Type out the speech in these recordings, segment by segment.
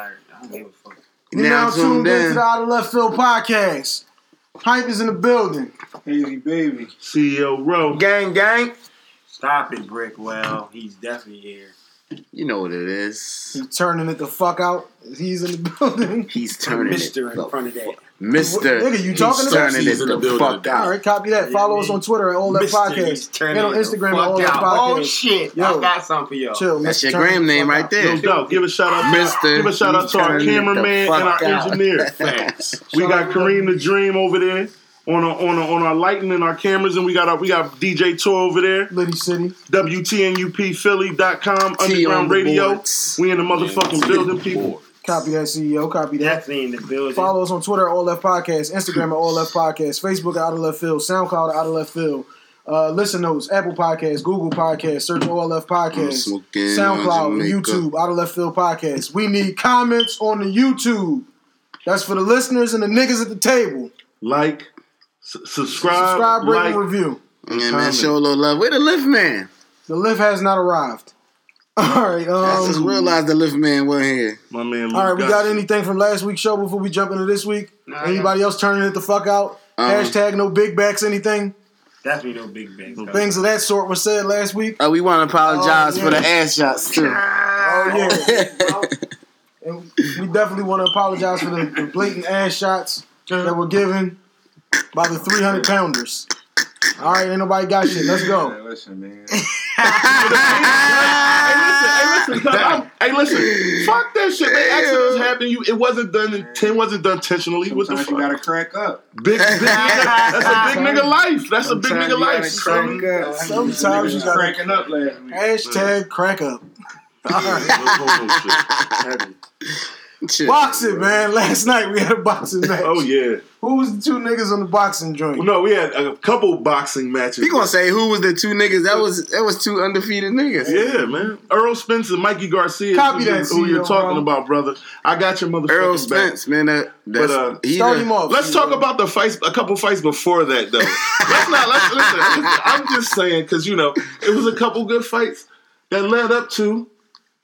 I don't give a fuck. You're now tuned in to the Out of Left Field podcast. Hype is in the building. Easy baby. CEO Row. Gang, gang. Stop it, Brickwell. He's definitely here. You know what it is. He's turning it the fuck out. He's in the building. He's turning Mister it in front of that. Mister. Nigga, you talking he's to turning it the the fuck out. right, copy that. Follow us on Twitter at All Left Mister, Podcast. he's And on Instagram at fuck All Left out. Podcast. Oh shit! Yo. I got something for y'all. Chill. That's Mr. your Turn gram name right there. No doubt. Give a shout out, Mister. Give a shout out to our turning it the cameraman and our out. engineer. Facts. We got Kareem the Dream over there on our, on our, on our lighting and our cameras, and we got our, we got DJ Tour over there. Liddy City. WTNUPphilly.com T on Underground Radio. boards. We in the motherfucking building, people. Copy that, CEO. Copy that. Definitely in the building. Follow us on Twitter at All Left Podcast, Instagram at All Left Podcast, Facebook at Out of Left Field, SoundCloud at Out of Left Field. Uh, listen notes, Apple Podcasts, Google Podcasts, search All Left I'm Podcast, SoundCloud. YouTube, Out of Left Field Podcast. We need comments on the YouTube. That's for the listeners and the niggas at the table. Like, s- subscribe, Subscribe, rate, like. and review. Yeah, man, show a little love. Where the lift man? The lift has not arrived. All right, I just um, realized the lift man wasn't here. My man. all right. We got Lugatti. anything from last week's show before we jump into this week? Nah, Anybody else turning it the fuck out? Um, Hashtag no big backs. Anything? Definitely no big backs. Things of that sort were said last week. Uh, we want to apologize Oh, for the ass shots too. Oh yeah. And we definitely want to apologize for the, the blatant ass shots that were given by the 300 pounders. All right, ain't nobody got shit. Let's go. Man, listen, man. Hey, listen, hey, listen, cuz hey, listen, fuck that shit. Man, accidents happen. You, it wasn't done. It wasn't done intentionally. What the fuck? you gotta crack up. Big, big nigga, that's a big nigga life. That's a big nigga life. gotta you feel me? crack up. Sometimes you Niggas gotta- cranking up last week. Hashtag crack up. All right. No homo shit. Shit. Boxing, man. Last night we had a boxing match. Oh yeah. Who was the two niggas on the boxing joint? Well, no, we had a couple boxing matches. You gonna say who was the two niggas? That was that was two undefeated niggas. Yeah, man. Earl Spence and Mikey Garcia. Copy who, that, who you're talking bro. about, brother. I got your motherfucking Earl back. Man. That, that's, But, uh, he's Start him off. Let's CEO. talk about the fights, a couple fights before that, though. let's not. Let's listen. listen, I'm just saying because you know it was a couple good fights that led up to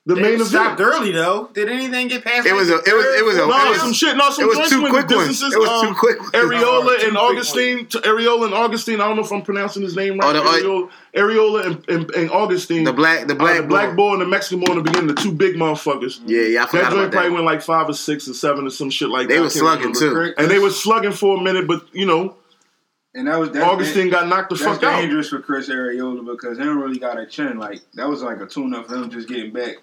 the They main event. stopped early though. Did anything get past? It was a it was it was a No, it was, some shit. No, some it was joints two quick ones. It was um, two quick ones. Arreola Oh, two and Augustine. To Arreola and Augustine. I don't know if I'm pronouncing his name right. Oh, the- Arreola, Arreola and, and, and Augustine. The black the Uh, black the black boy. boy and the Mexican boy in the beginning, the two big motherfuckers. Yeah, yeah, I That joint about probably that. went like five or six or seven or some shit like They that. They were slugging remember. too. And they were slugging for a minute, but you know, And that was that, Augustine got knocked the That's fuck out. dangerous for Chris Arreola because he don't really got a chin. Like that was like a tune up for him just getting back.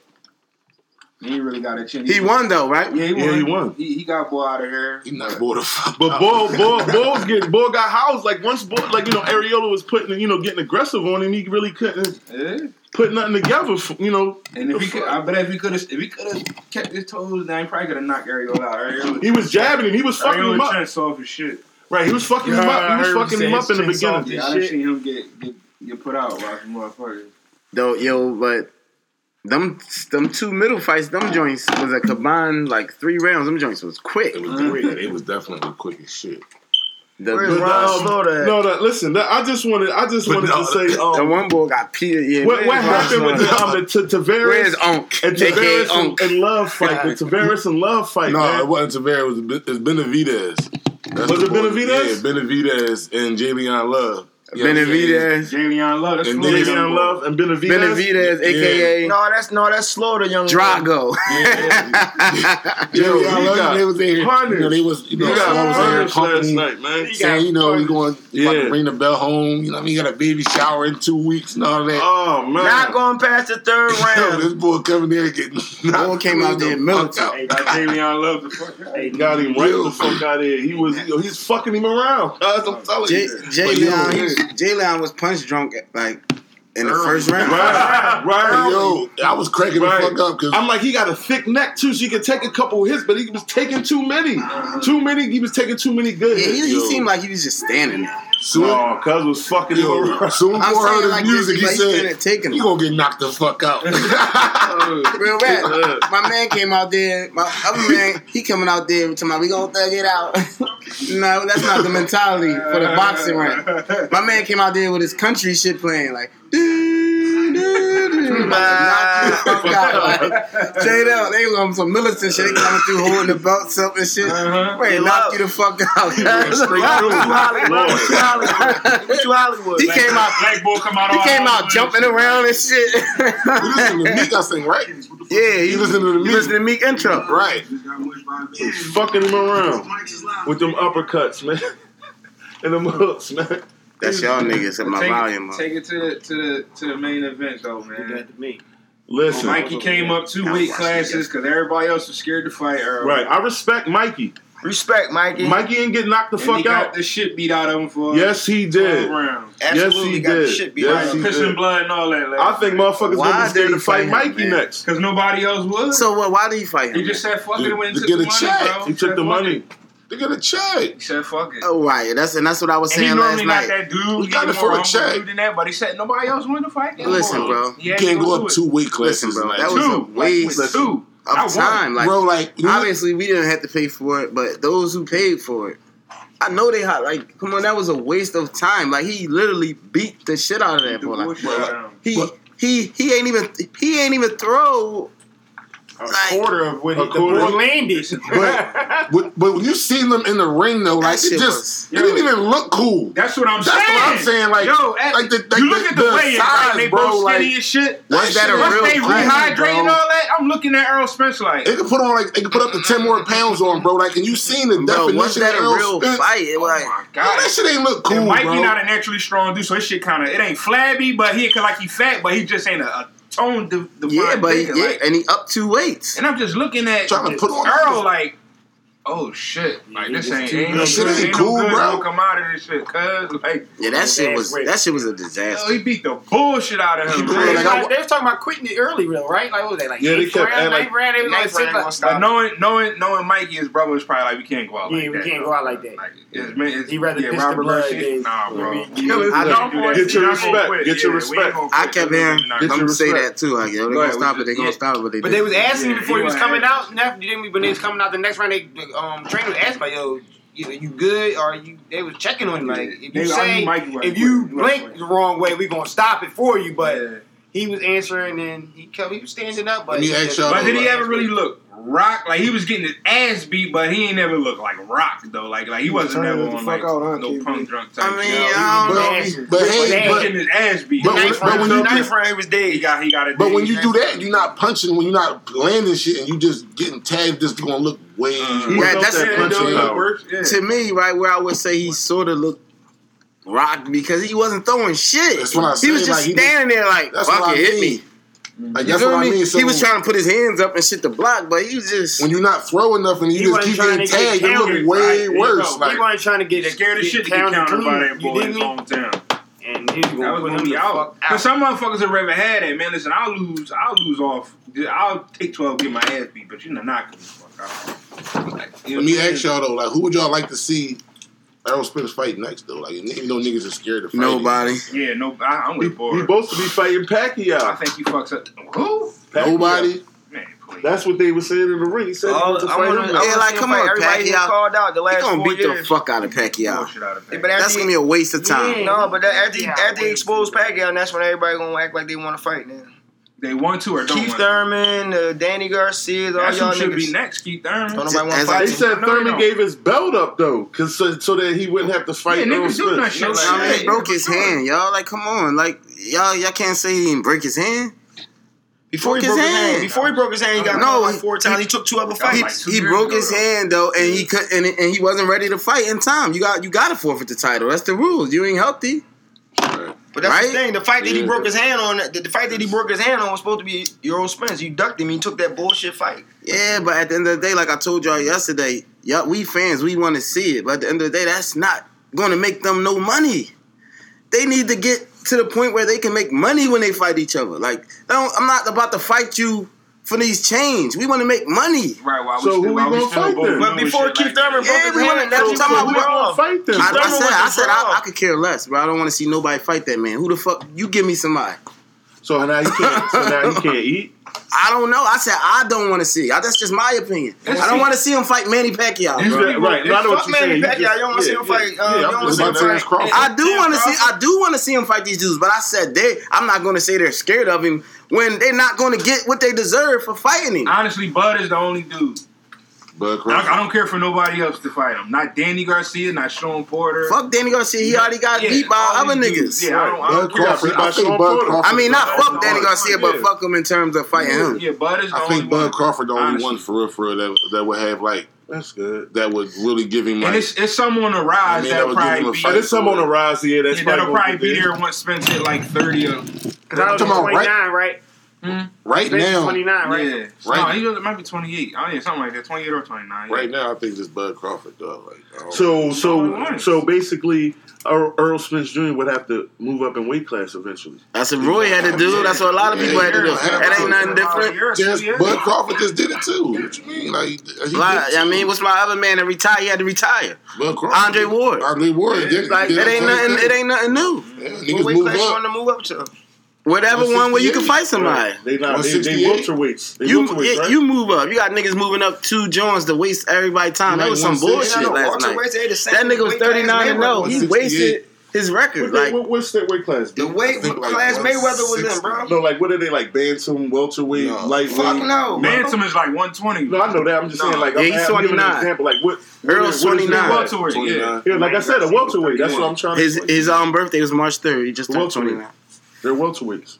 He ain't really got a chin. He won though, right? Yeah, he won. Yeah, he won. He, he got boy out of here. He not bored the fuck But. Bull, Bull, Bull was getting, Bull got housed. Like once Bull, like you know, Arreola was putting, you know, getting aggressive on him. He really couldn't Yeah. put nothing together. For, you know, And if he could, I bet if he could have, if he could have kept his toes down, he probably could have knocked Arreola out. Arreola, he was jabbing him. He was fucking him Arreola up. chin soft as shit. Right, he was fucking him up. He was fucking him up in the beginning. Yeah, I Shit. done seen him get get, get put out by some motherfuckers. Though, yo, but them them two middle fights, them joints was a combined like three rounds. Them joints was quick. It was, quick. it was definitely quick as shit. The, Where's the, Ron um, Slaughter at? No, that listen. That, I just wanted. I just But wanted no, to say. the Um, one boy got peeled. Yeah, what, what happened with the, Slaughter? um, the T- Tavares Where's Onk? and Tavares Onk. and, and Love fight? The Tavares and Love fight. No, man. it wasn't Tavares. It was Ben- it's Benavidez. That's Was it boy. Benavidez? Yeah, Benavidez and J'Leon Love. You know what I'm saying? Benavidez, J'Leon Love, that's And Florida then- young Davion boy. Love and Benavidez. Benavidez, aka No, that's no, that's Slaughter, young Drago. Yo, he I love got they was there. punished. You know, they was, you know, You someone was got there punished pumping, night, man. saying, you know, he's going Yeah. about to bring the bell home. You know, what I mean, he got a baby shower in two weeks and all that. Oh man. Not going past the third Yo, round. this boy coming there getting Boy came out there militant. Hey, got J'Leon Love the fuck out. Hey, got him right the fuck out of here. He was, he's fucking him around. That's what I'm telling you. Jay But yo, Leon, yeah. J'Leon was punch drunk like in the first round. Right, right. Yo, I was cracking Right. the fuck up because I'm like, he got a thick neck too, so he could take a couple hits, but he was taking too many. Too many. He was taking too many good Yeah, hits. he, he seemed like he was just standing there. Soon, Oh, cuz was fucking him yo, around. soon I'm boy saying heard his like music, this, he like said, he taking "You gonna get knocked the fuck out." Real rap. My man came out there. My other man, he coming out there talking about we gonna thug it out. no, that's not the mentality for the boxing ring. My man came out there with his country shit playing like. "Doo, straight up, they was on some militant shit. They coming through holding the belts up and shit. Uh-huh. Wait, knock you the fuck out. Straight through. Lord. What you Hollywood? He came out. Black boy come out. He came out jumping around and shit. You listen to Meek, I think, right? yeah, he You listen to the You Meek. listen to Meek intro. Right. fucking him around with them uppercuts, man, and them hooks, man. That's y'all niggas at my Take, volume. it, take it to the to the to the main event though, You man. got to me. Listen, Mikey came up two weight classes because everybody else was scared to fight early. right? I respect Mikey. Respect, Mikey. Mikey ain't get knocked the And he fuck got out. the shit beat out of him for Yes, he did. rounds. Absolutely yes, he got the did. shit beat Yes, out he of him. Pissing blood and all that. Like, I think motherfuckers Why gonna be did scared to fight fight him, Mikey man? next. because nobody else would. So what? Why did he fight him? he just said fuck it and went To and get a the money, check. bro. He took the fuck money. It. They get a check. He said fuck it. Oh right, that's and that's what I was And saying last normally not night. that dude. We He got a it for more a humble check. dude than that, but he said nobody else wanted to fight. him. Listen, bro. Yeah, You he can't gonna go up two weight classes. Listen, bro, like, that was a waste Like, two. of I time. Like bro, like obviously we didn't have to pay for it, but those who paid for it, I know they had like, come on, that was a waste of time. Like he literally beat the shit out of that The boy. Like, bullshit out of him. he But- he he ain't even he ain't even throw. A Like- quarter of what A he, the quarter. boy landed. but, but but when you seen them in the ring though, like it just was- it didn't even look cool. That's what I'm That's saying. what I'm saying. Like, Yo, at- like the, like you look at the, the way size, right? They bro. both Like, skinny and shit. Was that a shit- Once real they fight, rehydrate and all that, I'm looking at Earl Spence like, They could put on like they could put up to ten more pounds on, bro. Like, and you seen the Bro, definition was that of a Errol real Spence? fight? It oh my Bro, god. that shit ain't look cool, and Mikey bro. not a naturally strong dude, so his shit kind of it ain't flabby, but he like he fat, but he just ain't a, tone de- defined yeah, but he, yeah, like- and he up two weights. and I'm just looking at Trying to put on- Earl like, oh shit, like this ain't, too- ain't no shit ain't ain't cool, no good bro. gonna come out of this shit, cuz like, Yeah, that shit was raped. that shit was a yo, disaster. he beat the bullshit out of him. beat man. They, like, was- they was talking about quitting it early, though, right? Like, what was they like? Yeah, they kept round, acting like- ninth round. They was like, round six, like, knowing, knowing, knowing Mikey, his brother was probably like, we can't go out Yeah, like we that. can't go out like that. Like, it's, man, it's, He rather yeah, piss the blood Mercy. Nah, bro. you know what I mean? We- Kill we his not blood. gonna. Get your We not gonna respect. Get your respect. I kept We're hearing gonna them say that too. Like, yo, they gonna stop it. They gonna stop it. But they was asking him before he he was gonna coming have out. And after, then when they was coming out the next round, they the, um trainer asked asking like, "Yo, you, you good? Or you?" They was checking on you. like, "If you I say knew Mikey wasn't if you quitting. He wasn't blink the wrong way, we gonna stop it for you." But Yeah. he was answering and he kept he was standing up. But Let me he ask y'all But did he ever really look rock? Like he was getting his ass beat, but he ain't never look like rock though. Like like he wasn't Turning never on fuck like out, huh, no kid? punk drunk type. I mean, shit. I don't But, know. but He hey, was but, getting his ass beat. But The when- but when you the do- ninth round, was dead. he got he got it. but when you do that, you're not punching. When you're not landing shit, and you just getting tagged, just gonna look way. Uh, Yeah, that's- that yeah, punch it in look power. worse. Yeah. To me, right where I would say he sort of looked rocked because he wasn't throwing shit. That's what I He was just like, he standing there like, That's fuck what I it, hit me. Like You that's feel what? I mean. So he was trying to put his hands up and shit to block, but he was just. when you're not throwing nothing, He you just keep trying getting to get tagged. It countered, look way right? There you worse. go. Like he wasn't trying to get scared of shit to get countered clean, by that you boy in dig his hometown. And he was gonna was put gonna be the out. fuck Cause some motherfuckers have ever had it, man. Listen, I'll lose. I'll lose off. I'll take twelve, get my ass beat, but you're not knocking the fuck out. Like, let me ask y'all though, like who would y'all like to see Errol Spence fight next though? Like even though niggas are scared of fight. Nobody. Yeah, no, I, I'm He, with he bored. supposed to be fighting Pacquiao. I Pacquiao. think he fucks up. Who? Pacquiao. Nobody. Man, please. That's what they were saying in the ring. He said he All, wanted to fight wanna, him. Yeah, like, come on, everybody he Pacquiao. called out the He last gonna beat years. the fuck out of Pacquiao. Out of Yeah, Pacquiao. but That's gonna be a waste of time. Yeah, no, but that, after, Yeah, after he exposed Pacquiao, that's when everybody gonna act like they want to fight now. They want to or don't Keith want to. Thurman, uh, Danny Garcia, all That's y'all who should niggas. be next. Keith Thurman. Don't nobody want As to I- fight They said No, Thurman don't. gave his belt up though, cause so, so that he wouldn't have to fight Yeah, Errol niggas do that Spence. shit No like I mean, he broke his hand, y'all. Like, come on, like y'all, y'all can't say he didn't break his hand. Before he broke broke his his hand. hand. Before he broke his hand, he got No, like he- four times. He took two other That was He, fights. he broke his though. hand though, and he could, and, and he wasn't ready to fight in time. You got, you got to forfeit the title. That's the rules. You ain't healthy. But that's Right? the thing. The fight that he broke his hand on, the, the fight that he broke his hand on was supposed to be Earl Spence. You ducked him. He took that bullshit fight. Yeah, but at the end of the day, like I told y'all yesterday, y'all, we fans, we want to see it. But at the end of the day, that's not going to make them no money. They need to get to the point where they can make money when they fight each other. Like, don't, I'm not about to fight you for these chains. We want to make money. Right, while So we who still, we gonna fight both then? But before Keith like Thurman that. broke Yeah, his we hand, wanna- that's what I'm we talking gonna about. fight then? Keith I, I said, I said, I. I could care less, bro. I don't want to see nobody fight that man. Who the fuck? You give me somebody. So now he can't. So now he can't eat. I don't know. I said I don't want to see. I, that's just my opinion. That's I don't want to see him fight Manny Pacquiao. Bro. Right, right. I Manny. Pacquiao. Just, you don't want to yeah, see him yeah, uh, fight. You don't want to see him fight. I do want to see. I do want to see him fight these dudes. But I said they. I'm not going to say they're scared of him when they're not going to get what they deserve for fighting him. Honestly, Bud is the only dude Bud Crawford. I, I, don't care for nobody else to fight him. Not Danny Garcia, not Shawn Porter. Fuck Danny Garcia. He already got yeah, beat by other niggas. Yeah. I don't, I don't care. Crawford, I, think Bud Crawford. I mean, not fuck Danny Garcia, but fuck him in terms of fighting yeah. him. Yeah, Bud is I think Bud one. Crawford the only Honestly. one for real, for real that that would have like that's good. That would really give him. Like, and it's, it's someone to rise I mean, that, that probably be. It's someone to rise here. That's yeah, that'll probably be there once Spence hit like thirty. Because I was twenty nine, right? Hmm? Right now, twenty nine. Right, yeah. right. No, he might be twenty eight. I mean, something like that. Twenty eight or twenty nine. Right yeah. now, I think it's Bud Crawford though. Like, so, so, so basically, Earl Spence Jr. would have to move up in weight class eventually. That's what Roy had to do. That's what a lot of people yeah, had to do. That ain't nothing different. Just Bud Crawford just did it too. What you mean? Like, I mean, what's my other man that retired? He had to retire. Bud Crawford, Andre Ward. Andre Ward. Like, it ain't nothing. Thing. It ain't nothing new. Yeah, what weight class up. you want to move up to? Whatever one where you can fight somebody. They not they, they welterweights. They you welterweights, right? you move up. You got niggas moving up two joints to waste everybody time. That was some bullshit last night. That nigga was thirty nine and no. Oh. He wasted his record. What, like, what, what's that weight class? Dude? The weight think, like, class Mayweather was in, bro. No, like what are they like? Bantam, welterweight, no. lightweight. Fuck no. Bantam is like one twenty. No, I know that. I'm just no. saying like yeah, I'm, he's twenty nine. Example like what? Earl's twenty nine. Welterweight. Yeah. yeah, like I said, a welterweight. That's what I'm trying. His to his um birthday was March third. He just turned twenty nine. They're welterweights.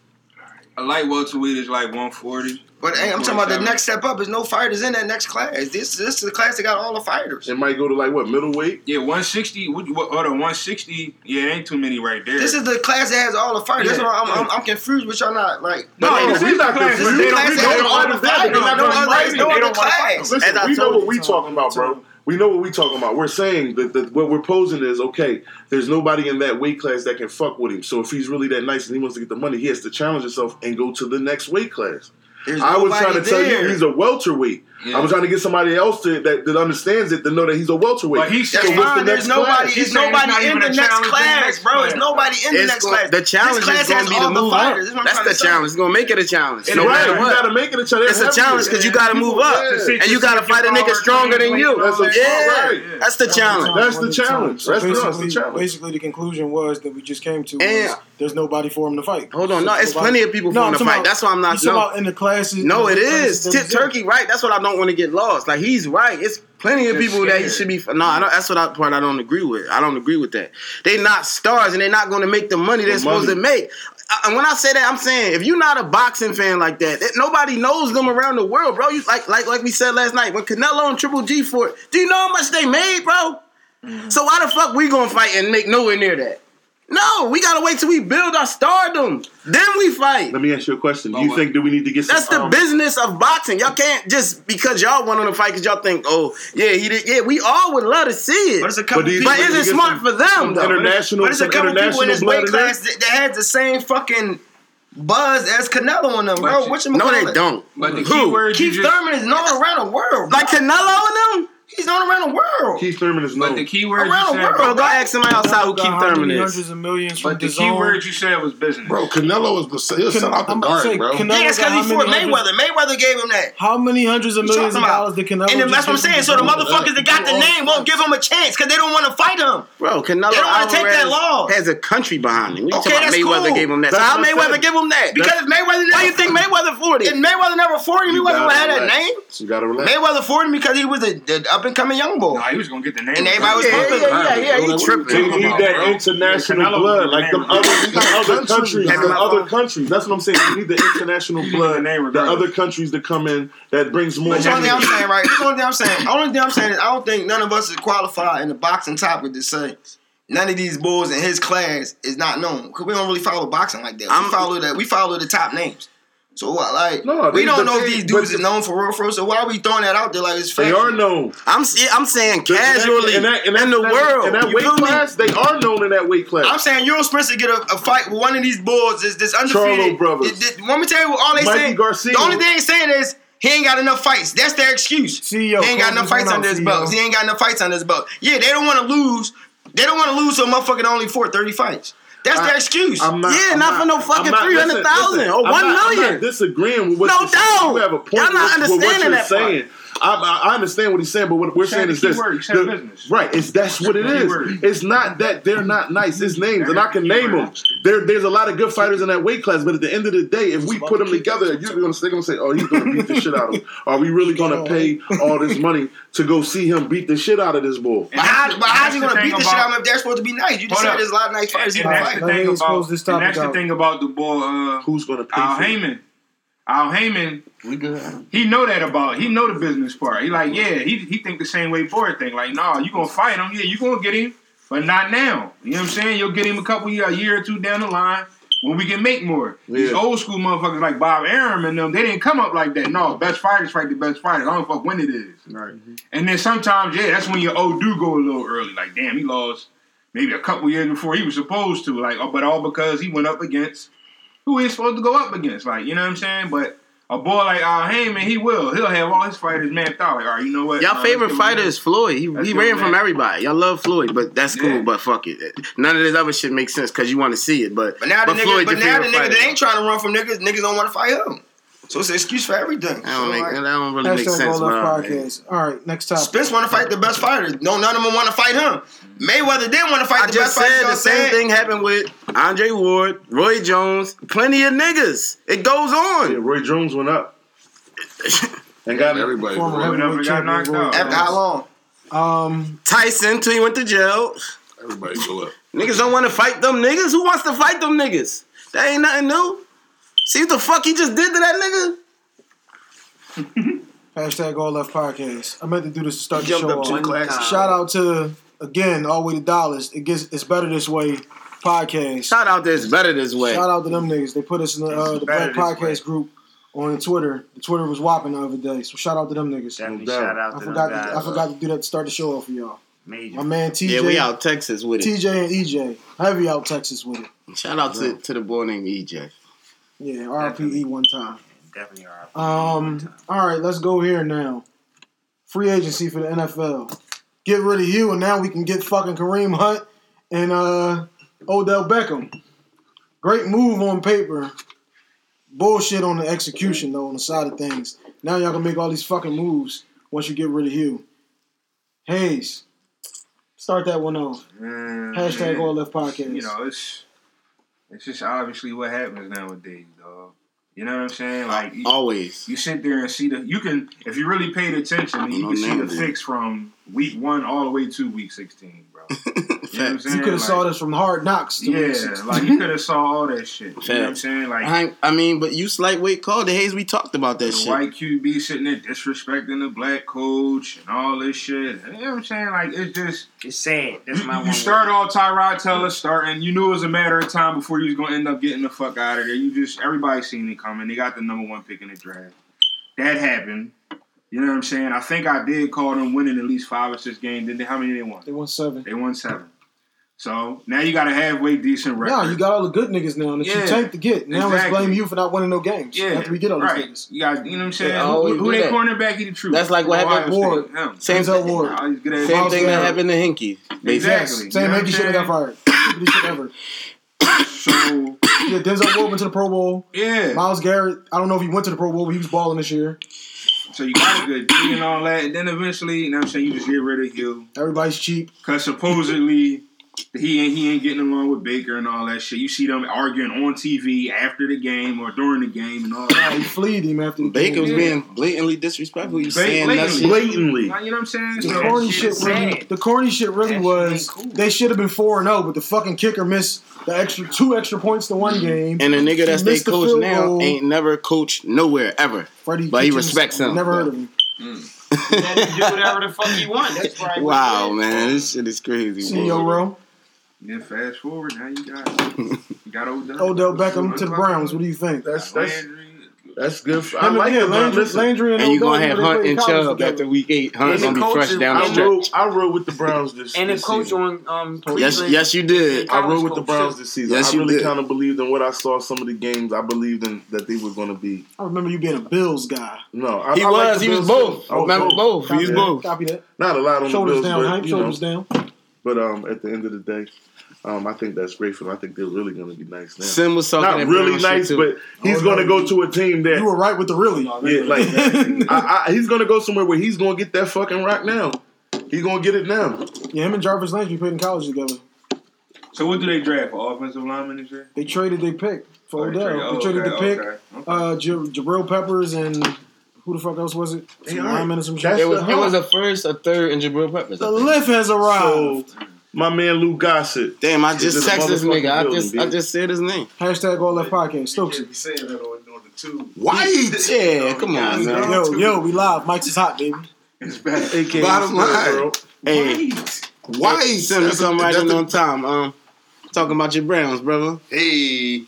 A light welterweight is like 140. But hey, I'm talking about the next step up is no fighters in that next class. This this is the class that got all the fighters. It might go to like what middleweight? Yeah, 160. What, what, 160. Yeah, ain't too many right there. This is the class that has all the fighters. Yeah. That's why I'm, I'm, I'm, confused with y'all not like. No, no this is not confused. This is the class that has all the fighters. They don't know. They don't want to fight. Listen, we know what we talking about, bro we know what we're talking about. We're saying that, that, what we're posing is okay. There's nobody in that weight class that can fuck with him. So if he's really that nice and he wants to get the money, he has to challenge himself and go to the next weight class. There's I was trying to there. tell you he's a welterweight. Yeah. I'm trying to get somebody else to, that, that understands it to know that he's a welterweight. But he's so fine. The There's nobody. There's nobody in the next class, bro. There's nobody in the next class. The challenge class is going to be the move up. That's the challenge. It's going to make it a challenge. No right. You got to make it a challenge. It's a challenge because you got to move up and you got to fight a nigga stronger than you. Yeah, that's the challenge. That's the challenge. That's the challenge. Basically, the conclusion was that we just came to. There's nobody for him to fight. Hold on, no, it's plenty of people for him to fight. That's why I'm not. You in the classes? No, it is. Tip Turkey, right? That's what I don't don't want to get lost. Like he's right. It's plenty of they're people scared. that should be. No, I don't, that's what I, part I don't agree with. I don't agree with that. They're not stars, and they're not going to make the money the they're money. supposed to make. And when I say that, I'm saying if you're not a boxing fan like that, that nobody knows them around the world, bro. You like like like we said last night when Canelo and Triple G fought. Do you know how much they made, bro? Mm. So why the fuck we gonna fight and make nowhere near that? No, we gotta wait till we build our stardom. Then we fight. Let me ask you a question. Do you think do we need to get? Some, That's the um, business of boxing. Y'all can't just because y'all want on the fight because y'all think, oh yeah, he did. Yeah, we all would love to see it. But it's a couple. But, but is it smart some, for them? Though? International. But it's a couple people in this weight class that, that had the same fucking buzz as Canelo on them, bro. What you, no, they don't. But the Who? Keith just, Thurman is known around the world. Bro. Like Canelo and them. He's known around the world. Keith Thurman is known. But the key word around you said, the world. Go ask somebody outside who Keith Thurman is. Hundreds of millions. But the, key word you said was business. Bro, Canelo was was Can- sent out the guard, bro. Canelo yeah, that's because he fought Mayweather. Mayweather gave him that. How many hundreds of millions of dollars did Canelo? And that's what I'm saying. So the motherfuckers that got the name won't give him a chance because they don't want to fight him. Bro, Canelo they don't want to take that law. Has a country behind him. Okay, that's Mayweather gave him that. How Mayweather give him that? Because if Mayweather, why you think Mayweather 40? If Mayweather never 40, Mayweather would have that name. You gotta relate. Mayweather 40 because he was a up and coming young boy. Nah, he was gonna get the name. And everybody was yeah, pumping. Yeah, yeah, yeah, yeah. He tripping. He need that bro. international yeah, blood, like the other, other countries, the other countries. That's what I'm saying. You need the international blood, the other countries to come in that brings more. But only thing I'm saying, right? The only thing I'm saying. Only thing I'm saying is I don't think none of us is qualified in the boxing topic to say none of these bulls in his class is not known because we don't really follow boxing like that. We I'm, follow that. We follow the top names. So what? Like no, we don't know if these dudes are known for real, for real. So why are we throwing that out there like it's fake? They are known. I'm I'm saying casually in, that, in, that, in, that, the world. In that weight class, me? they are known in that weight class. I'm saying you're supposed to get a, a fight with one of these bulls. Is this undefeated? Charlo brothers. It, it, let me tell you what all they Mikey. Garcia. The only thing they saying is. He ain't got enough fights. That's their excuse. CEO, he ain't got enough fights under his belt. He ain't got enough fights under his belt. Yeah, they don't want to lose. They don't want to lose, so motherfucking only four, 30 fights. 1 not- I'm million. not disagreeing with what No you're saying. doubt. You have a point Y'all not with, with what you're that saying. I, I, I understand what he's saying, but what we're saying is this: keyword. The- right? It's that's what it is. Keyword. It's not that they're not nice. It's names, and I can name them. There, there's a lot of good fighters in that weight class, but at the end of the day, if we put them together, you're gonna, they're gonna say, "Oh, he's gonna beat the shit out of him." Are we really gonna pay all this money to go see him beat the shit out of this bull? but how, but how's he gonna beat the thing shit out of him if they're supposed to be nice? You just said up. there's a lot of nice fighters he And can that's fight. the thing about this and topic that's the thing about the boy uh, Who's gonna pay Al for it? Haymon. Al Haymon, We good. he know that about he know the business part. He like, yeah, he he think the same way Boyd think. Like, nah, you gonna fight him, yeah, you gonna get him, but not now. You know what I'm saying? You'll get him a couple year, a year or two down the line when we can make more. These old school motherfuckers like Bob Arum and them, they didn't come up like that. No, best fighters fight the best fighters. I don't fuck when it is. Right. And then sometimes, yeah, that's when your old do go a little early. Like, damn, he lost maybe a couple years before he was supposed to. Like, oh, but all because he went up against who he's supposed to go up against. Like, you know what I'm saying? But a boy like uh, Al Haymon, he will. He'll have all his fighters mapped out. Like, all right, you know what? Y'all Nah, favorite fighter is Floyd. He, he ran from everybody. Y'all love Floyd, but that's cool. Yeah. But fuck it. None of this other shit makes sense because you want to see it. But But now the nigga, Floyd but now the favorite nigga that ain't trying to run from niggas, niggas don't want to fight him. So it's an excuse for everything. That don't So, make like, that don't really make sense. All all right. Podcast. All right, next topic. Spence want to fight the best fighter. No, none of them want to fight him. Mayweather didn't want to fight I the just best fighter. said y'all the same thing happened with Andre Ward, Roy Jones, plenty of niggas. It goes Yeah, on. Roy Jones went up and got Everybody. Former bro. Whatever heavyweight got knocked out. After how long? Um, Tyson till he went to jail. Everybody go up. Niggas don't want to fight them niggas. Who wants to fight them niggas? That ain't nothing new. See what the fuck he just did to that nigga? hashtag All Left Podcast. I meant to do this to start the show up to off. class. Shout out to again, all the way to dollars. It gets it's better this way. Podcast. Shout out to this better this way. Shout out to them niggas. They put us in the, uh, the Black this Podcast group on Twitter. The Twitter was whopping the other day. So shout out to them niggas. Definitely No doubt. shout out I to forgot. them To. I forgot to do that to start the show off for y'all. Major. My man TJ. Yeah, we out Texas with it. TJ and EJ. Heavy out Texas with it. Shout out to, to the boy named EJ. Yeah, RPE one time. Definitely are. Um. All right, let's go here now. Free agency for the NFL. Get rid of you, and now we can get fucking Kareem Hunt and uh, Odell Beckham. Great move on paper. Bullshit on the execution though, on the side of things. Now y'all can make all these fucking moves once you get rid of Hue. Hayes, start that one off. Mm, Hashtag. All Left Podcast. You know, it's it's just obviously what happens nowadays, dog. You know what I'm saying? Like you, Always. you sit there and see the you can if you really paid attention, you can see the fix from week one all the way to week sixteen. You know what I'm could have Like, saw this from Hard Knocks. To Yeah, Week 16. like you could have saw all that shit. You know what I'm saying? Like I, I mean, but you slight weight called the Hayes. We talked about that the shit. white QB sitting there disrespecting the black coach and all this shit. You know what I'm saying? Like it's just It's sad. That's you, my you one start word. all Tyrod Taylor starting. You knew it was a matter of time before you was gonna end up getting the fuck out of there. You just everybody seen it coming. They got the number one pick in the draft. That happened. You know what I'm saying? I think I did call them winning at least five or six games. Did they? How many they won? They won seven. They won seven. So now you got a halfway decent record. No, you got all the good niggas now that Yeah, you tanked to get. Now let's blame you for not winning no games. yeah, After we get all these right. niggas. You got, you know what I'm saying? They who who they that. cornerback? He the truth. That's like what Ohio happened- State. Ward. Him. Same Denzel thing. Ward. He's good at Same Miles thing that happened to Hinkie. Basically. Exactly. Same You know Hinkie should have got fired. Stupidest shit ever. So Yeah, Denzel Ward went to the Pro Bowl. yeah. Myles Garrett, I don't know if he went to the Pro Bowl, but he was balling this year. So you got a good deal and all that, and then eventually, you know what I'm saying, you just get rid of you. Everybody's cheap. Cause supposedly he ain't he ain't getting along with Baker and all that shit. You see them arguing on TV after the game or during the game and all that. he that. fleed him after the Baker game. was Yeah. being blatantly disrespectful. He was Blat- saying that blatantly. shit. blatantly. You know what I'm saying? The So, corny shit shit really, the corny shit really That was ain't cool. they should have been four and zero, but the fucking kicker missed the extra two extra points to one game. And the nigga that's they missed the coach now goal. ain't never coached nowhere ever. Freddie but he respects him. Never heard of him. Mm. Let him do whatever the fuck he want. That's right. Wow, man, this shit is crazy. CEO bro. Row. then fast forward, now you got you got Odell. Odell Beckham to the Browns. What do you think? That's that's Landry. that's good. For, I Him like and it. yeah, Landry, Landry and, And you Odell, gonna have Hunt and Chubb together. after week eight. Hunt's gonna be fresh coach down the is- stretch. rode, I rode with the Browns this, season. And the coach season. on um Yes, yes, you did. I rode with the Browns this season. Yes, I really kind of believed in what I saw some of the games. I believed in that they were going to be. I remember you being a Bills guy. No, I, He I was. the He was both. too. I Remember both. He Copy was that. both. Copy that. Not a lot on Shoulders the Bills, down, but Hank. you know. Shoulders down. But um, at the end of the day, Um, I think that's great for them. I think they're really going to be nice now. Sim was talking Not really nice, too. but he's Oh, going to no, go to a team that You were right with the really. Yeah, like I, I, he's gonna go somewhere where he's gonna get that fucking rock now. He's gonna get it now. Yeah, him and Jarvis Landry played in college together. So what do they draft for offensive lineman this year? They traded their pick for Oh, they Odell. trade- They oh, traded the pick. okay, okay. Uh, J- Jabril Peppers and who the fuck else was it? Some They are. lineman and some It was, the it was a first, a third, and Jabril Peppers. The lift has arrived. So my man Lou Gossett. Damn, I just this texted this motherfucking nigga. I building, just, I just said his name. Hashtag all that podcast. Stokes. Can't be saying that on, on the tube. White. Yeah, come on, man. Yo, yo, we live. Mike's is hot, baby. It's bad. AKA Bottom line. World. Hey, White. Sim, you That's come right that's in on time. Um, talking about your Browns, brother. Hey.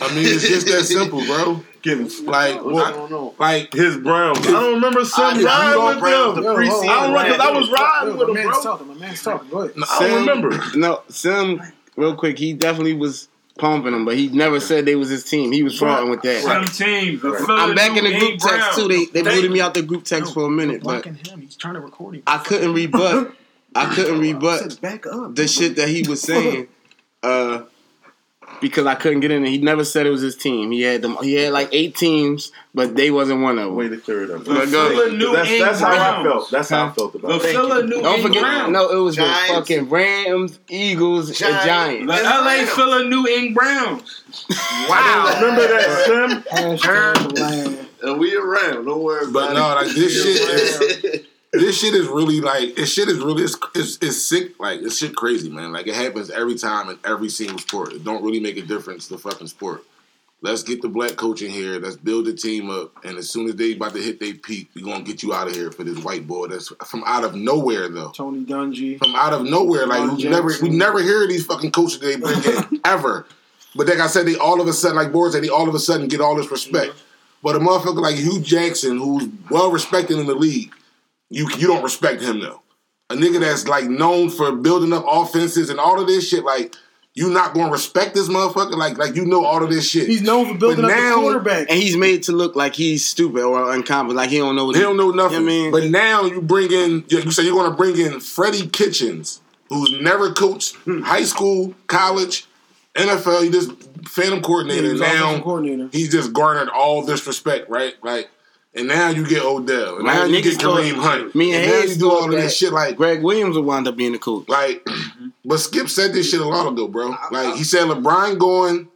I mean, it's just that simple, bro. Getting Like, I what- don't know. like His Browns. I don't remember some I- ride with Browns them. the preseason. I don't hold on. I was riding Yo, with my him, man's bro. talking. My man's talking. Go ahead. I don't remember. No, Sim, real quick, he definitely was pumping them, but he never said they was his team. He was fronting with that. Some teams. The I'm back in the group text too. They they Thank booted me out the group text for a minute, but Blocking him. He's trying to record him. I couldn't rebut. I couldn't rebut back up. the shit that he was saying, uh, because I couldn't get in. there. He never said it was his team. He had them. He had like eight teams, but they wasn't one of Way them. to clear it up. The But go ahead. Philly New That's, that's how I felt. That's how I felt The about it. Philly New Don't England forget, Browns. no, it was the Giants. fucking Rams, Eagles, and Giants. Giants. The LA Philly New England Browns. Wow. Remember that, Sim? Hashtag land. And we around. Don't worry about But no, like this shit is this shit is really like this shit is really it's, it's, it's sick. Like it's shit crazy man. Like it happens every time in every single sport. It don't really make a difference the fucking sport. Let's get the black coach in here. Let's build the team up. And as soon as they about to hit their peak we gonna get you out of here for this white boy that's from out of nowhere though. Tony Dungy. from out of nowhere. Like Ron we never we never hear these fucking coaches they bring in ever. But like I said they all of a sudden like Boris said they all of a sudden get all this respect. But a motherfucker like Hue Jackson, who's well respected in the league, you you don't respect him though. A nigga that's like known for building up offenses and all of this shit, like you not gonna respect this motherfucker? Like like you know all of this shit. He's known for building But up now- the quarterback. And he's made to look like he's stupid or incompetent, like he don't know what he don't know nothing. I mean- but now you bring in you say you're gonna bring in Freddie Kitchens, who's never coached hmm. high school, college, NFL. He just phantom coordinator. he was now coordinator. he's just garnered all this respect, right? Like, and now you get Odell, and Right, now you get Kareem Hunt, me and now you do all of that- this shit. Like, Gregg Williams will wind up being the coach. like, but Skip said this shit a while ago, bro. Like, he said LeBron going,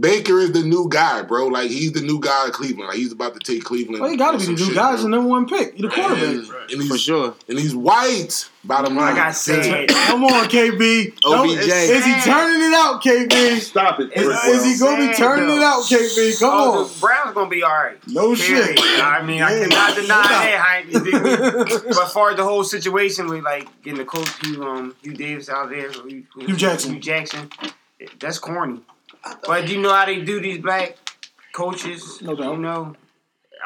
Baker is the new guy, bro. Like, he's the new guy of Cleveland. Like, he's about to take Cleveland. Well, he got to be the new shit, guy. He's the number one pick. He's the quarterback. And, and For he's sure. and he's white. Bottom line, Like I said, Come on, KB. OBJ. Is he turning it out, KB? Stop. It's- Is he going to be turning though. it out, KB? Come oh, on. The gonna be all right. No Period. shit. I mean, I Yeah. cannot deny No doubt. that. Hype. You dig me? but as far the whole situation with like getting the coach Hue, um, Hue Davis out there, or Hue, Hue Jackson. Hue Jackson, that's corny. But do you know how they do these black coaches? No doubt. You know,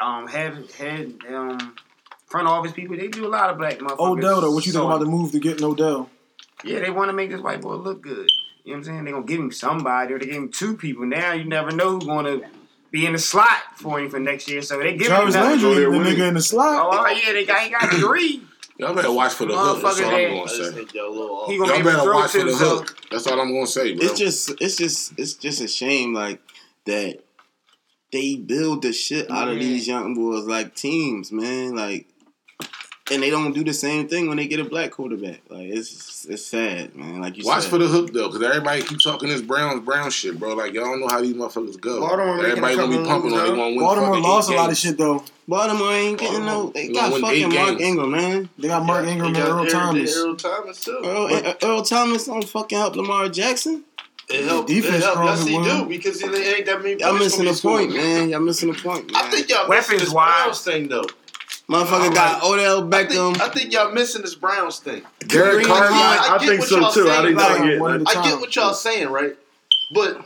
um, have had um front office people. They do a lot of black motherfuckers. Odell, though, what you think So, about the move to getting Odell? Yeah, they want to make this white boy look good. You know what I'm saying? They're gonna give him somebody, or they give him two people. Now you never know who's gonna be in the slot for him for next year. So they give him Jarvis another- Landry, the with nigga in the slot. Oh, oh yeah, they got he got three. y'all better watch for the hook. That's all I'm gonna say. Y'all gonna be able better watch for the himself. hook. That's all I'm gonna say, bro. It's just it's just it's just a shame like that they build the shit out of Yeah. these young boys like teams, man. Like and they don't do the same thing when they get a black quarterback. Like it's it's sad, man. Like you. Watch said. for the hook though, because everybody keep talking this Browns Brown shit, bro. Like y'all don't know how these motherfuckers go. Baltimore making everybody gonna be pumping on. They gonna win. Baltimore fucking lost a lot of shit, though. Baltimore ain't getting no. They They got fucking Mark games. Ingram, man. They got Mark Ingram and They got Earl Earl- Thomas. Earl Thomas too. Earl, Earl Thomas don't fucking help Lamar Jackson. It helped. Defense it helped. Yes, he do because it ain't that many. Y'all missing gonna the point, man. Y'all missing the point. Man. I think y'all Weapons missing this wise. Browns thing though. Motherfucker got. Odell Beckham. I think, I think, y'all missing this Browns thing. Derek Carr. I, I, think so too. I didn't like, get. Like, I get what y'all saying, right? But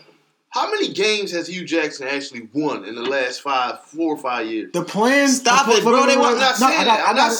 how many games has Hue Jackson actually won in the last five, four or five years? The plan. Stop the, it, bro. They want. I'm not saying that. I'm not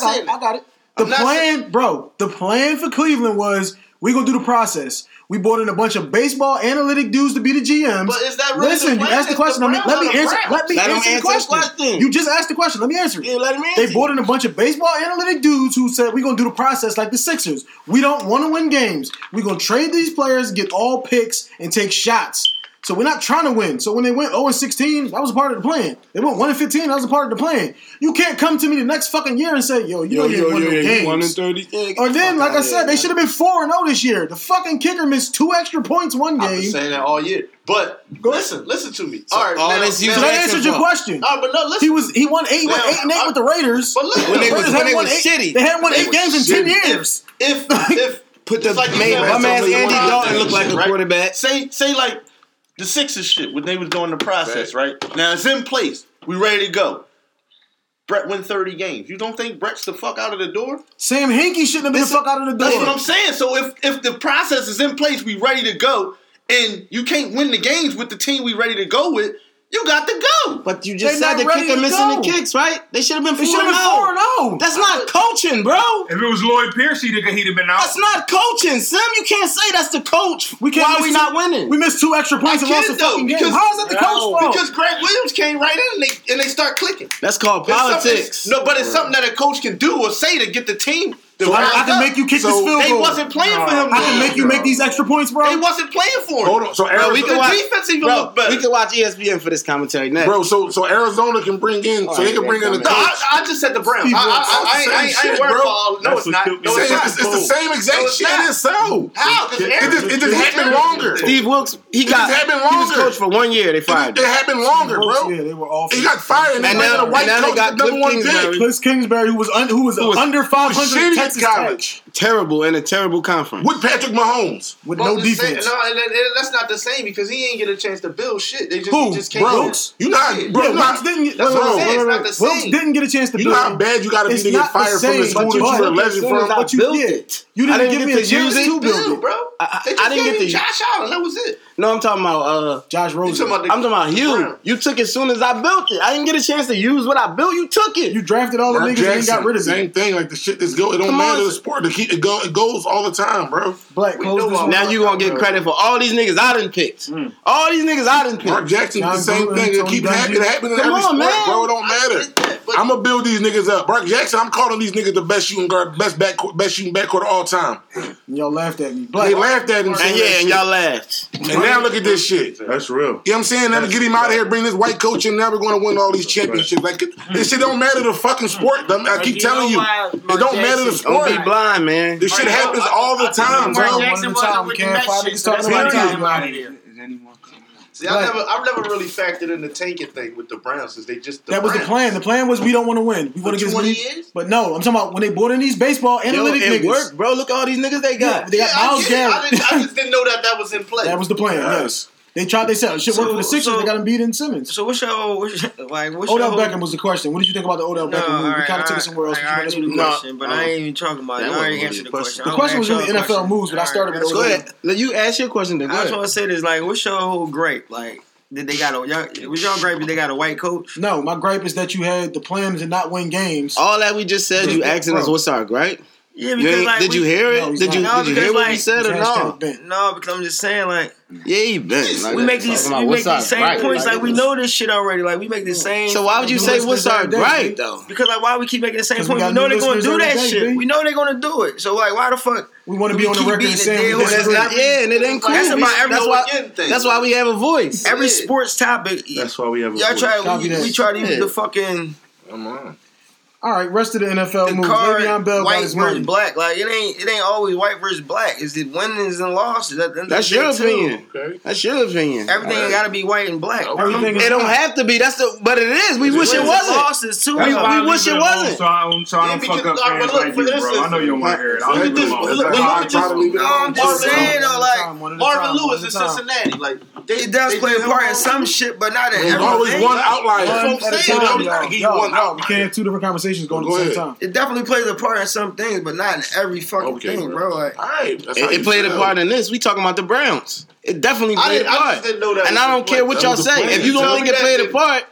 saying. I. I got it. The plan, bro. The plan for Cleveland was we gonna do the process. We brought in a bunch of baseball analytic dudes to be the GMs. But is that really Listen, you asked the question. The let me answer. Let me let answer, answer the question. question. You just asked the question. Let me answer it. Yeah, let answer. They brought in a bunch of baseball analytic dudes who said we're gonna do the process like the Sixers. We don't want to win games. We're gonna trade these players, get all picks, and take shots. So we're not trying to win. So when they went 0 16, that was a part of the plan. They went 1 15, that was a part of the plan. You can't come to me the next fucking year and say, yo, you yo, know you yo, won yo, no. One and 30. Yeah, or then, like I said, they should have been 4 0 this year. The fucking kicker missed two extra points one game. I've been saying that all year. But Go listen, ahead. listen to me. So all right, all now, this now, that answered your question. All right, but no, listen. He was he won eight, now, eight and eight I, with the Raiders. But look, when the they Raiders was, when they was eight, shitty, they hadn't won they eight games shitty. in ten years. If if, if put the like man, my man Andy Dalton looked like a quarterback. Say say like the Sixers shit when they was doing the process, right. right? Now it's in place. We ready to go. Brett win 30 games. You don't think Brett's the fuck out of the door? Sam Hinkie shouldn't have been the fuck out of the door. That's what I'm saying. So if if the process is in place, we ready to go, and you can't win the games with the team we ready to go with, you got to go. But you just They're said the kicker missing go. the kicks, right? They should have been 4 0. That's not coaching, bro. If it was Lloyd Pierce, he'd have, he'd have been out. That's not coaching, Sim. You can't say that's the coach. We can't Why are we two, not winning? We missed two extra points and lost the fucking because, game. How is that the coach fault? Because Gregg Williams came right in and they, and they start clicking. That's called politics. No, but it's something that a coach can do or say to get the team so I, I, can make you kick so this field goal. They wasn't playing for him. Bro. I can make you make these extra points, bro. They wasn't playing for him. Hold on. So Arizona, bro, we can watch, defense even bro, look better. We can watch ESPN for this commentary next, bro. So so Arizona can bring in. All so oh, they can bring in the. coach. I, I, just said the Browns. I, I, I, ain't, shit, ain't worried about all. No, it's not. No, it's not. It's the same exact shit. It is so. How? It just happened longer. Steve Wilks. He got. It happened longer. He was Coach for one year. They fired. It happened longer, bro. Yeah, they were off. He got fired, and now the white coach, number Kliff Kingsbury, who was who was under five hundred. Texas College. Terrible in a terrible conference. With Patrick Mahomes. With no defense. Same, no, and, and, and that's not the same because he ain't get a chance to build shit. They just, Who? Just came Brooks. You not yeah, Brooks didn't get, that's what I'm wait, wait, Brooks didn't get a chance to you build. You know how bad you gotta it's be to get fired from the school that you were a legend from. But you did. You didn't give me a chance to build, bro. I didn't get to Josh Allen. That was it. No, I'm talking about uh, Josh Rosen. Talking about the, I'm talking about you. Brown. You took it as soon as I built it. I didn't get a chance to use what I built. You took it. You drafted all the niggas Jackson, and got rid of the it. Same thing. Like the shit that's go. It don't Come matter on. the sport. The key, it, go, it goes all the time, bro. Black Now you gonna get bro. credit for all these niggas I didn't pick. Mm. All these niggas I didn't pick. Mark Jackson, John the same thing. It keep happening. Happening in every on, sport, man. bro. It don't matter. But I'm gonna build these niggas up. Brock Jackson, I'm calling these niggas the best shooting guard, best back, best shooting backcourt of all time. y'all laughed at me. Black. They laughed at him. And yeah, and y'all laughed. And now look at this shit. That's real. You know what I'm saying? Never get him out of here. Bring this white coach in. Now we're gonna win all these championships. Like this shit don't matter the fucking sport. I keep telling you, it don't matter the sport. Don't be blind, man. This shit happens all the time, bro. One time, can't. See, like, I never, I've never really factored in the tanking thing with the Browns since they just the that was Browns. the plan. The plan was we don't want to win. We want to get twenty years. But no, I'm talking about when they brought in these baseball analytics Yo, it niggas. Worked, bro. Look at all these niggas they got. Yeah, they got yeah, Myles Garrett. I, I, just didn't know that that was in play. That was the plan. Yes. They tried. They said oh, shit so, worked for the Sixers. So, they got him beat in Simmons. So what's your, what's your like? What's Odell your Beckham was the question. What did you think about the Odell no, Beckham move? Right, we kind of took it somewhere else. Right, you know, question, but um, I ain't even talking about. it. I already answered the question. The question was the NFL question. moves, but I started with. Go. Let you ask your question. Then I just want to say this. Like, what's your whole gripe? Like, did they got a y'all, was y'all gripe? Did they got a white coach? No, my gripe is that you had the plans and not win games. All that we just said. You asking us what's our gripe? Yeah, because like did we, you hear it? No, did you no, did you hear what he said or no? No, because I'm just saying like yeah, he bent. Like, we make these we make these same right, points like, like we know this shit already. Like we make the same. So why would you say what's our right though? Because like why we keep making the same point? We, we know they're going to do that day, shit. Man. We know they're going to do it. So like why the fuck? We want to be on the record saying yeah, and it ain't cool. That's about every. That's why we have a voice. Every sports topic. That's why we have. Y'all try. We try to use the fucking. Come on all right, rest of the NFL the moves. Card, Le'Veon Bell white versus money. black. Like it ain't it ain't always white versus black. Is it winnings and losses. That, that, that's, that's your opinion. That's your opinion. Everything right. got to be white and black. Everything it don't have to be. That's the but it is. We wish it wasn't. Losses too. We, we wish it wasn't. So I'm trying to fuck up fans like you, bro. I know you don't want to hear it. I'm just saying like Marvin Lewis in Cincinnati, like it does play a part in some shit, but not in everything. There's always one outlier. One at a time. We can't have two different conversations conversation's going go at the same time. It definitely plays a part in some things, but not in every fucking okay, thing, bro. bro. Like, All right, it, it played a part in this. We talking about the Browns. It definitely played a part. and I don't care what y'all say. If you don't think it played a part.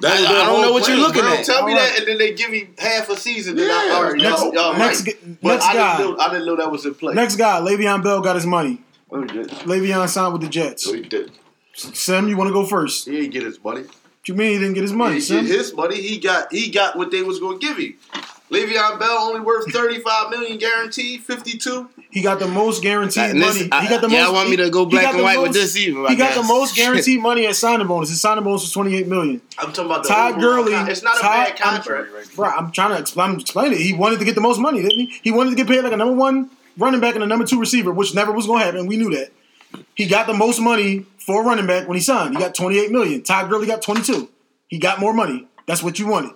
That, I, don't know what plan, you're looking bro. at. Tell me right. that, and then they give me half a season. And yeah, I next. Y'all next, right. I guy, didn't know, I didn't know that was in play. Next guy, Le'Veon Bell got his money. Oh, Le'Veon signed with the Jets. Oh, he did. Sam, you want to go first? He get his money you mean he didn't get his money? He son? his money. He got he got what they was going to give him. Le'Veon Bell only worth thirty five million guaranteed, fifty two. He got the most guaranteed money. He got the yeah, most. Yeah, want me to go black and white most, with this even. He got the most guaranteed money at signing bonus. His signing bonus was twenty eight million. I'm talking about Todd Gurley. Con- it's not Ty, a bad contract, right? Bro, I'm trying to explain, explain it. He wanted to get the most money, didn't he? He wanted to get paid like a number one running back and a number two receiver, which never was going to happen. We knew that. He got the most money for a running back when he signed. He got 28 million. Todd Gurley got 22. He got more money. That's what you wanted.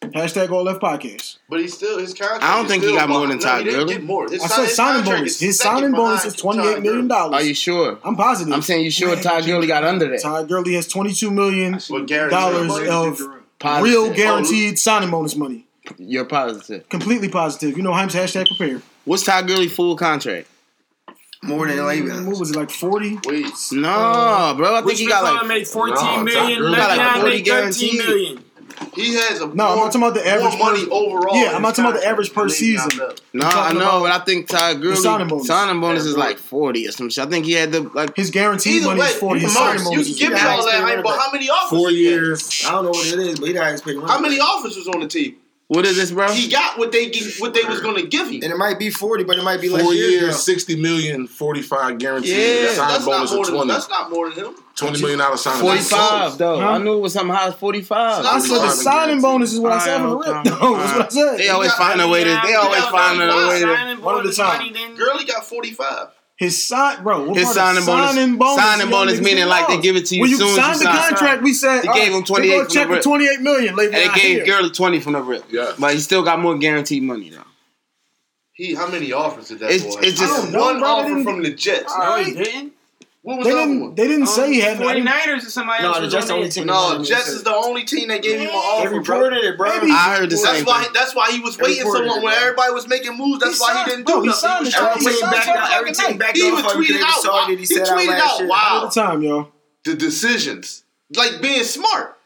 Hashtag all left podcast. But he's still his contract. I don't think he got more than Todd no, Gurley. more. I said signing bonus. His signing bonus is twenty eight million dollars. Are you sure? I'm positive. I'm saying you sure Man, Todd Gurley got under that. Todd Gurley has twenty two million dollars of positive. real guaranteed oh, signing bonus money. You're positive. Completely positive. You know Heims. hashtag Prepare. What's Todd Gurley full contract? More than like mm, what was it like forty? Wait, no, uh, bro. I think he got like made fourteen no, million. Really got like forty guaranteed. Million. He has a no. More, I'm not talking about the average money per, overall. Yeah, I'm not talking about the average per season. No, I know, but I think Ty Gurley signing bonus, signing bonus yeah, is like forty or some shit. I think he had the like his guaranteed money is forty. His signing bonus you give me all that, but how many offers? Four years. I don't know what it is, but he didn't expect. How many offers was on the team? What is this, bro? He got what they what they was gonna give him, and it might be forty, but it might be four like years, years sixty million, forty five guaranteed. Yeah, that's not, more than, that's not more than him. Twenty million dollar signing. Forty five though. Huh? I knew it was something high as forty five. So I said the signing bonus is what I said on the rip. No, that's what I said. They always find a way to. They always find a way to. One at a time. Gurley, he got forty five. His sign, bro. His signing bonus, signing bonus. Signing bonus meaning like they give it to you when you signed you the sign. contract. We said they gave him twenty eight. Check for twenty eight million. And they gave Gurley twenty from the rip. Yeah, but he still got more guaranteed money though. He how many offers did that it's, boy? It's just one offer from the Jets. No, he didn't. What was they didn't. They didn't um, say he had um, 49ers or somebody no, else. The Jets the only team. No, Jets is the only team that gave him an offer. They reported it, bro. Maybe. I heard the same. That's why. Thing. That's why he was they waiting so long. When everybody was making moves, that's he why signed, he didn't bro, do nothing. He every team back down. Every team back. He even tweeted out. He tweeted out. Wow. All the time, y'all. The decisions, like being smart.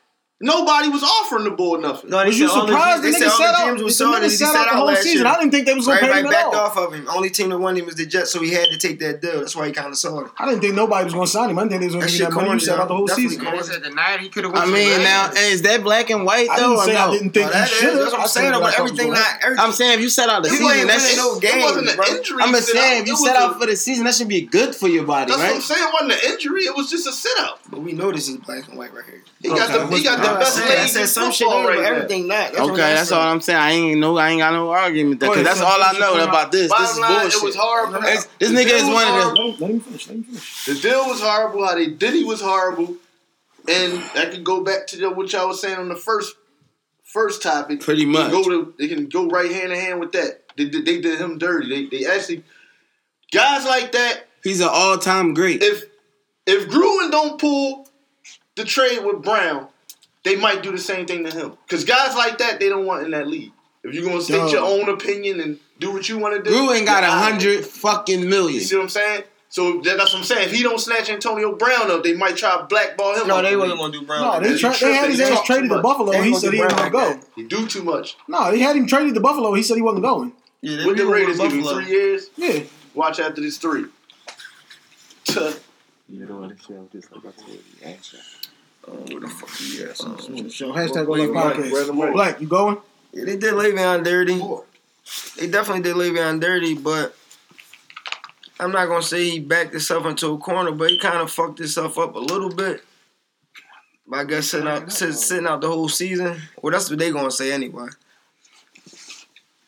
Nobody was offering the ball nothing. No, was you surprised? The, they, they nigga set up. Was the He sat out the whole season. I didn't think they was gonna pay him at backed all. off of him. Only team that won him was the Jets, so he had to take that deal. That's why he kind of saw it. I didn't think nobody was gonna sign him. I didn't think they was gonna give that money. Corny, set out the whole season. have. I mean, now is that black and white though? I, didn't say no? I didn't think no, that is, That's what I'm saying. But everything, not everything. I'm saying if you set out the season, that's no game. It wasn't an injury. I'm saying if you set out for the season, that should be good for your body, right? I'm saying. It wasn't an injury. It was just a sit out. But we know this is black and white right here. He got the he got the said. I said some shit right everything. That's okay, that's saying. all I'm saying. I ain't no, I ain't got no argument because that's all I know about this. Bottom this is line, bullshit. It was horrible. It's, this the nigga is one of them. The deal was horrible. How they did he was horrible, and I could go back to the, what y'all was saying on the first first topic. Pretty much, they, to, they can go right hand in hand with that. They, they, they did him dirty. They, they actually guys like that. He's an all time great. If if Gruden don't pull the trade with Brown, they might do the same thing to him. Because guys like that, they don't want in that league. If you're gonna state Duh. your own opinion and do what you want to do, Drew ain't got a hundred fucking million. You see what I'm saying? So that's what I'm saying. If he don't snatch Antonio Brown up, they might try to blackball him. No, they wasn't gonna do Brown. No, they, tra- they had his ass traded to Buffalo. He said he wasn't gonna go. He do too much. No, they had him traded to Buffalo. He said he wasn't going. Yeah, with the Raiders, give him three years. Yeah, watch after this three. you don't this like I told you. Oh where the fuck at. So hashtag black podcast. Black, you going? Yeah, they did Le'Veon dirty. They definitely did Le'Veon dirty, but I'm not gonna say he backed himself into a corner, but he kind of fucked himself up a little bit. I guess sitting out sitting out the whole season. Well, that's what they gonna say anyway.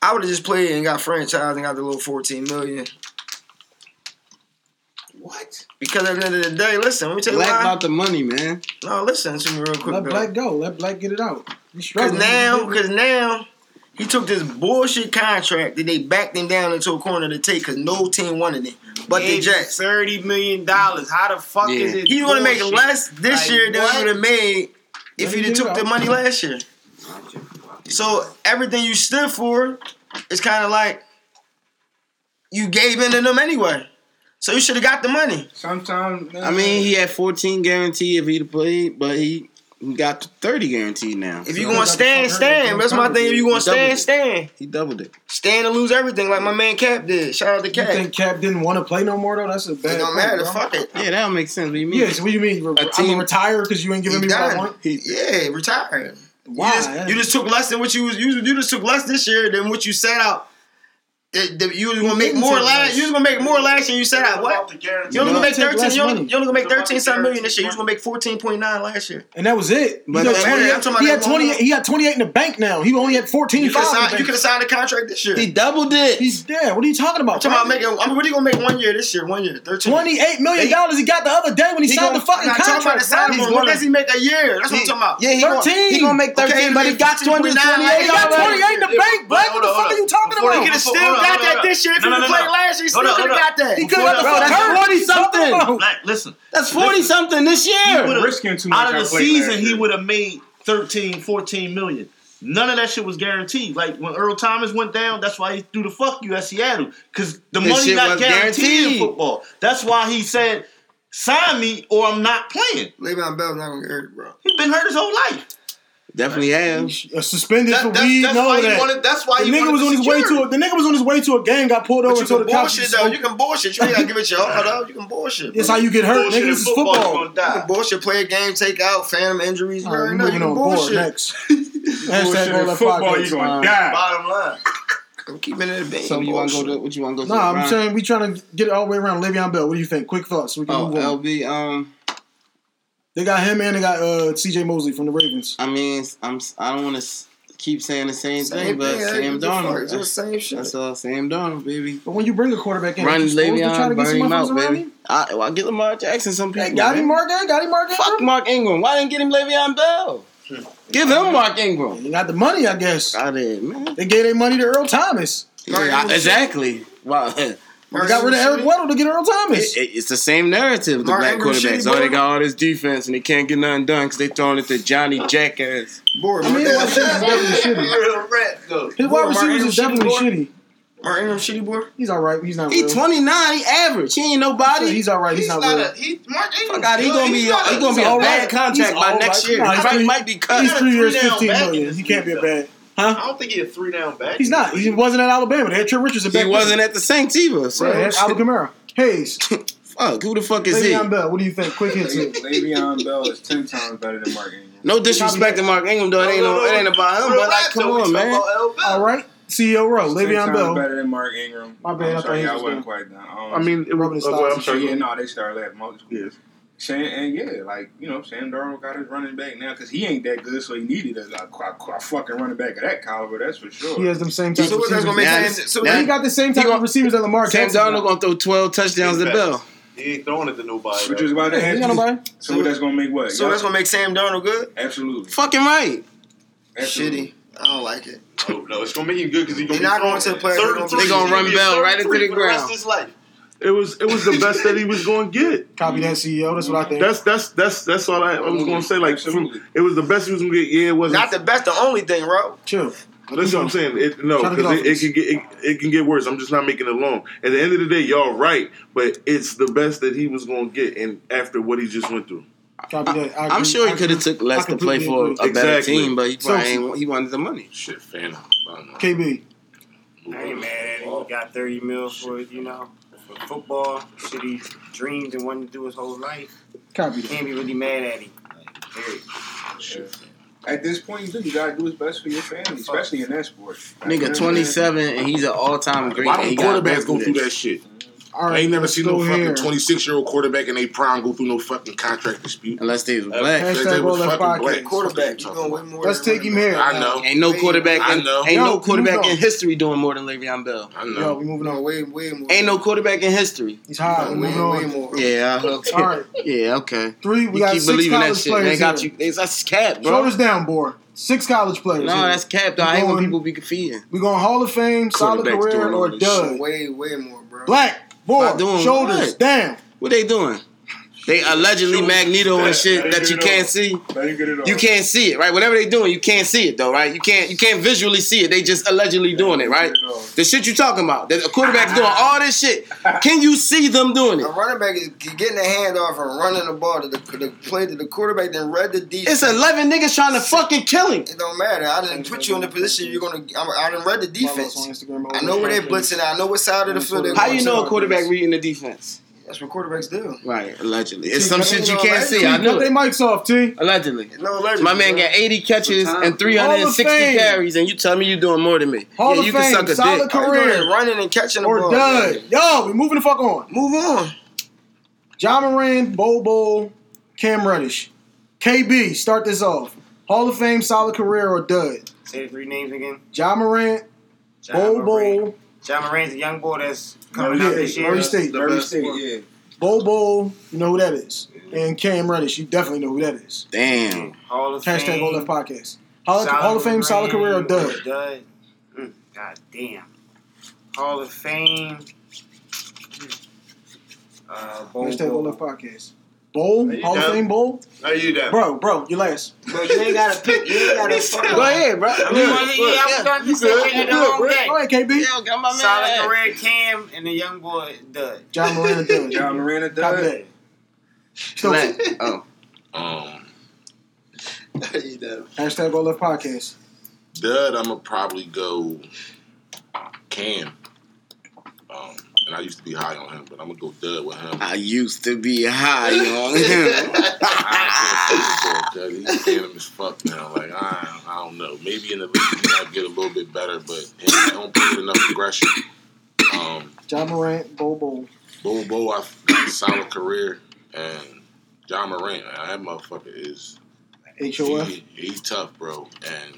I would have just played and got franchised and got the little 14 million. What? Because at the end of the day, listen, let me tell black you Black about the money, man. No, listen to me real quick. Let. Black go. Let Black get it out. Because now, because now, he took this bullshit contract that they backed him down into a corner to take because no team wanted it. But the Jets. Thirty million dollars. How the fuck yeah. is it? He's gonna make less this like, year than he would have made if he took the money last year. So everything you stood for is kind of like you gave in to them anyway. So you should have got the money. Sometimes. I mean, he had 14 guarantee if he'd played, but he got 30 guaranteed now. If you gonna stand, stand. That's my thing. If you gonna stand, stand. He doubled it. Stand and lose everything like my man Cap did. Shout out to Cap. You think Cap didn't want to play no more though? That's a bad. It don't matter. Bro. Fuck it. Yeah, that makes sense. What do you mean? Yeah, so what do you mean? Re- team, retire because you ain't giving me what I want. He, yeah, retire. Why? You just, you just, took less than what you was. You, you just took less this year than what you set out the, you was gonna make more last. You was gonna make more last year. You said I what? You only gonna make thirteen. You only, you only gonna make thirteen this year. You was gonna make fourteen point nine last year. And that was it. But you know, 20, he had twenty. He had twenty eight in the bank now. He only had fourteen. You could have signed a contract this year. He doubled it. He's dead. What are you talking about? I'm talking about making. I mean, what are you gonna make one year this year? One year, thirteen. Twenty eight million dollars he got the other day when he, he signed gonna, the fucking contract. Right? What does he make a year? That's what I'm talking about. Yeah, thirteen. He gonna make thirteen, but he got twenty eight. He got twenty eight in the bank, Black. What the fuck are you talking about? got that this year. If he played last year, he still could have got that. He could have that's forty something. Listen, that's forty something this year. Risking too much out of the season, he would have made 13, 14 million. None of that shit was guaranteed. Like when Earl Thomas went down, that's why he threw the fuck you at Seattle because the this money not guaranteed, guaranteed, in football. That's why he said, "Sign me or I'm not playing." Le'Veon Bell's not gonna get hurt, bro. He's been hurt his whole life. Definitely have uh, suspended that, for that's, weed. That's no, why that. wanted, that's why the nigga was on his way to a, the nigga was on his way to a gang, got pulled over until the cops. Bullshit though, you can bullshit. You ain't gotta give it your all though. You can bullshit. That's how you get hurt. Nigga, this is football. football. You can bullshit, play a game, take out, phantom injuries. Oh, all right, you know, you can bullshit. Next. Hashtag football, you gonna die. Bottom line. I'm keeping it a. So you want to go to what you want to go? to? Nah, I'm saying we trying to get it all the way around. Le'Veon Bell. What do you think? Quick thoughts. We can oh, move on. LB. Um, they got him and they got uh, C.J. Mosley from the Ravens. I mean, I'm I don't want to keep saying the same, same thing, but Sam Darnold, just same shit. That's all, Sam Darnold, baby. But when you bring a quarterback in, run Le'Veon, burn him out, baby. Him? I, well, I get Lamar Jackson. Some people hey, got man. him Mark. Got him Mark. Ingram? Fuck Mark Ingram. Why didn't get him Le'Veon Bell? Give him Mark Ingram. You got the money, I guess. I did, man. They gave their money to Earl Thomas. Yeah, I, exactly. Wow. Mark, got rid of Eric Weddle to get Earl Thomas. It, it, it's the same narrative the Mark black Ingram quarterbacks. Oh, they got all this defense and they can't get nothing done because they throwing it to Johnny Jackass. Board, I mean, his wide receivers definitely shitty. His wide receivers is definitely shitty. Mark Ingram shitty boy. He's all right. He's not. He's twenty nine. He average. He ain't nobody. he's all right. He's, he's not, not real. A, he, Mark Ingram. Fuck out. He's gonna be. He's gonna be a bad right. contract he's by next right. year. He might be cut. He's three years, fifteen million. He can't be a bad. Huh? I don't think he's a three down back. He's not. He wasn't at Alabama. They had Trent Richardson. He back wasn't at the Saints either. So right, that's Alvin Kamara. Hayes. Fuck, who the fuck is Le'Veon he? Le'Veon Bell. What do you think? Quick hit. Le'Veon Bell is ten times better than Mark Ingram. No disrespect to Mark Ingram, though. It ain't, no, no, it ain't about him. But like, come on, man. All right. CEO Row, Le'Veon Bell. better than Mark Ingram. My bad. I'm sorry, I wasn't quite done. I mean, it, was. oh, well, I'm sorry. Yeah, no, they started at multiple. Yes. And yeah, like you know, Sam Darnold got his running back now because he ain't that good, so he needed a, a, a, a fucking running back of that caliber. That's for sure. He has them same type. So what that's gonna make now, So now, he got the same type of receivers as Lamar. Sam Darnold gonna throw twelve touchdowns to Bell. He ain't throwing it to nobody. Which is about to nobody. So, so that's gonna make what? So that's gonna make Sam Darnold good? Absolutely. Fucking right. Absolutely. Shitty. I don't like it. No, it's gonna make him good because he's gonna. They're not going to the playoffs. They're gonna run Bell right into the ground. The rest of his life it was it was the best that he was going to get. Copy that CEO. That's what I think. That's that's that's that's all I, I was going to say. Like from, it was the best he was going to get. Yeah, it wasn't not the best. The only thing, bro. Chill. That's what I'm saying. It, no, because it, it, can get it, it, can get worse. I'm just not making it long. At the end of the day, y'all right, but it's the best that he was going to get, and after what he just went through. I, am sure he could have took less to play for a exactly. better team, but he he wanted the money. Shit, fan. KB. Hey man, he got thirty mil for it, you know for football, shit he dreamed and wanted to do his whole life. Copy. Can't be really mad at him. Like, At this point, you. You gotta do what's best for your family, especially in that sport. Nigga, 27 and he's an all-time great. Why do quarterbacks go through that shit? All right, I ain't never seen no fucking twenty six year old quarterback in a prime go through no fucking contract dispute unless they was black. Unless they was fucking podcast. black. Quarterback, you gonna more. Let's take him here. I know. Ain't no quarterback. I know. Ain't no quarterback in history doing more than Le'Veon Bell. I know. Yo, we moving on way way more. Ain't no quarterback in history. He's high. Way, way more. Yeah. Okay. All right. Yeah. Okay. Three. We you got keep believing that shit. They got you. That's cap, bro. Shoulders down, boy. Six college players. No, here. that's capped. I hate when people be confused. We going Hall of Fame, solid career, or dud. Way, way more, bro. Black. Board, shoulders what? down. What they doing? Can't see You can't see it, right? Whatever they doing, you can't see it though, right? You can't you can't visually see it. They just allegedly doing it, right? The shit you talking about. The quarterback's doing all this shit. Can you see them doing it? A running back is getting a hand off and running the ball to the, the play to the quarterback, then read the defense. It's eleven niggas trying to fucking kill him. It don't matter. I didn't put you in the position you're gonna. I'm, I didn't read the Follow us on defense. I know where they're blitzing. at. I know what side of the field they're How going you know a quarterback reading the defense? That's what quarterbacks do. Right, allegedly. It's See, some shit you can't see. I know. They mics off, T. Allegedly. No legend. My man bro. got 80 catches and 360 carries, and you tell me you're doing more than me. Hall yeah, of you Fame, can suck a solid dick. career. Doing running and catching the Or ball. dud. Yo, we moving the fuck on. Move on. John Moran, Bol Bol, Cam Reddish. KB, start this off. Hall of Fame, solid career, or dud? Say the three names again. John Moran, John Moran. Bol Bol, John Moran's a young boy that's coming Yeah, out this year. Murray State. Murray State, yeah. Bol Bol, you know who that is. And Cam Reddish, you definitely know who that is. Damn. Hall of Hashtag Fame. All Left Podcast. Hall, Solid Hall of Fame, solid career, or dud? Dud. Mm, God damn. Hall of Fame. Uh, Bo, Hashtag All Bo. Left Podcast. Bowl? Hall of? Fame Bowl? Are you down? Bro, bro, you last. Bro, you ain't gotta pick. You ain't gotta fucking. Go ahead, bro. I mean, well, yeah, I'm done. You said it the wrong day. Go ahead, KB. Yo, got my man. Solid career, Cam, and the young boy, Dud. John Moran or dud? John Miranda Copy does. that. Stokes. Oh. Um, Are you down? Hashtag All Left Podcast. Dud, I'm gonna probably go Cam. Um, and I used to be high on him, but I'm gonna go Dud with him. I used to be high on him. I don't feel He's random as fuck now. Like I, I don't know. Maybe in the league he might get a little bit better, but he don't play with enough aggression. Um, John Morant, Bobo. Bol Bol, I got a solid career, and John Morant, that motherfucker is HOF. he- he's tough, bro. And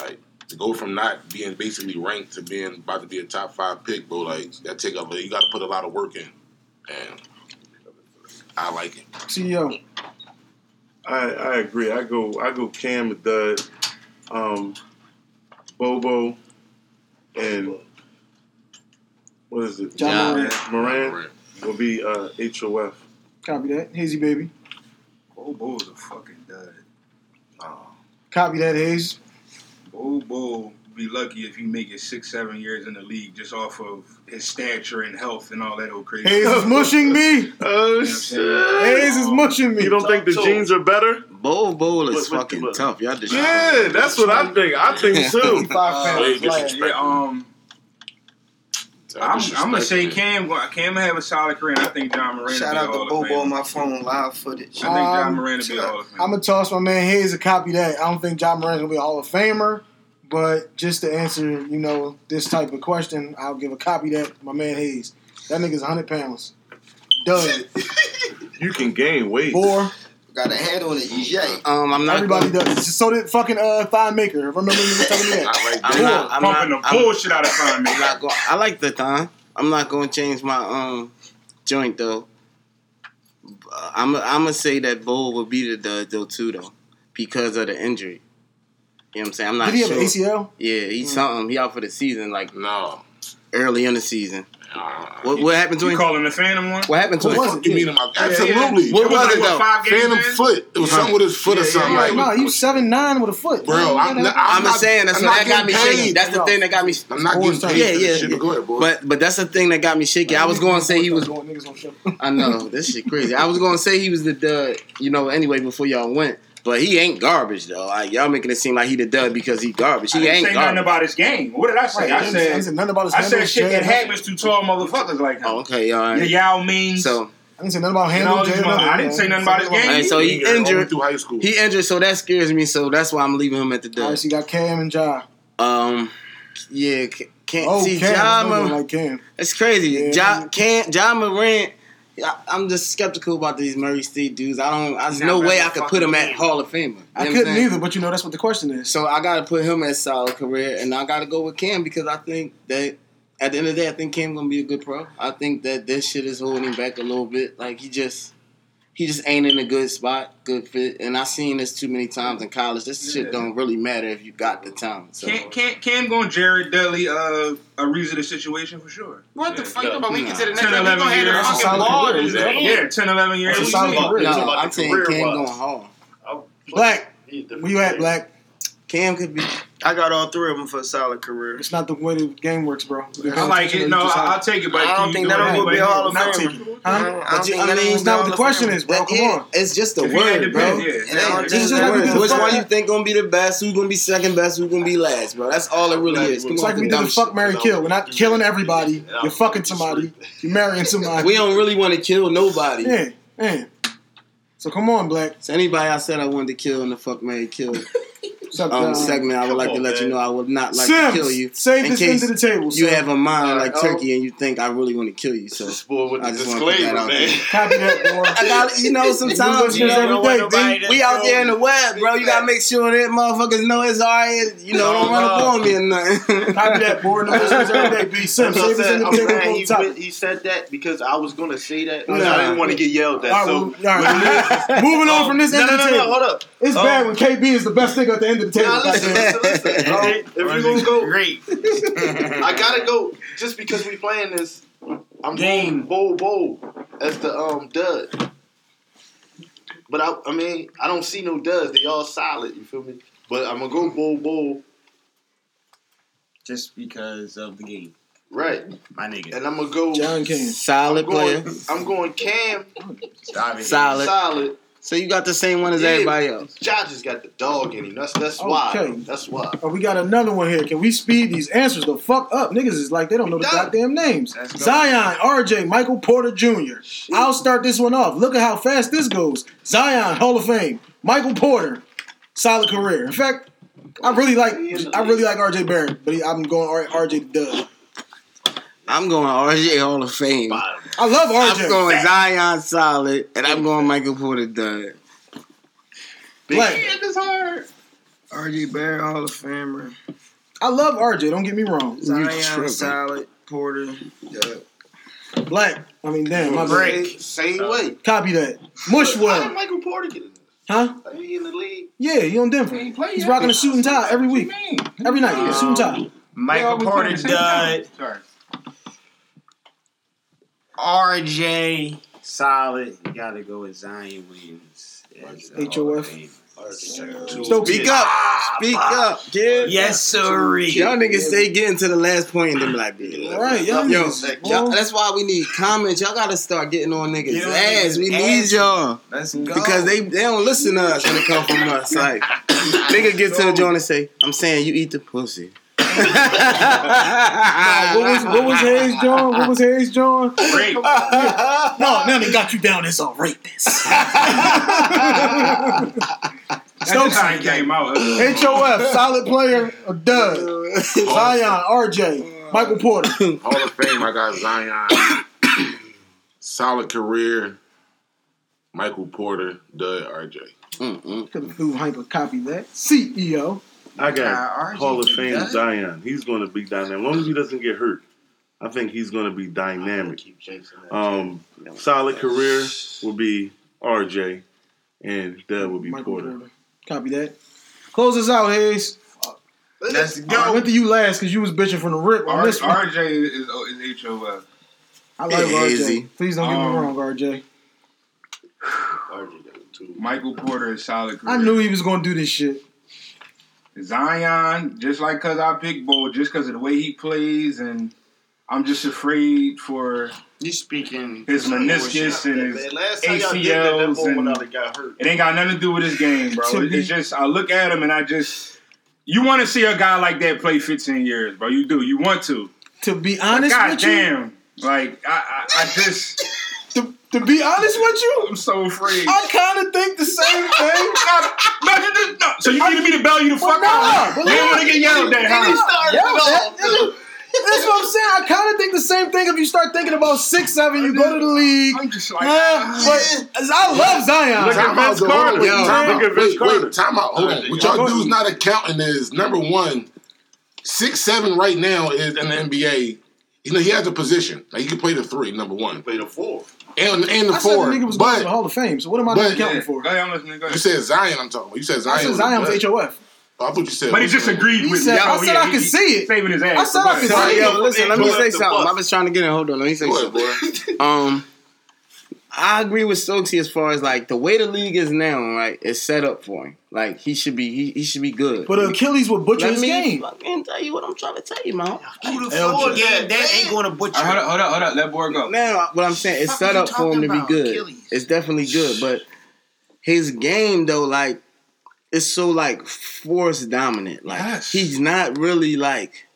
like to go from not being basically ranked to being about to be a top five pick, bro, like that take up. You got to put a lot of work in, and I like it. CEO. I, I agree. I go I go Cam with Dud, um, Bol Bol, and what is it? John John. Morant. Moran Morant. will be uh, HOF. Copy that. Hazy baby. Bol Bol's a fucking dud. Copy that, Hayes. Bol Bol be lucky if he make it six, seven years in the league just off of his stature and health and all that old crazy. Hayes is mushing me. Oh Hayes is mushing me. You don't think the So- jeans are better? Bol Bol is What- what- fucking what- tough. Y'all just Yeah, that's what I think. I think too. Five Uh, Way pounds. Like, disrespectful. Yeah, um, I'm, I'm gonna say Cam. Cam. Cam have a solid career. and I think John Moran. Shout out a to Hall of Bobo on my phone, live footage. I think John Um, Moran will be a Hall of Famer. I'm gonna toss my man Hayes a copy that. I don't think John Moran's gonna be a Hall of Famer, but just to answer, you know, this type of question, I'll give a copy that my man Hayes. That nigga's 100 pounds. Dud. You can gain weight. Four. Got a hand on it. Yay. Um, I'm not. Everybody gonna, does. So did fucking uh, Thigh Maker. Remember you were telling me that? Not like I'm that. not. I'm Pumping not. the I'm, bullshit out of time, I'm man. not going. I like the thon. I'm not going to change my um joint though. Uh, I'm. I'm gonna say that Bowl will be the dud though too though because of the injury. You know what I'm saying? I'm not Did he have sure. an ACL? Yeah, he's something. He out for the season, like No. early in the season. Nah. What, what happened to You him? calling the Phantom one? What happened to What him? was Fuck you mean about Absolutely. What It was like, it what, though? Five Phantom in? foot. It was something with his foot or Yeah, yeah, something. yeah. like, no, he was seven nine with a foot. Bro, I'm, not, I'm, I'm not just saying that's I'm what not that got me getting shaky. paid. That's the thing that got me. I'm not getting paid Yeah, for this yeah, shit, but Go ahead, boy. But but that's the thing that got me shaky. I was going to say he was. Niggas on show. I know this shit crazy. I was going to say he was the dud. You know, anyway before y'all went. But he ain't garbage though. Like y'all making it seem like he the dud because he garbage. I He didn't ain't say nothing about his game. What did I say? Right, I he said said nothing about his I said shit that happens to tall motherfuckers like him. Oh, okay, all The right. Yao Mings. So I didn't say nothing about You know, these jab, mother- nothing, I didn't say nothing about his game. Alright, so he All the way injured. through high school. He injured, so that scares me. So that's why I'm leaving him at the All right, dud. so you got Cam and Ja. Um, yeah, ca- can't Oh, see Cam. Ja. I'm Mor- going like Cam. It's crazy. Yeah. Ja can't Ja Morant. I, I'm just skeptical about these Murray State dudes. I don't. There's no way I could put him at Hall of Famer. You know I couldn't either, but you know that's what the question is. So I got to put him as solid career, and I got to go with Cam because I think that at the end of the day, I think Cam gonna be a good pro. I think that this shit is holding him back a little bit. Like he just, he just ain't in a good spot, good fit. And I've seen this too many times in college. This shit don't really matter if you got the talent. So Can't can't Cam going Jared Dudley uh, a reason the situation for sure. What the Yeah, fuck? yeah. But we consider 10, next time we 11 gonna have years. the That's a fucking solid career, yeah. year. 10, 11 years. That's a solid Yeah. career. no, I'm the saying career Cam going home. Black. He Where you at. Black? Cam could be. I got all three of them for a solid career. It's not the way the game works, bro. I like it. No, I, I'll take it. But I don't think do none of it them will be a anyway? Hall of Not Famer. I Huh? I don't think I mean, It's not what the question is, bro. Come on. It's just the If you had word, bro. pick, yeah. It ain't Yeah. just It's just the word. Which fuck- one you think gonna be the best? Who's gonna be second best? Who's gonna be last, bro? That's all it really is. Come It's on, like we with did the fuck, shit. marry, kill. We're not killing everybody. You're fucking somebody. You're marrying somebody. We don't really want to kill nobody. Yeah, yeah. So come on, Black. So anybody I said I wanted to kill in the fuck Mary kill What's up, um, segment, I would like to on, let you know I would not like Sims, to kill you. save in this case end of the table. You Sim. have a mind like Alright, turkey and you think I really want to kill you. So This boy with I just wanna put that disclaimer, out there. Copy that, boy. I got you know sometimes you know every don't want day, nobody B. to we out there in the web, bro. You gotta make sure that motherfuckers know it's alright. You know, don't run up on me or nothing. Copy that, boy. No listeners every day, B. Sim, save this I'm end of the table. he, top. went- he said that because I was gonna say that. but I didn't want to get yelled at. So well, all right. Moving on from this no, end no, of the no, table. hold up. It's bad when KB is the best thing at the end of the table. Now listen, listen, listen. Um, if you're gonna go, Great. I gotta go. Just because we playing this, I'm Game. going Bol Bol as the um dud. But I, I mean, I don't see no duds. They all solid. You feel me? But I'm gonna go Bol Bol, Just because of the game, right? my nigga. And I'm gonna go. John King. Solid I'm going, player, I'm going Cam Stop it. solid. solid. So you got the same one as Yeah. everybody else. Josh has got the dog in him. That's that's why. That's why. Oh, we got another one here. Can we speed these answers the fuck up? Niggas is like they don't know the Done. goddamn names. Zion, RJ, Michael Porter Jr. I'll start this one off. Look at how fast this goes. Zion, Hall of Fame. Michael Porter, solid career. In fact, I really like I really like RJ Barrett, but he, I'm going R- RJ the dub. I'm going RJ Hall of Fame. Bottom. I love RJ. I'm RJ. going Zion solid, and I'm going Michael Porter dud. Black. RJ Barrett, Hall of Famer. I love RJ. Don't get me wrong. Zion, tripping. solid. Porter. Yeah. Black. I mean, damn. My bad. Break. Same uh, way. Copy that. How did Michael Porter get in? Huh? Are he in the league? Yeah, he on Denver. He He's rocking a suit and tie every week, every night. A suit and tie. Michael Porter dud. Sorry. RJ solid. You gotta go with Zion Williams. as the HOF. Hall of Famer. Speak up, speak up, kid. Yes, sir. Y'all niggas stay getting to the last point and then be like, All right, y'all Yo, niggas. y'all, that's why we need comments. Y'all gotta start getting on niggas' Get ass. niggas' We need ass. y'all Let's go. because they they don't listen to us when it comes from us. Like nigga get to the joint and say, "I'm saying you eat the pussy." What was what was Hayes John? What was Hayes John? Great. No, now they got you down as a rapist. That's how he came out. HOF, solid player, a dud. Zion, RJ, Michael Porter. Hall of Fame, I got Zion. Solid career. Michael Porter, Dud, RJ. Mm-mm. Could have flew hyper copy that. CEO. I got Nah, Hall of Fame done. Zion. He's going to be dynamic. As long as he doesn't get hurt, I think he's going to be dynamic. Keep chasing that. Um, solid career will be RJ, and that will be Michael Porter. Porter. Copy that. Close us out, Hayes. Let's go. I went to you last because you was bitching from the rip on R- this one. RJ is, is HOF. I like Hazy. RJ. Please don't get me Um, wrong, RJ. RJ too. Michael Porter is solid career. I knew he was gonna do this shit. Zion, just like cause I picked Bo, just cause of the way he plays, and I'm just afraid for You speaking his meniscus and his Man, last time y'all did that, that ACLs and out got hurt. it ain't got nothing to do with his game, bro. To It- It's just I look at him and I just you want to see a guy like that play 15 years, bro. You do. You want to. To be But honest God with you, damn, like I, I, I just to, to be honest with you, I'm so afraid. I kind of think the same thing. Imagine this- no, So you needed me to bail you the fuck Well, nah, out? but You didn't nah. want to get yelled at, huh? Yeah, that- that's what I'm saying. I kind of think the same thing. If you start thinking about six, seven, you go to the league. I'm just like, Uh, but I love Zion. Look at Time out, Vince though. Hold Carter. on. Yo. Time Look at Vince Wait, Carter. wait, time out. Hold on. What y'all Go dudes not accounting is number one, six seven right now is in the NBA. You know, he has a position. Like he can play the three, number one, Play the four. And and the I said the four. nigga was going to But the Hall of Fame. So what am I but- doing counting Yeah. for? Go ahead, I'm listening. Go you said Zion. I'm talking. about. You said Zion. I said Zion was good. HOF. Oh, I thought you said. But he disagreed He with said- yo, I said yeah, I he- could he see it. Saving his ass. I said I could Go ahead. see it. Yo, listen, let me say something. bus. I was trying to get in. Hold on, let me say something. boy. Um, I agree with Stokesy as far as like the way the league is now, right? It's set up for him. Like he should be, he, he should be good. But Achilles would butcher Let his me game. fucking tell you what I'm trying to tell you, man. Who the LJ. fuck? Yeah, that ain't going to butcher. All right, hold up, hold up, hold up. Let boy go. Now, what I'm saying, it's Fuck set up for him to be good. Achilles? It's definitely good, but his game though, like, it's so like force dominant. Like Yes. he's not really like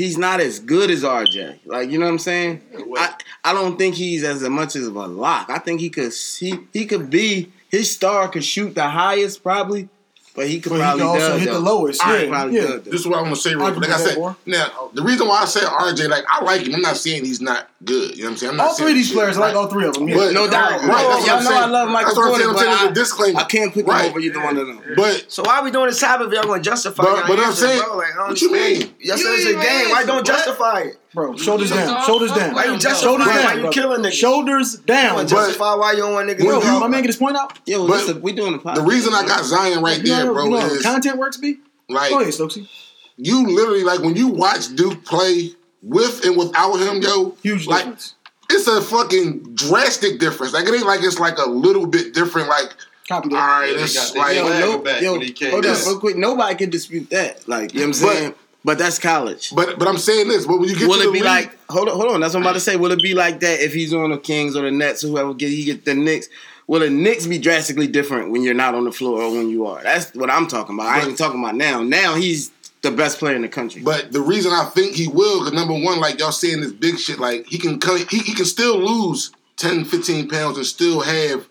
he's not as good as RJ. Like you know what I'm saying? I, I don't think he's as much as of a lock. I think he could he he could be his star could shoot the highest probably, but he could But he probably can also does, hit the lowest. He Yeah, yeah. does. This is what I'm gonna say. Real quick. Like I said, that, boy. now the reason why I said RJ, like I like him. I'm not saying he's not good. You know what I'm saying? I'm not All three of these players, I like all three of them. Yeah. But, No doubt. Right, No, that's y'all I'm know saying. I love Michael That's what I'm Porter, saying. I'm but saying I- disclaimer. I can't pick Right. over either one of them. But So why are we doing this topic if y'all gonna justify But- but I'm saying- bro? Like, I don't what you mean? Y'all said it's a game. Why don't justify it? Bro, shoulders down. Shoulders down. Why you justify Shoulders why down. you bro. killing niggas? Shoulders You down. wanna But- justify why you don't want niggas Bro, to my man get his point out. Yeah, well, But listen, we doing the podcast. the reason I got Zion right You there, how- bro, you know how is content works, B? like Go ahead, Stokesy. you literally like when you watch Duke play with and without him, yo. Huge like, difference. It's a fucking drastic difference. Like it ain't like it's like a little bit different. Like Copy all that. right, Yeah, they it's got their like yo, no, back yo, when he came hold on, real quick. Nobody can dispute that. Like, you know what I'm But- saying? But, that's college. But but I'm saying this. But when you get Will to it be league, like? Hold on, hold on. That's what I'm about to say. Will it be like that if he's on the Kings or the Nets or whoever get he get the Knicks? Will the Knicks be drastically different when you're not on the floor or when you are? That's what I'm talking about. I ain't even talking about now. Now he's the best player in the country. But the reason I think he will, because number one, like y'all saying this big shit, like he can he, he can still lose 10, 15 pounds and still have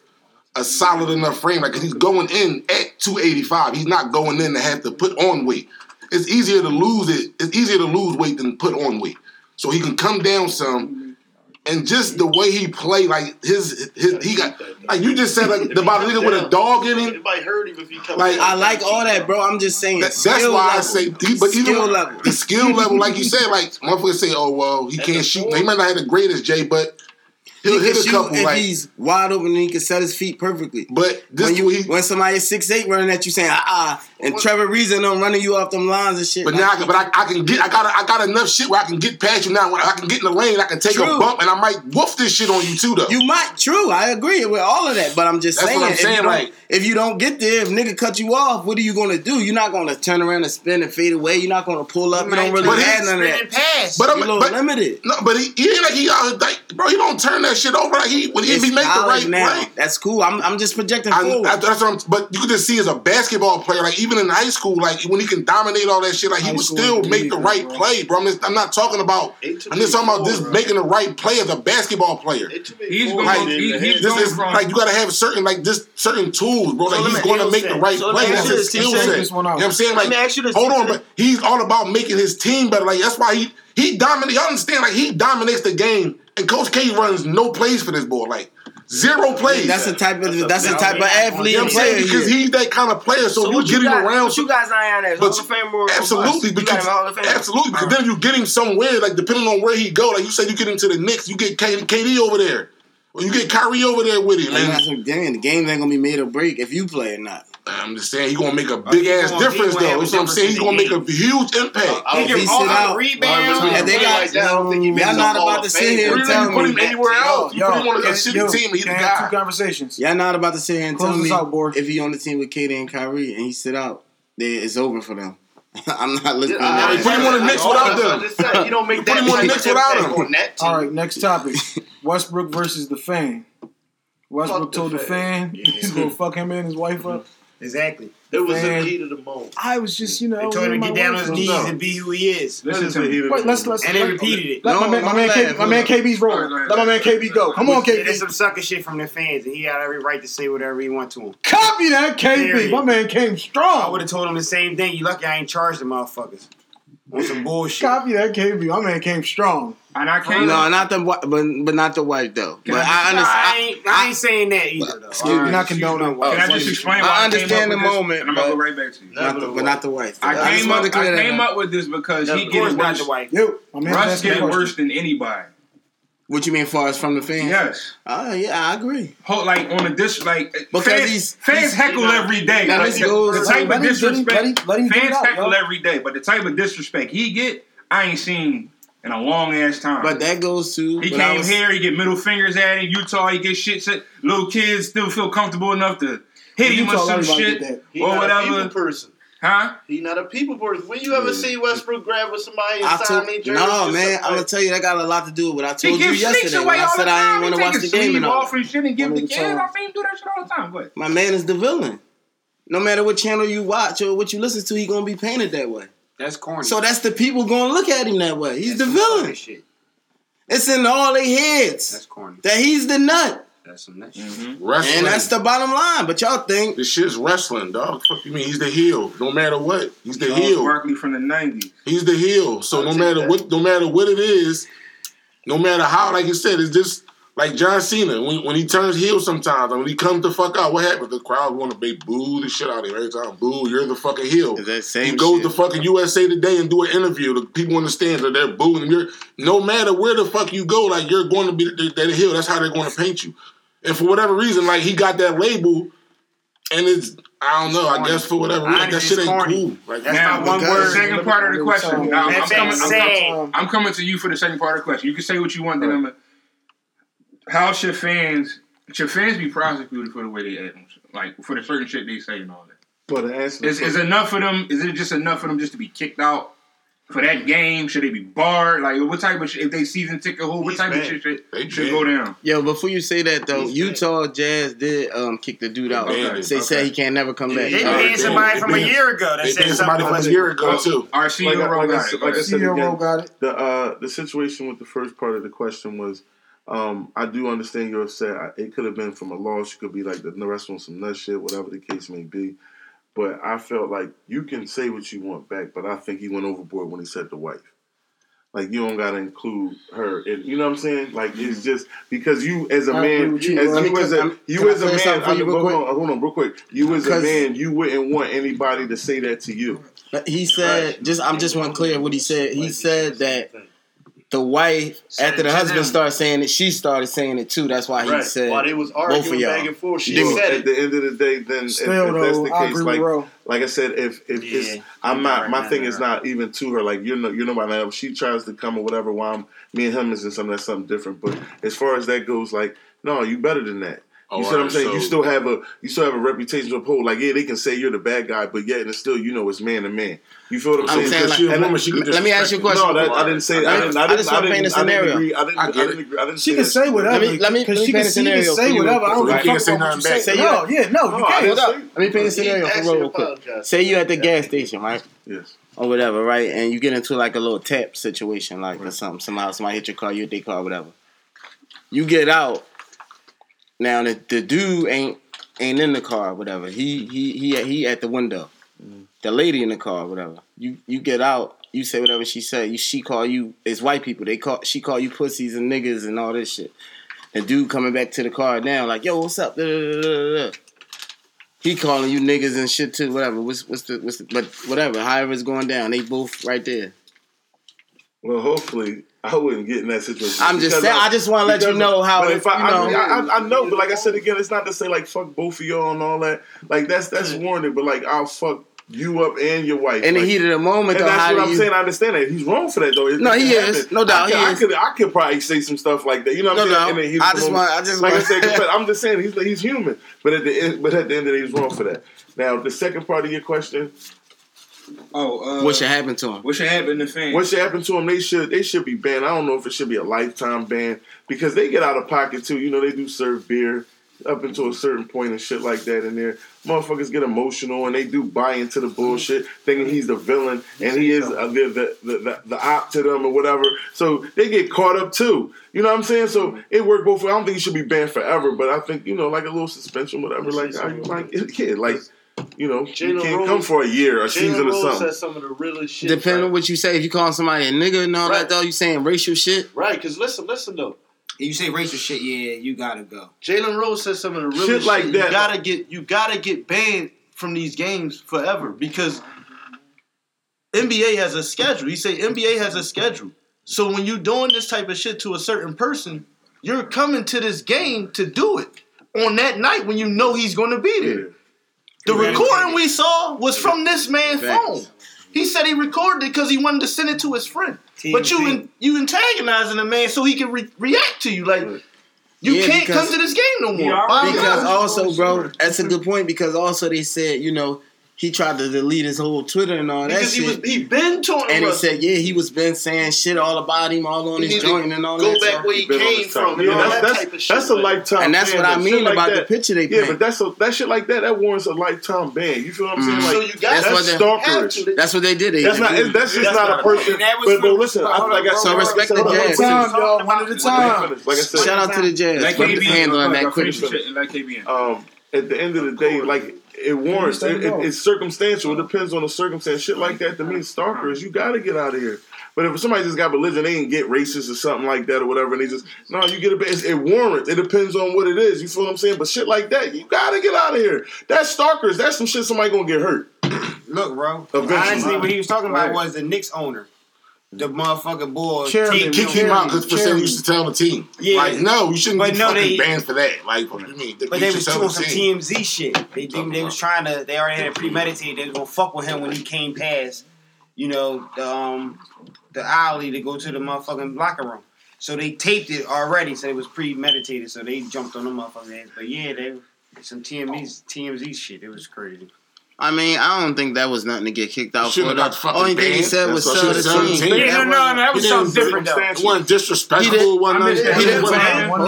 a solid enough frame. Like he's going in at 285. He's not going in to have to put on weight. It's easier to lose it. It's easier to lose weight than put on weight. So he can come down some. And just the way he play, like his, his he got like you just said like about a nigga with a dog in him. It might hurt him if he comes Like, down. I like all that, bro. I'm just saying. That, that's skill why I say, he, but even skill level. the skill level, like you said, like motherfuckers say, oh well, he can't shoot. He might not have the greatest J, but He he'll can hit a shoot couple. if Like, he's wide open and he can set his feet perfectly. but this when you he, when somebody is six eight running at you saying ah ah and Trevor Reason them running you off them lines and shit. but like, now, I can, but I, I can get, I got, I got enough shit where I can get past you now. When I can get in the lane, I can take a bump, and I might woof this shit on you too, though. You might, true. I agree with all of that, but I'm just That's saying, what I'm if, you don't, like- if you don't get there, if nigga cut you off, what are you gonna do? You're not gonna turn around and spin and fade away. You're not gonna pull up. You don't really But have he- none of that. pass. but You're I'm, a little but, limited. no, but he, he ain't like he out like, bro. He don't turn that shit over. Like he when he, It's he make the right now. play. That's cool. I'm, I'm just projecting I, forward. I, that's what I'm, but you could just see as a basketball player, like even in high school, like when he can dominate all that shit, like he would still and make the league, right bro. play, bro. I'm, just, I'm not talking about. I'm just talking about four, this bro. making the right play as a basketball player. It took me He's four going- years he- to he's. This is from- like you gotta have certain like this certain tools, bro. Like So he's going to make the right so play. That's his skill set. You know what I'm saying? Like, ask you this, hold on, but he's all about making his team better. Like that's why he he dominates. Y'all understand? Like he dominates the game, and Coach K runs no plays for this boy. Like zero plays. that's the type of that's the type of athlete you know what I'm saying? player. Because he's that kind of player. So, So you get you him got? around. What you guys Zion as? But Hall of Fame or or Absolutely, bust? You got because him Hall of Fame. absolutely, because then you get him somewhere, like depending on where he go. Like you said, you get him to the Knicks, you get K- KD over there, or you get Kyrie over there with him. man. And damn, the game ain't gonna be made or break if you play or not. I'm just saying, he gonna make a big he ass gonna- difference, though. have a That's what I'm saying. He's in gonna make a huge impact. I He don't give He all sit the out. rebounds. And they got- like that. I don't think he Y'all not about to sit here and tell didn't put me him anywhere else. You Yo, put him on a yo, shitty team, and he's the can't have guy. Two conversations. Y'all not about to sit here and tell me if he on the team with KD and Kyrie and he sit out, then it's over for them. I'm not listening. Yeah, to put him on the Knicks without what I them. said. You don't make that. Put him on the Knicks without impact him. on that team. All right, next topic. Westbrook versus the fan. Westbrook told the fan. fan he's gonna fuck him and his wife up. Exactly. It was Man. a heat of the moment. I was just, you know, They told him to get down on his knees and be who he is. Listen to me. Wait, let's let's And they let- repeated it. Let my No, man, my no man, laugh, my man up. KB's rolling. Let my man KB go. Come on, Yeah, there's KB. some sucker shit from the fans, and he had every right to say whatever he want to him. Copy that, KB. My man came strong. I would have told him the same thing. You lucky I ain't charged the motherfuckers. On some bullshit. Copy that KB. My man came strong. And I can't. No, not the wi- but but not the wife though. But I I, understand. ain't, I ain't saying that either. Though. Excuse me, Alright, not excuse condoning. me. Can I oh, just explain why I I, understand came up the with this? moment, And I'm gonna go right back to you. Not the, but not the wife. I just came up. I came up. up with this because he course, getting not worse. the wife. Yo, my man Russ asked me getting worse than anybody. What you mean, far as from the fans? Yes. Oh yeah, I agree. Whole, like on a dish, like Because fans, he's- fans he's- heckle every day. Now, Like, this the, goes- the type Let of him- let him- disrespect let him- let him fans out, heckle yo. every day, but the type of disrespect he get, I ain't seen in a long ass time. But that goes to he what I came was- here, he get middle fingers at him. Utah, he get shit said. Little kids still feel comfortable enough to hit him with some shit did that. He or not a people whatever. person. Huh? He not a people person. When you ever see Westbrook grab with somebody and I sign told, their jersey? no man, something I'm gonna tell you that got a lot to do with what I told you yesterday away when I all the said I time. didn't want he to watch take the game and all. off and shit and give One the at a kids. I seen him do that shit all the time. But. My man is the villain. No matter what channel you watch or what you listen to, he gonna be painted that way. That's corny. So that's the people gonna look at him that way. He's That's the villain. Shit. It's in all their heads That's corny. that he's the nut, That's some nut. Mm-hmm. Wrestling. and that's the bottom line. But y'all think This shit's wrestling, dog. Fuck you mean? He's the heel. No matter what, he's the Charles heel. Barkley from the '90s. He's the heel. So I'll no matter that. what, no matter what it is, no matter how, like you said, it's just like John Cena when, when he turns heel. Sometimes and when he comes to fuck out, what happens? The crowd want to be boo the shit out of him every time. Boo, you're the fucking heel. is that He same goes shit. to fucking USA Today and do an interview. The people in the stands are there booing him. You're no matter where the fuck you go, like you're going to be the, the, the heel. That's how they're going to paint you. And for whatever reason, like he got that label, and it's I don't know. I guess for whatever reason, like, that shit ain't cool. Like That's Now, not one word. second part of the question. Now, I'm, That's coming, I'm, coming, I'm coming to you for the second part of the question. You can say what you want, then I'm. a- How should fans? Should fans be prosecuted for the way they act? Like for the certain shit they say and all that? But the answer Is, is enough for them? Is it just enough for them just to be kicked out for that game? Should they be barred? Like what type of shit? If they season ticket hold, what He's type of shit should, They should go down? Yo, before you say that though, He's Utah Jazz did um kick the dude out. Okay, They okay. said he can't never come back. They Yeah, banned somebody from a year ago They said somebody from a year ago too. Our Like CEO I- wrote like got it. like I again, got it. the uh the situation with the first part of the question was um I do understand you're upset. I, it could have been from a loss. You could be like the rest on some nut shit, whatever the case may be. But I felt like you can say what you want back, but I think he went overboard when he said the wife. Like you don't gotta include her. And, you know what I'm saying? Like it's mm-hmm. just because you as a I agree man, with you, as bro. you as a Can you as a man, something for I, you real hold, quick? on, hold on, real quick. You as a 'Cause- man, you wouldn't want anybody to say that to you. He said, just I'm just want to clear what he said. He said that the wife, Said after the husband them. started saying it, she started saying it too. That's why he Right. said While they was both of arguing y'all. back and forth, she Didn't- said at it. the end of the day, then Still if that's though, the I case, agree like with like I said, if if Yeah, it's I'm not right, my thing is not even to her. Like you're no you're nobody else. She tries to come or whatever. While I'm, me and him is in something that's something different. But as far as that goes, like no, you better than that. Oh, you Oh, see what I'm saying? so- you still have a you still have a reputation to uphold. Like yeah, they can say you're the bad guy, but yet and still you know it's man to man. You feel what I'm I'm saying? saying, Because she a woman, she can let me ask you a question. no, that, I didn't say. I Let me- didn't. I I didn't. just I wanna didn't, paint a I didn't scenario. agree. I didn't. I I, get didn't it. agree. I didn't She say can that. say whatever. Let me- let me- because let me she paint can, a she can scenario say for you whatever. I don't quick. give a Right. fuck Say about what you say. No, yeah, no, No, you I can't. didn't Hold up. say- Let me paint a scenario for actually real quick. apologized. Say you at the gas station, right? Yes. Or whatever, right? And you get into like a little tap situation, like or something. Somehow somebody hit your car, you hit their car, whatever. You get out. Now the, the dude ain't ain't in the car, whatever. He he he he at the window. Mm. The lady in the car, whatever. You you get out. You say whatever she said. You she call you. It's white people. They call she call you pussies and niggas and all this shit. The dude coming back to the car now, like yo, what's up? Da, da, da, da, da. He calling you niggas and shit too. Whatever. What's what's the what's the, but whatever. However it's going down, they both right there. Well, hopefully, I wouldn't get in that situation. I'm just saying. I just want to let you know how But if I, you know, I, I, I, I know, but like I said again, it's not to say like fuck both of y'all and all that. Like that's that's warranted, but like I'll fuck you up and your wife. in the like, heat of the moment, and though, that's what I'm you? saying. I understand that he's wrong for that though. It- No, he is. No doubt, I could, he I is. could, I could probably say some stuff like that. You know what No I'm saying? The I just want. I just like I said, but I'm just saying he's he's human. But at the end, but at the end of the day, he's wrong for that. Now, the second part of your question, Oh, uh, what should happen to him? What should happen to fans? what should happen to him? They should they should be banned. I don't know if it should be a lifetime ban because they get out of pocket too. You know, they do serve beer up until a certain point and shit like that in there. Motherfuckers get emotional and they do buy into the bullshit, thinking he's the villain and he is uh, the, the, the, the the op to them or whatever. So they get caught up too. You know what I'm saying? So it worked both ways. I don't think he should be banned forever, but I think you know, like a little suspension, whatever. Like, I, like yeah, like you know, you Jalen can't Rose- come for a year, a Jalen season or Rose something. said some of the realest shit. Depending on what you say, if you call somebody a nigga and all Right. that, though, you saying racial shit. Right, because listen, listen though. If you say racial shit, yeah, you gotta go. Jalen Rose says some of the realest Shit like shit. that. You gotta get you gotta get banned from these games forever because NBA has a schedule. You say NBA has a schedule. So when you doing this type of shit to a certain person, you're coming to this game to do it on that night when you know he's going to be there. The recording we saw was from this man's Facts. phone. He said he recorded it because he wanted to send it to his friend. But you TMZ. in, you antagonizing the man so he can re- react to you like you Yeah, can't come to this game no more. Because also, bro, that's a good point. Because also they said, you know, he tried to delete his whole Twitter and all that because he shit. was he been taunting and he said, yeah, he was been saying shit all about him, all on He his joint and all Go that. Go back stuff. where he Been on came from and Yeah, that's, that that's, type of shit. that's a like- lifetime And that's ban, what I mean like about the picture they Yeah, paint. but that's a, that shit like that. That warrants a lifetime ban. You feel what I'm saying? Mhm. Like so you got That's that's what they- stalkerish. That's what they did. They That's not. did. That's just That's not not a person. That was But, but listen, I, hold like I said, So respect the jazz. hold on, Time, y'all. One at a time. Like I said, Shout out to the Jazz Like for KBN, handling that real quick, quickly. shit, Like KBN. um, at the end of the day, like it warrants. It, it, it's circumstantial. It depends on the circumstance. Shit like that to me, stalkers. You got to get out of here. But if somebody just got religion, they ain't get racist or something like that or whatever, and they just no, you get a bit. It warrants. It depends on what it is. You feel what I'm saying? But shit like that, you gotta get out of here. That's stalkers. That's some shit. Somebody gonna get hurt. Look, bro. Eventually. Honestly, what he was talking about Right. was the Knicks owner. The motherfucking boy. Chairman. Team- Kick him out because for saying Charity. you used to tell the team. Yeah. Like, no, you shouldn't But be no, fucking they- banned for that. Like, what do you mean? But You they should was doing some team. TMZ shit. They they, they was trying to. They already had it premeditated. They was gonna fuck with him when he came past. You know the um the alley to go to the motherfucking locker room. So they taped it already. So it was premeditated. So they jumped on the motherfucking ass. But yeah, they some TMZ TMZ shit. It was crazy. I mean, I don't think that was nothing to get kicked out for. have The only thing he said was That's sell the sell the team. team. Yeah, no, no, no, that was something different though. It wasn't disrespectful. He did- It wasn't I mean. He didn't. One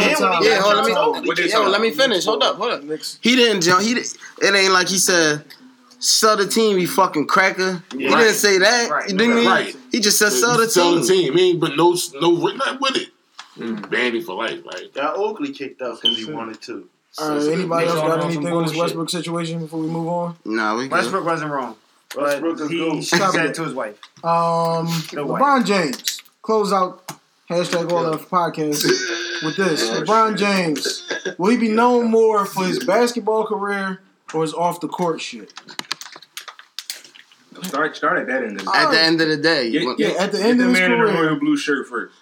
at a time. time. Yeah, hold on, let me, yo, let me finish. Hold up, hold up. Knicks. He didn't jump. He did, it ain't like he said sell the team. You fucking cracker. He Right. didn't say that. Right. You didn't mean? Right. He just said sell the Sell team. the team. He ain't but no no nothing with it. Banned him for life. Like, Got Oakley kicked out because he wanted to. All right, anybody else got anything on this. Westbrook situation before we move on? Nah, we good. Westbrook wasn't wrong. Westbrook But is he gold. she said it to his wife. Um, The white. LeBron James. Close out hashtag all that podcast with this. LeBron James. Will he be known more for his basketball career or his off the court shit? Start start at that end of the At the end of the day, Get, when- get, Yeah, at the get end the of his man in the career. royal blue shirt first.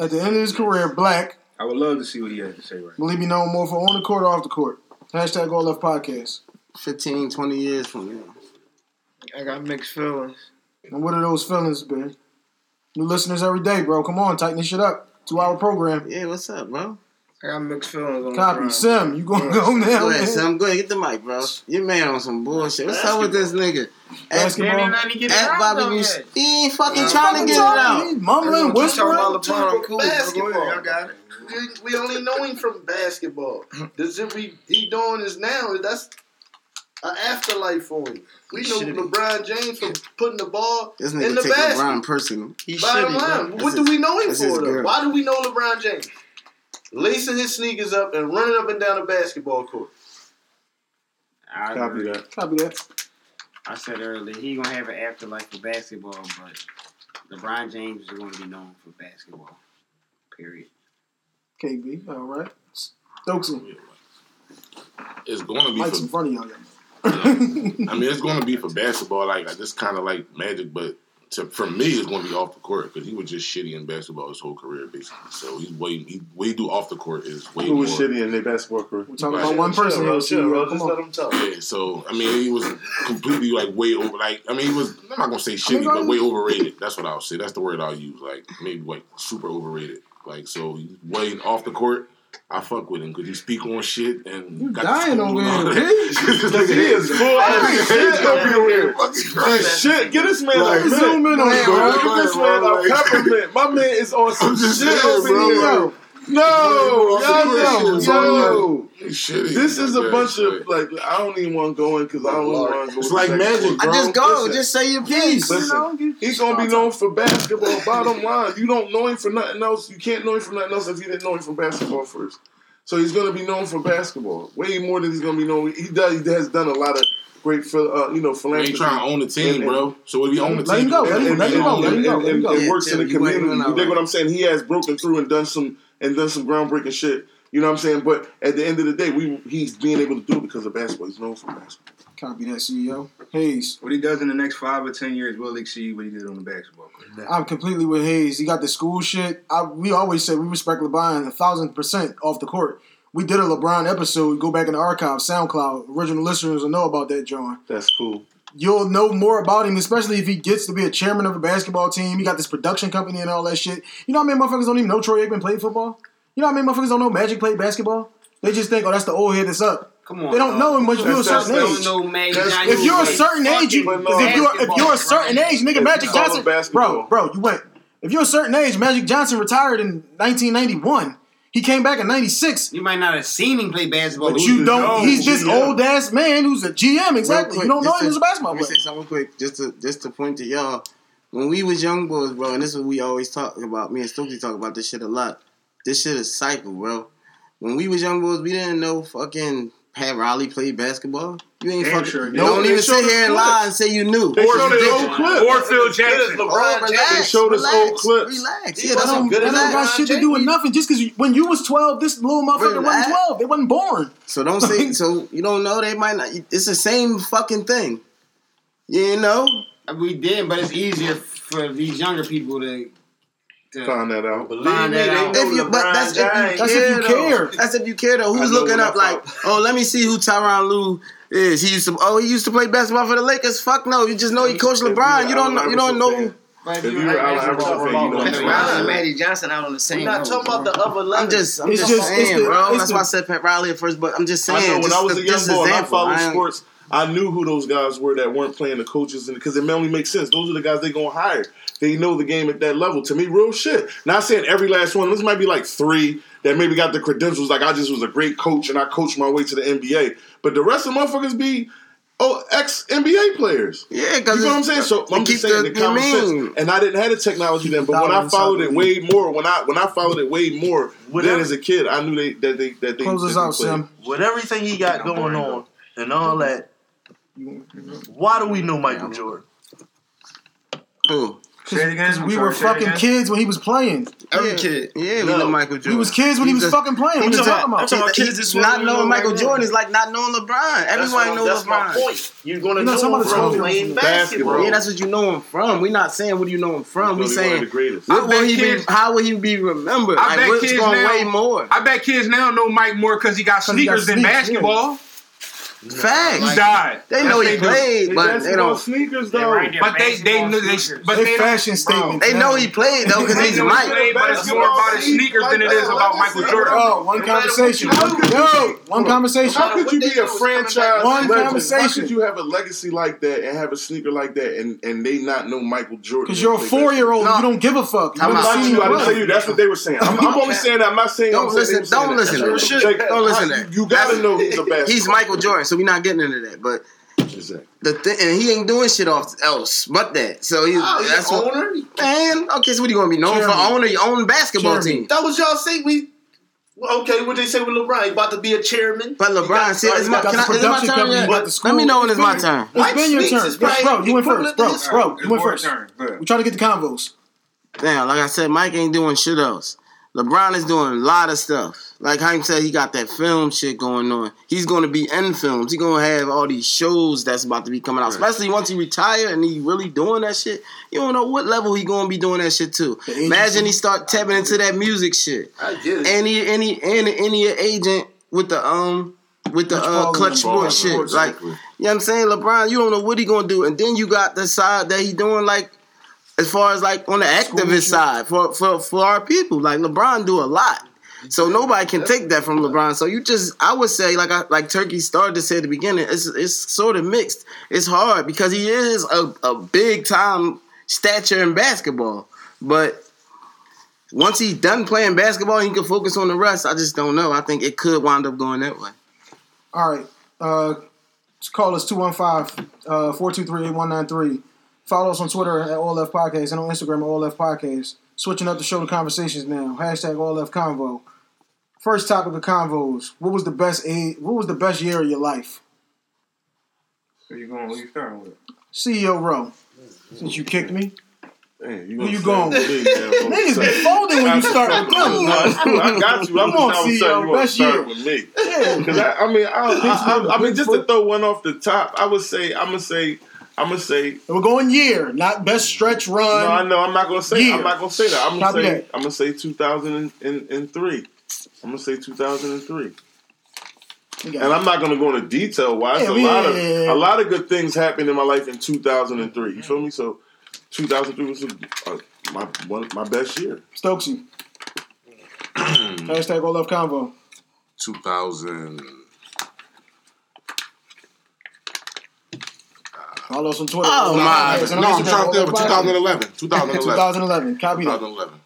At the end of his career, black. I would love to see what he has to say right Will he be known more for on the court or off the court? Hashtag all left podcast. 15, 20 years from now. I got mixed feelings. And what are those feelings, man? New listeners every day, bro. Come on, tighten this shit up. Two hour program. Yeah, what's up, bro? I got mixed feelings on Copy. LeBron. Sim, you gonna go now, Go ahead, man? Sam. Go ahead, get the mic, bro. You man on some bullshit. What's up with this nigga? At, Basketball. at Bobby, you, he ain't fucking Yeah, trying to get it out. He's mumbling, Keep whispering. talking about LeBron. I'm cool. bro. Basketball. Y'all got it. We, we only know him from basketball. The shit we he doing is now. That's an afterlife for him. We know Shitty. LeBron James from putting the ball This in nigga the take basket. LeBron personal. He Bottom shitty, line, bro. what do we know him for though? Why do we know LeBron James? Lacing his sneakers up and running up and down the basketball court. I, Copy agree. that. Copy that. I said earlier he gonna have an afterlife for basketball, but LeBron James is gonna be known for basketball. Period. KB, all right. Stokesy, it's going to be mic's for in front of y'all. I mean, it's going to be for basketball, like, like this kind of like magic, but to, for me, it's going to be off the court because he was just shitty in basketball his whole career, basically. So he's way he, what he do off the court is way Who was more. shitty in their basketball career? We're talking Right. about one person Chill, here. chill, bro. Come Just let on. him talk. Yeah, so I mean, he was completely like way over. Like I mean, he was. I'm not gonna say shitty, I mean, but way overrated. That's what I'll say. That's the word I'll use. Like maybe like super overrated. Like so, he's way off the court. I fuck with him because he speak on shit and You got dying on over and all here, This nigga He is full of shit over here. Shit, get this man Like, a mint. zoom in on it, bro. bro. Get this Go man ahead, a bro. peppermint. My man is on some shit over bro. here. No, Bro, yo, it's yo, crazy. yo. Shitty. This is a bunch of like. I don't even want to go in because I don't want to go. It's like magic, bro. I just go. Listen. Just say your piece. Listen, he's gonna be known for basketball. Bottom line, you don't know him for nothing else. You can't know him for nothing else if you didn't know him from basketball first. So he's going to be known for basketball way more than he's going to be known. He does. He has done a lot of great, phil- uh, you know, He philanthropy. ain't trying to own the team, And- bro. So if he own the Let team, him go, let that. him- let him go, let him go, let him and- go. and Yeah, works in the Tim, you might community. You dig what I'm saying? He has broken through and done some and done some groundbreaking shit. You know what I'm saying? But at the end of the day, we he's being able to do it because of basketball. He's known for basketball. Copy that, CEO. Hayes. What he does in the next five or ten years will exceed what he did on the basketball court. I'm completely with Hayes. He got the school shit. I, we always say we respect LeBron a thousand percent off the court. We did a LeBron episode. Go back in the archive, SoundCloud. Original listeners will know about that, John. That's cool. You'll know more about him, especially if he gets to be a chairman of a basketball team. He got this production company and all that shit. You know how many motherfuckers don't even know Troy Aikman played football? You know how many motherfuckers don't know Magic played basketball? They just think, oh, that's the old head that's up. Come on. They don't know him much if you're a certain age. Don't know Magic That's- Johnson If you're a certain age, you, if you're if you're a certain age, nigga, Magic Johnson, bro, bro, you went. If you're a certain age, Magic Johnson retired in 1991. He came back in '96. You might not have seen him play basketball, But but you you don't. know He's this GM. Uh, old ass man who's a GM. Exactly. Real You don't know quick, him as a basketball Let me player. say something quick, just to just to point to y'all. When we was young boys, bro, and this is what we always talk about. Me and Stokey talk about this shit a lot. This shit is cycle, bro. When we was young boys, we didn't know fucking Pat Riley played basketball. You ain't Damn fucking. sure you did. don't even showed sit here and clips. lie and say you knew. They showed Ridiculous. their old clip. Or Phil Jackson. Oh, LeBron relax, They showed us old clips. Relax. Yeah, wasn't that's That good don't, that don't got shit to do with nothing. Just because when you was 12, this little motherfucker wasn't 12. They wasn't born. So don't say so. You don't know. They might not. It's the same fucking thing. You know. we did, but it's easier for these younger people to. To Find that out. Believe Find me, that out. If you, but LeBron that's if you, James. That's if you though. care. That's if you care though. Who's looking up like, oh, let me see who Tyronn Lue is. He used to, oh, he used to play basketball for the Lakers. Fuck no, you just know he coached LeBron. you're You don't know. You don't know. If you you're like Allen basketball, Iverson fan, you know Pat Pat Riley Riley and made- Magic Johnson out on the same We're not talking about the other level. I'm just, I'm It's just, just- saying, the- bro. it's That's the- why I said Pat Riley at first, but I'm just I saying. know when just I was a young boy I followed sports, I knew who those guys were that weren't playing the coaches, and because it only makes sense. Those are the guys they're gonna hire. They know the game at that level. To me, real shit. Not saying every last one. This might be like three that maybe got the credentials. Like I just was a great coach and I coached my way to the NBA. But the rest of the motherfuckers be oh ex NBA players. Yeah, You because know what I'm saying? So I'm just saying the, the, common you sense. And I didn't have the technology then, but when I followed it way more, when I when I followed it way more Whatever. then as a kid, I knew they that they that they Close that us they out, played. Sam. With everything he got going on and all that, why do we know Michael Jordan? Who? Say it again. I'm We were fucking kids when he was playing. Every yeah, kid. Yeah, we No. know Michael Jordan. We was kids when he was just- fucking playing. What you talking about? I'm talking about kids this not knowing know, Michael Jordan is like not knowing LeBron. That's, Everybody what, knows that's LeBron. my point. You're gonna You're not know talking him about from playing basketball. basketball. Yeah, that's what you know him from. We're not saying what do you know him from. We Probably one saying the greatest. what will he kids- be? How will he be remembered? I like bet what's kids going now- way more? I bet kids now know Mike more because he got 'Cause he got sneakers than basketball. Facts. He died. They Yes, know he do. played, but they basketball don't. sneakers though. right. But they they knew they but They they fashion statement. They know he played though because They he's know he Mike. played, but it's more about his sneakers than it is about Michael Jordan. Oh, one conversation. Yo, one conversation. How could you be a franchise One legend? How conversation. could you have a legacy like that and have a sneaker like that and, and they not know Michael Jordan? Because you're a four year old, you don't give a fuck. I'm not seen you, I didn't run. tell you. That's what they were saying. I'm, I'm only saying that. I'm not saying. Don't I'm saying they listen. Don't listen to that. Don't listen to I- that. You gotta know he's a basketball. He's Michael Jordan, so we're not getting into that. But Exactly. the thing, and he ain't doing shit off else but that. So he, Oh, he's that's the what. owner. Man, okay, so what are you gonna be known Chairman. for? Owner your own basketball Chairman. team. That was y'all say we. Okay, what they say with LeBron? He about to be a chairman. But LeBron, got- see, it's my, can I, is it my production turn company, yet? but the Let me know when it's my school- turn. It's been your Mike turn. Speaks is Yes, bro, probably you went first. Bro, bro, you went first. turn. We try to get the convos. Damn, like I said, Mike ain't doing shit else. LeBron is doing a lot of stuff. Like Haim said, he got that film shit going on. He's going to be in films. He's going to have all these shows that's about to be coming out. Especially once he retire and he really doing that shit. You don't know what level he going to be doing that shit to. Imagine he start tapping into that music shit. I get it. Any any any any agent with the um with the Klutch uh, clutch and sport shit. sports, Like you know what I'm saying? LeBron, you don't know what he gonna do. And then you got the side that he doing like as far as like on the activist side for, for for our people. Like LeBron do a lot. So nobody can take that from LeBron. So you just I would say like I like Turkey started to say at the beginning, it's it's sort of mixed. It's hard because he is a, a big time stature in basketball. But once he's done playing basketball, he can focus on the rest. I just don't know. I think it could wind up going that way. All right. Uh, call us 215 uh, 423 8193. Follow us on Twitter at All Left Podcast and on Instagram at All Left Podcast. Switching up the show to conversations now. Hashtag All Left Convo. First topic of convos. What was the best age, What was the best year of your life? Where you going? Where you starting with? CEO Row. Since you kicked me, Damn, who you going with? me, man, I'm Niggas be folding when you start with them. No, I got you. I'm Come on, CEO, you best start year. with me. Yeah. Because I, I mean, I, I, I, I mean, just to throw one off the top, I would say, I'm gonna say, I'm gonna say. And we're going year, not best stretch run. No, I know. I'm not gonna say. Year. I'm not gonna say that. I'm gonna Copy say. that. I'm gonna say 2003. I'm gonna say 2003. We got And I'm not gonna go into detail why. Yeah, a we- lot of yeah. a lot of good things happened in my life in 2003. You feel me? So 2003 was a, uh, my one my best year. Stokesy. Hashtag all love convo. 2000. Follow us on Twitter. Oh, No, my. it's No, I'm Instagram, trying to think of 2011. 2011. 2011. Copy that. 2011.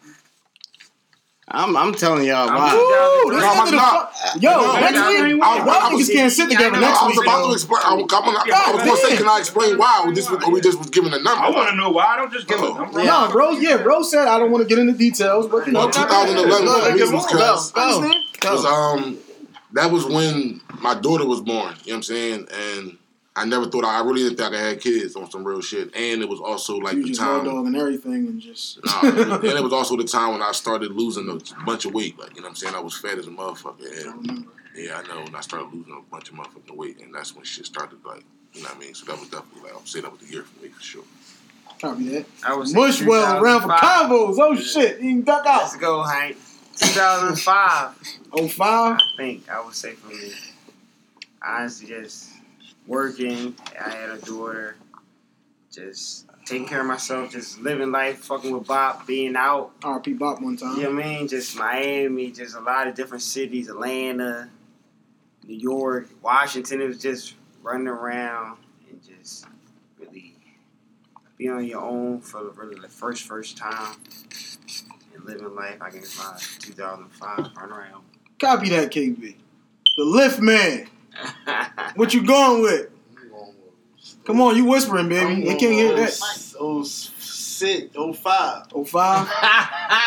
I'm, I'm telling y'all I'm why. Woo, this No, nigga I'm not. Yo, No, next week, no, y'all I- I niggas can't sit together I next I was week. about to explain. I, was- I'm gonna- I was going to say, can I explain why? We just, or we just was given a number. I want to know why. I don't just give a Oh. number. No, bro, yeah, bro said I don't want to get into details, but you know, Well, 2011 Go, for me go, was go, because go. Understand? was um that was when my daughter was born. You know what I'm saying? And I never thought I, I really didn't think I had kids on some real shit. And it was also like You the just time. dog and everything, and just Nah, and it was also the time when I started losing a bunch of weight. Like you know what I'm saying? I was fat as a motherfucker. And, yeah, I know. And I started losing a bunch of motherfucking weight, and that's when shit started. Like you know what I mean? So that was definitely like I'm saying that was the year for me for sure. copy that. I was Mushwell around for combos. Oh shit, you can duck out. Let's go, Hank. 2005. Oh five. I think I would say for me. Honestly, just working. I had a daughter. Just taking care of myself. Just living life. Fucking with Bob. Being out. RP Bop one time. You know what I mean? Just Miami. Just a lot of different cities. Atlanta. New York. Washington. It was just running around and just really be on your own for the, really the first first time and living life. I guess my 2005 run around. Copy that, KB. The lift man. What you going with? Come on, you whispering, baby. They can't hear that. Oh, six, oh five. Oh five.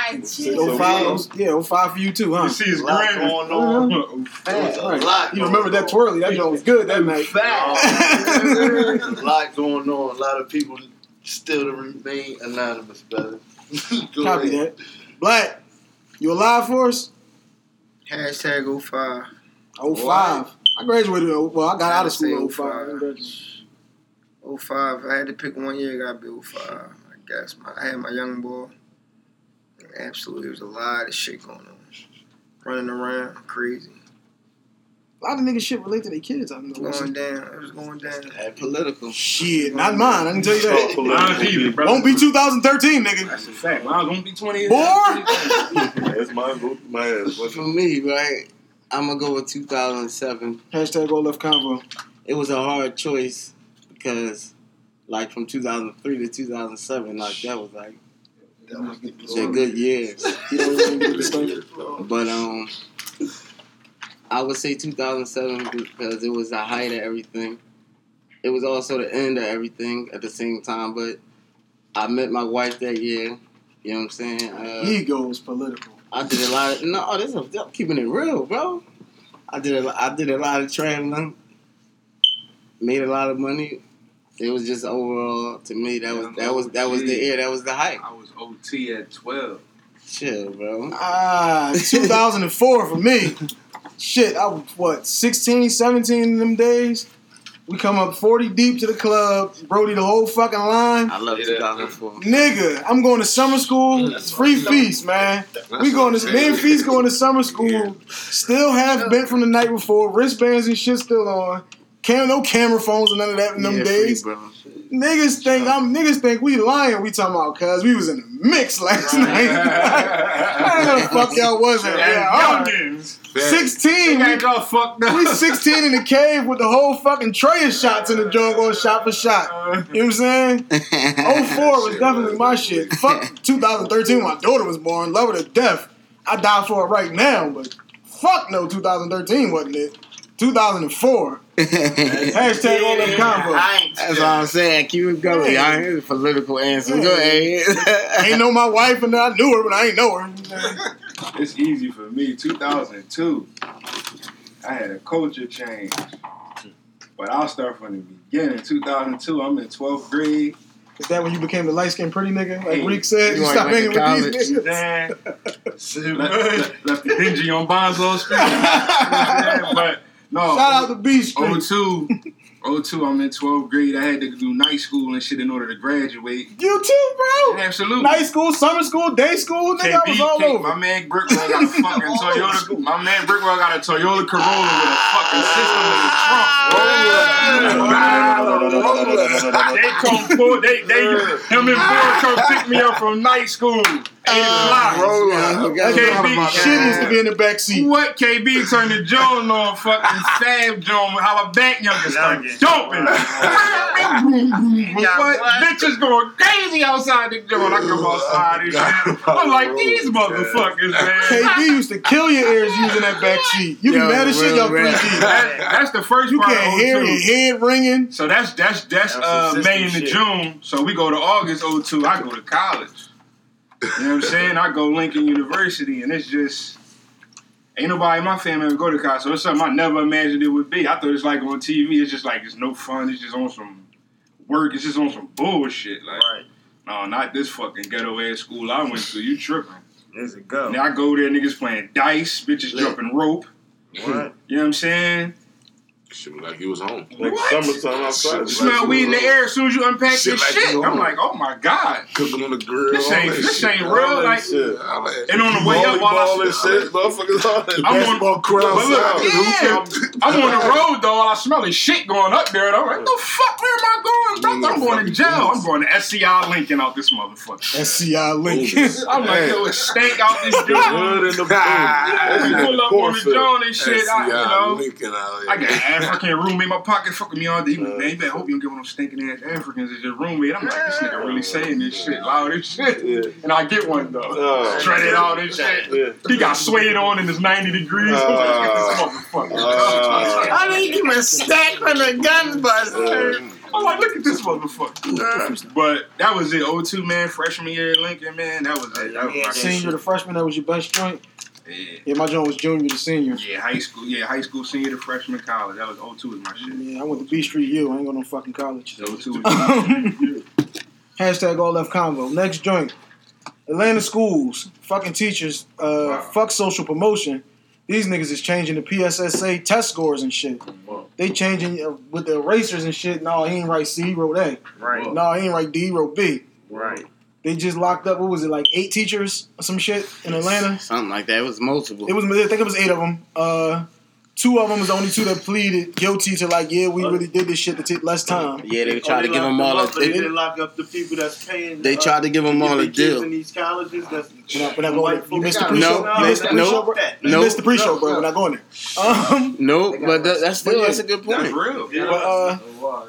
Oh five. Oh, yeah, oh five for you too, huh? You see his A lot grin. going on. There's a lot You remember that twirly? That joint was good that night. There's a lot going on. A lot of people still to remain anonymous, brother. Go Copy ahead. that. Black, you alive for us? Hashtag 05. Oh five. I graduated. Well, I got out of school in 05. 05. I 05. I had to pick one year, it gotta be 05. I guess my, I had my young boy. Absolutely, there was a lot of shit going on. Running around, crazy. A lot of niggas shit relate to their kids. I know. Going down. It was going down. Political. Shit, not mine. I can tell you that. Mine's either, brother. Won't be 2013, nigga. That's a fact. Mine won't be 20 years. Boy! That's my vote. My ass. What's For me, right, I'm gonna go with 2007. Hashtag all left convo. It was a hard choice because, like, from 2003 to 2007, like that was like they're good years. You don't even get. But um, I would say 2007 because it was the height of everything. It was also the end of everything at the same time. But I met my wife that year. You know what I'm saying? Uh, Ego is political. I did a lot of no. This is I'm keeping it real, bro. I did a, I did a lot of traveling, made a lot of money. It was just overall to me that was that was that was the air that was the hype. I was OT at 12. Chill, bro. Ah, 2004 for me. Shit, I was what 16, 17 in them days. We come up 40 deep to the club, Brody the whole fucking line. I love 2004. Nigga, I'm going to summer school. It's free feast, man. We going to me and Feast going to summer school. Still half bent from the night before. Wristbands and shit still on. Cam, no camera phones or none of that in them Yeah, days. free. Niggas think I'm niggas think we lying. We talking about cause we was in the mix last night. I don't know the fuck y'all was at. Yeah, all right. Youngins. Sixteen. We, got y'all fucked up. we sixteen in the cave with the whole fucking tray of shots in the joint going shot for shot. Uh, you know what I'm saying? 04 was definitely my shit. Fuck 2013 when my daughter was born. Love her to death. I die for it right now, but fuck no, 2013 wasn't it. 2004. Hashtag all them combos. That's all I'm saying. Keep it going. Yeah. Y'all hear the political answer. Yeah. Go ahead. I ain't know my wife and I knew her, but I ain't know her. it's easy for me. 2002, I had a culture change. But I'll start from the beginning. 2002, I'm in 12th grade. Is that when you became the light skinned pretty nigga? Like Hey, Reek said, you you stopped hanging to with these Then niggas. left, left, left the dingy on Bonzo Street. But no. Shout out to B Street. 02, 02, I'm in 12th grade. I had to do night school and shit in order to graduate. You too, bro. Absolutely. Night school, summer school, day school, nigga, I was all K- over. My man Brickwell got a fucking Toyota. My man Brickwell got a Toyota Corolla with a fucking system in the trunk. They come pull. They they him and Boy come pick me up from night school. Eight o'clock. KB Shit used to be in the back seat. What KB turned the Jones on fucking Fab Jones? How a back younger started jumping. what? Bitches going crazy outside the joint. I come outside and shit. I'm like these motherfuckers, man. KB used to kill your ears using that back seat. You be Yo, mad as shit, real y'all 3D. That, that's the first You part. can't of hear your head ringing. So that's that's that's, That's uh, May system into. June. So we go to August 02. I go to college. You know what I'm saying? I go Lincoln University, and it's just ain't nobody in my family ever go to college. So it's something I never imagined it would be. I thought it's like on TV. It's just like it's no fun. It's just on some work. It's just on some bullshit. Like Right. no, not this fucking ghetto ass school I went to. You tripping? There's a go. Now I go there, niggas playing dice, bitches jumping rope. What? You know what I'm saying? Shit look like he was home. Like What? summertime outside. You smell weed in the air as soon as you unpack Shit your like shit. I'm like, oh my god. Cooking on the grill. This ain't this shit. ain't real. Like, shit. All and on the way up, while Volleyball I, and shit, motherfuckers all that. I'm on, Basketball crowd look, yeah, I'm on the road though. While I smelling shit going up there. And I'm like, the fuck, where am I going, brother? I'm going to jail. I'm going to SCI Lincoln out this motherfucker. SCI link. I'm like, yo, it stank out this joint. Hood in the We boom. pull up on the joint and shit. I, you know. Lincoln out here. I got an African roommate in my pocket fucking me all day. He was, man, you better hope you don't get one of them stinking ass Africans as your roommate. I'm like, this nigga really saying this shit loud as shit. Yeah. And I get one though. Shredded out and shit. Yeah. He got suede on and it's 90 degrees. I'm like, get this motherfucker. Uh, I didn't even stack from the gun bus. I'm like, look at this motherfucker. But that was it. 02 man, freshman year at Lincoln, man. That was it. That was my Senior to freshman, that was your best joint. Yeah. Yeah, my joint was junior to senior. Yeah, high school. Yeah, high school, senior to freshman, college. That was 02 was my shit. Yeah, I went to B Street U. I ain't go no fucking college. 02 was my Hashtag all left convo. Next joint. Atlanta schools, fucking teachers, uh, Wow. fuck social promotion. These niggas is changing the PSSA test scores and shit. They changing uh, with the erasers and shit. No, he ain't write C, he wrote A. Right. No, he ain't write D, he wrote B. Right. They just locked up. What was it like eight teachers or some shit in Atlanta? Something like that. It was multiple. It was. I think it was eight of them. Uh, two of them was the only two that pleaded guilty to like, yeah, we really did this shit to take less time. yeah, they Oh, tried to give them all locked a. They They, didn't lock up the people that's paying. they uh, tried to give them all a deal. in these colleges. That's We're not, we're not going. You missed the No, pre-show. no, you missed the no, pre-show, bro. You no. missed the pre-show, bro. We're not going there. Um, Nope, but that's still that's a good That's point. real. but uh,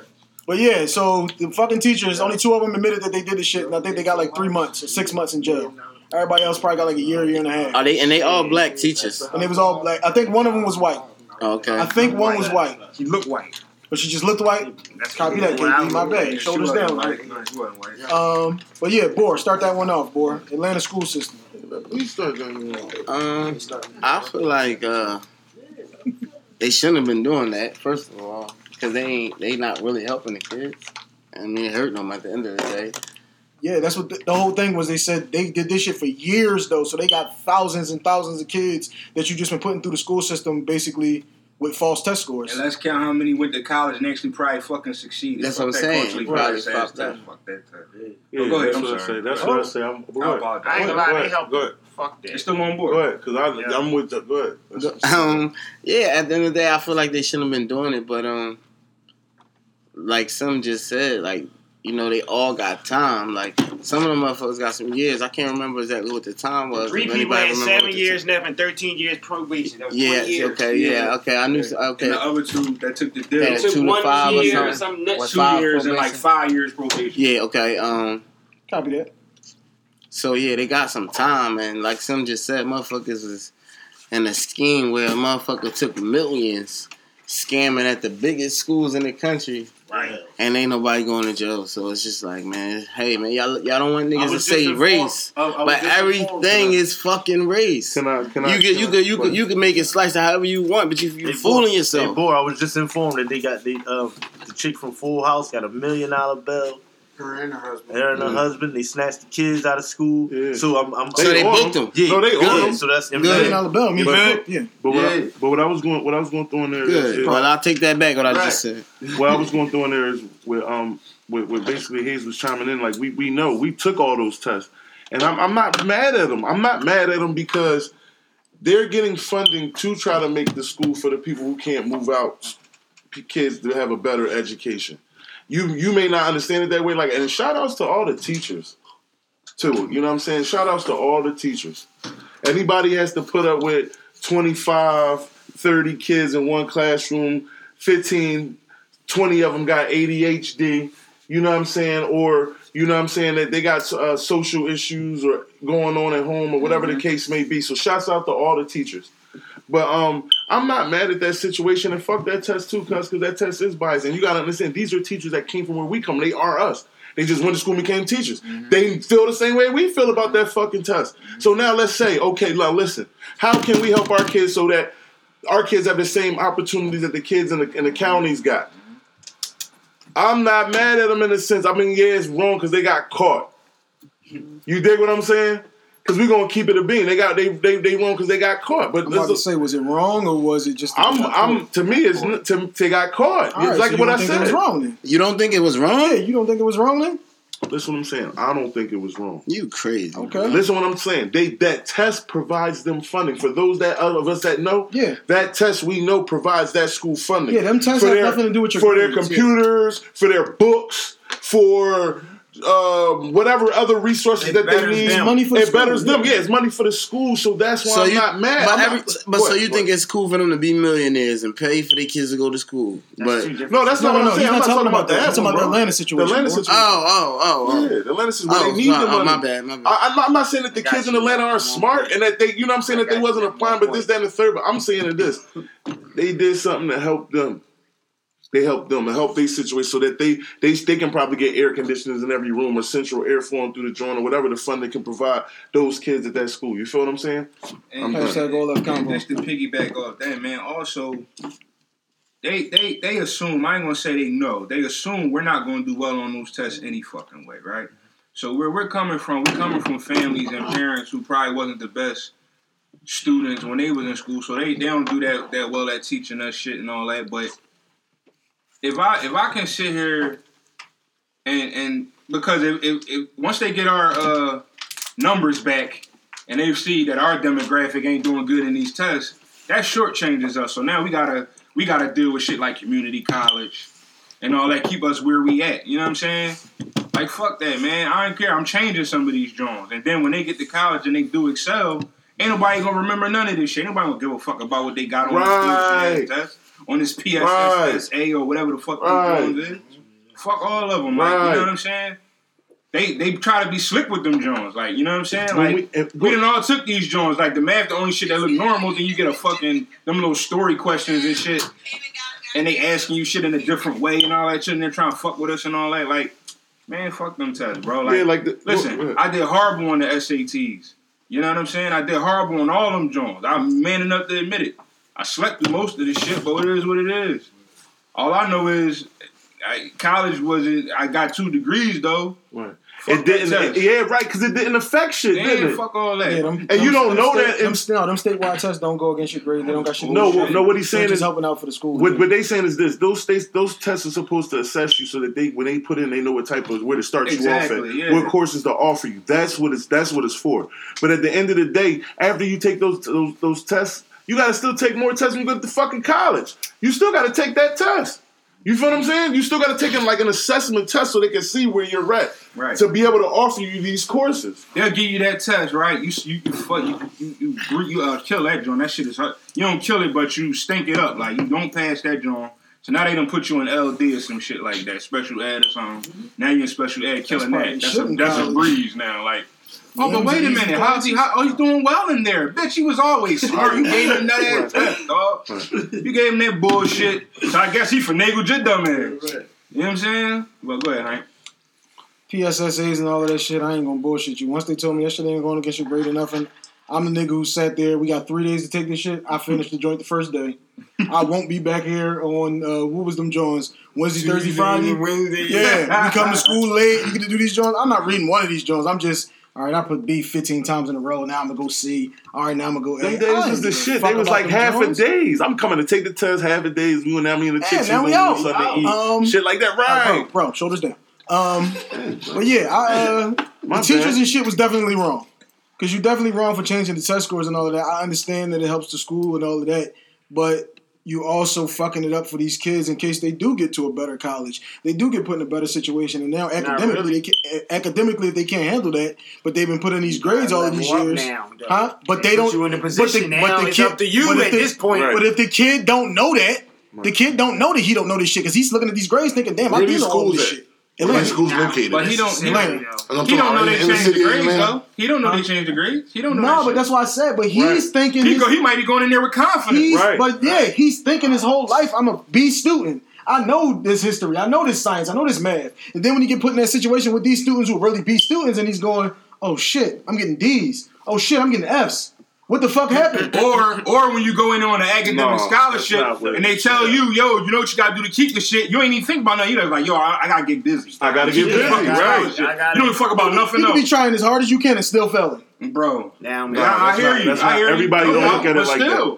but yeah. So the fucking teachers, only two of them admitted that they did this shit, and I think they got like three months or six months in jail. Everybody else probably got like a year, year and a half. Are they and they all black teachers? And it was all black. I think one of them was white. Okay. I think one was white, He looked white. but she just looked white. That's Copy that, KD. My bad. Shoulders down. White. No, he wasn't white. Um, but yeah, Bor, start that one off, Bor. Atlanta school system. Please start doing Um, I feel like uh, they shouldn't have been doing that. First of all, because they ain't they not really helping the kids. I mean, it hurt them at the end of the day. Yeah, that's what the, the whole thing was. They said they did this shit for years though, so they got thousands and thousands of kids that you just been putting through the school system basically with false test scores. And let's count how many went to college and actually probably fucking succeeded. That's Fuck what I'm that saying. culturally Probably biased ass fuck that. Fuck that test. Yeah, Oh, go ahead, that's I'm what I sorry. say. That's what I say. I'm, go I ahead. I ain't Go gonna lie, they help. Go ahead. Fuck that. It's still on Go ahead, because I I'm with the, go ahead. Um, yeah, at the end of the day, I feel like they shouldn't have been doing it, but um, like some just said, like you know, they all got time. Like some of them motherfuckers got some years. I can't remember exactly what the time was. Three people had seven years left and 13 years probation. That was Yeah. years. Okay. Yeah. Okay. I knew. And Okay. the other two that took the deal, Yeah, It took two to one five or year something. or something nuts. What, two five years and like five years probation. Yeah. Okay. Um. Copy that. So yeah, they got some time, and like some just said, motherfuckers is in a scheme where a motherfucker took millions scamming at the biggest schools in the country, Right. and ain't nobody going to jail. So it's just like, man, hey, man, y'all y'all don't want niggas to say informed- race, I- I but just informed everything that- is fucking race. Can I? Can I? You could you can I- could you could you could make it slice however you want, but you you're fooling yourself. Hey, boy, I was just informed that they got the uh, the chick from Full House got a million dollar bill. Her and her husband. Her and her husband, they snatched the kids out of school. Yeah. So I'm, I'm So they on booked them. them. yeah, No, they good. them. So that's Good. Million dollar bill. I mean, But- yeah. But what, I, Yeah. but what I was going, what I was going through in there. Good. is- Well, I'll take that back. What I just said. what I was going through in there is with um with, with basically Hayes was chiming in like we we know we took all those tests, and I'm I'm not mad at them. I'm not mad at them because they're getting funding to try to make the school for the people who can't move out, kids to have a better education. You you may not understand it that way, like and shout outs to all the teachers too. You know what I'm saying? Shout outs to all the teachers. Anybody has to put up with 25, 30 kids in one classroom, 15, 20 of them got ADHD, you know what I'm saying? Or, you know what I'm saying, that they got uh, social issues or going on at home or whatever the case may be. So shouts out to all the teachers. But um, I'm not mad at that situation and fuck that test too, cuz because that test is biased. And you gotta understand, these are teachers that came from where we come. They are us. They just went to school and became teachers. Mm-hmm. They feel the same way we feel about that fucking test. Mm-hmm. So now let's say, okay, now listen, how can we help our kids so that our kids have the same opportunities that the kids in the, in the counties got? Mm-hmm. I'm not mad at them in a sense. I mean, yeah, it's wrong because they got caught. You dig what I'm saying? Because we're gonna keep it a bean. They got they they they wrong because they got caught. But I'm about to say, was it wrong or was it just? I'm I'm to me it's n- to they got caught. All right, it's like so you what don't I think said. It was wrong then. You don't think it was wrong? Yeah, wrong? you don't think it was wrong then? Listen what I'm saying. I don't think it was wrong. You crazy? Okay. Listen what I'm saying. They that test provides them funding. For those that of us that know, Yeah. that test we know provides that school funding. Yeah, them tests For have their- nothing to do with your for their grades, yeah. computers, for their books, for um, whatever other resources It that they need. them. Money for the it betters school, them. yeah. Yeah, it's money for the school, so that's why So I'm you, not mad. but every, not- but so you what? think it's cool for them to be millionaires and pay for their kids to go to school? but No, that's No, not no, what. I'm He's saying. not I'm not talking about that. that. He's talking about the one, bro. Atlanta The situation. Atlanta situation. oh, oh, oh, oh. Yeah, the Atlanta is where Oh, they need sorry. the Oh, money. my bad, my bad. I, I'm, not, not saying that the I got kids in you. Atlanta aren't smart and that they, you know what I'm saying, that they wasn't you. applying, but this, point. that, and the third. But I'm saying that this, they did something to help them. They help them to help their situation so that they, they they can probably get air conditioners in every room or central air flowing through the joint or whatever the funding can provide those kids at that school. You feel what I'm saying? And, I'm done. Hashtag all left and combo. just to piggyback off that, man. Also, they they they assume. I ain't gonna say they know. They assume we're not gonna do well on those tests any fucking way, right? So where we're coming from, we're coming from families and parents who probably wasn't the best students when they was in school. So they, they don't do that that well at teaching us shit and all that. But if I if I can sit here and and because if, if, if once they get our uh, numbers back and they see that our demographic ain't doing good in these tests, that shortchanges us. So now we gotta we gotta deal with shit like community college and all that, keep us where we at. You know what I'm saying? Like fuck that, man. I don't care. I'm changing some of these Jones. And then when they get to college and they do excel, ain't nobody gonna remember none of this shit. Ain't nobody gonna give a fuck about what they got on Right. this test, on this Right. PSSA or whatever the fuck Right. Jones is. Fuck all of them. Like, you know what I'm saying? They they try to be slick with them Jones. Like, you know what I'm saying? Like, we- if- we done all took these Jones. Like the math, the only shit that look normal, then you get a fucking them little story questions and shit, and they asking you shit in a different way and all that shit, and they're trying to fuck with us and all that. Like, man, fuck them tests, bro. Like, yeah, like the, listen, I did horrible on the SATs. You know what I'm saying? I did horrible on all them Jones. I'm man enough to admit it. I slept through most of this shit, but it is what it is. All I know is, I, college wasn't. I got two degrees though. Right. Fuck It didn't. that test. yeah, right. Because it didn't affect shit, Man, did it? fuck all that. Yeah, them, And you don't know state, that Them, in- st- no, them statewide tests don't go against your grade. They don't got shit. No, shit. no. What he's saying is helping out for the school. What, yeah. what they saying is this: those states, those tests are supposed to assess you so that they, when they put in, they know what type of where to start you off at, yeah. what courses to offer you. That's what it's that's what it's for. But at the end of the day, after you take those those, those tests, you got to still take more tests when you go to fucking college. You still got to take that test. You feel what I'm saying? You still got to take them like an assessment test so they can see where you're at Right. to be able to offer you these courses. They'll give you that test, right? You you you fuck you you you, you, you uh, kill that joint. That shit is hurt. You don't kill it, but you stink it up. Like you don't pass that joint. So now they don't put you in LD or some shit like that, special ed or something. Now you're in special ed, killing why that. That's a, that's a breeze now. Like Oh, but wait a minute. How's he? How, oh, he's doing well in there. Bitch, he was always smart. You gave him that ass test, dog. You gave him that bullshit. So I guess he finagled your dumb ass. You know what I'm saying? But go ahead, Hank. PSSAs and all of that shit, I ain't gonna bullshit you. Once they told me that shit ain't going against your grade or nothing, I'm the nigga who sat there. We got three days to take this shit. I finished the joint the first day. I won't be back here on uh, what was them joints Wednesday, Thursday, Friday. Wednesday. Yeah, we come to school late. You get to do these joints. I'm not reading one of these joints. I'm just all right. I put B 15 times in a row. Now I'm gonna go C. All right, now I'm gonna go A. Them days was the shit. They was like half a days. I'm coming to take the test half a days. We and me and the Yeah, chicks now we out. Um, shit like that, Uh, right? bro, bro, shoulders down. Um, but yeah, I, uh, the My teachers bad. and shit was definitely wrong. Cause you're definitely wrong for changing the test scores and all of that. I understand that it helps the school and all of that, but you also fucking it up for these kids in case they do get to a better college. They do get put in a better situation, and now academically, really. they can, eh, academically if they can't handle that, but they've been put in these grades all these years, now, huh? But they Put don't. you in a but position now. It's up to you but at the- this point. Right. But if the kid don't know that, the kid don't know that he don't know this shit because he's looking at these grades thinking, "Damn, I do know all this at? shit." Where Atlanta. these schools located? But he don't. He Atlanta. don't, And he don't know about they in the changed the city grades though. He don't know they changed the grades. He don't know. No, but that's why I said. But he's Right. thinking. he his- go. He might be going in there with confidence. Right. But yeah, he's thinking his whole life. I'm a B student. I know this history. I know this science. I know this math. And then when you get put in that situation with these students who are really B students, and he's going, "Oh shit, I'm getting D's. Oh shit, I'm getting F's. What the fuck happened?" Or or when you go in on an academic No, scholarship that's not what and they tell is. you, yo, you know what you gotta do to keep the shit. You ain't even think about nothing. You just like, yo, I, I gotta get busy. I gotta get Keep this busy, fucking right. I gotta- You don't even fuck about nothing You can be trying as hard as you can and still failing. bro. Now, Yeah, I that's hear not- you. I not- hear everybody you. don't look at it but like that.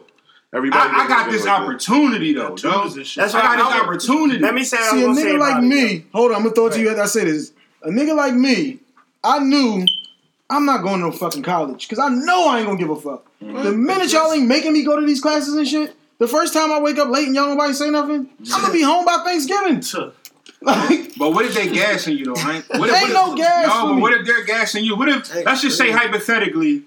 Everybody, I, I got this like that. opportunity though, dog. That's what I why got this opportunity. Let me say what I See, a gonna say nigga like about it, me, hold on, I'm gonna throw it to you as I say this. A nigga like me, I knew I'm not going to no fucking college because I know I ain't gonna give a fuck. Mm-hmm. The minute y'all ain't making me go to these classes and shit, the first time I wake up late and y'all nobody say nothing, I'm gonna be home by Thanksgiving. Like, But what if they gassing you though, Hank? What if, Ain't what if, no gas No, for but me. what if they're gassing you? What if let's just say hypothetically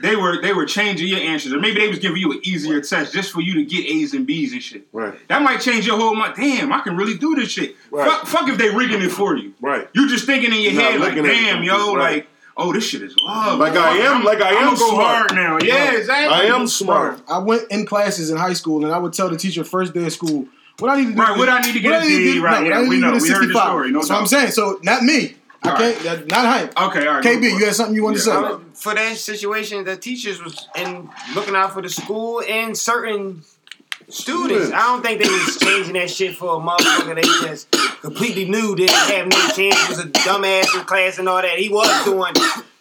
they were they were changing your answers, or maybe they was giving you an easier test just for you to get A's and B's and shit. Right, That might change your whole mind. Damn, I can really do this shit. Right. Fuck, fuck if they rigging it for you. right. You're just thinking in your Not head like, looking at it damn, yo, right. like, oh, this shit is love. Like I am- like I I'm am smart. now. Yeah, exactly. I am smart. I went in classes in high school and I would tell the teacher first day of school, what I need to do. Right, what I need to get what a I need to D, get- right, no, yeah, I need we to know. get a We heard the story, no That's what I'm saying. So not me. I All can't. that- Not Hank. Okay, all right. KB, you had something you wanted to say? Was- for that situation, the teachers was and looking out for the school and certain students. I don't think they was changing that shit for a motherfucker. They just completely knew didn't have no chance. Was a dumbass in class and all that. He was doing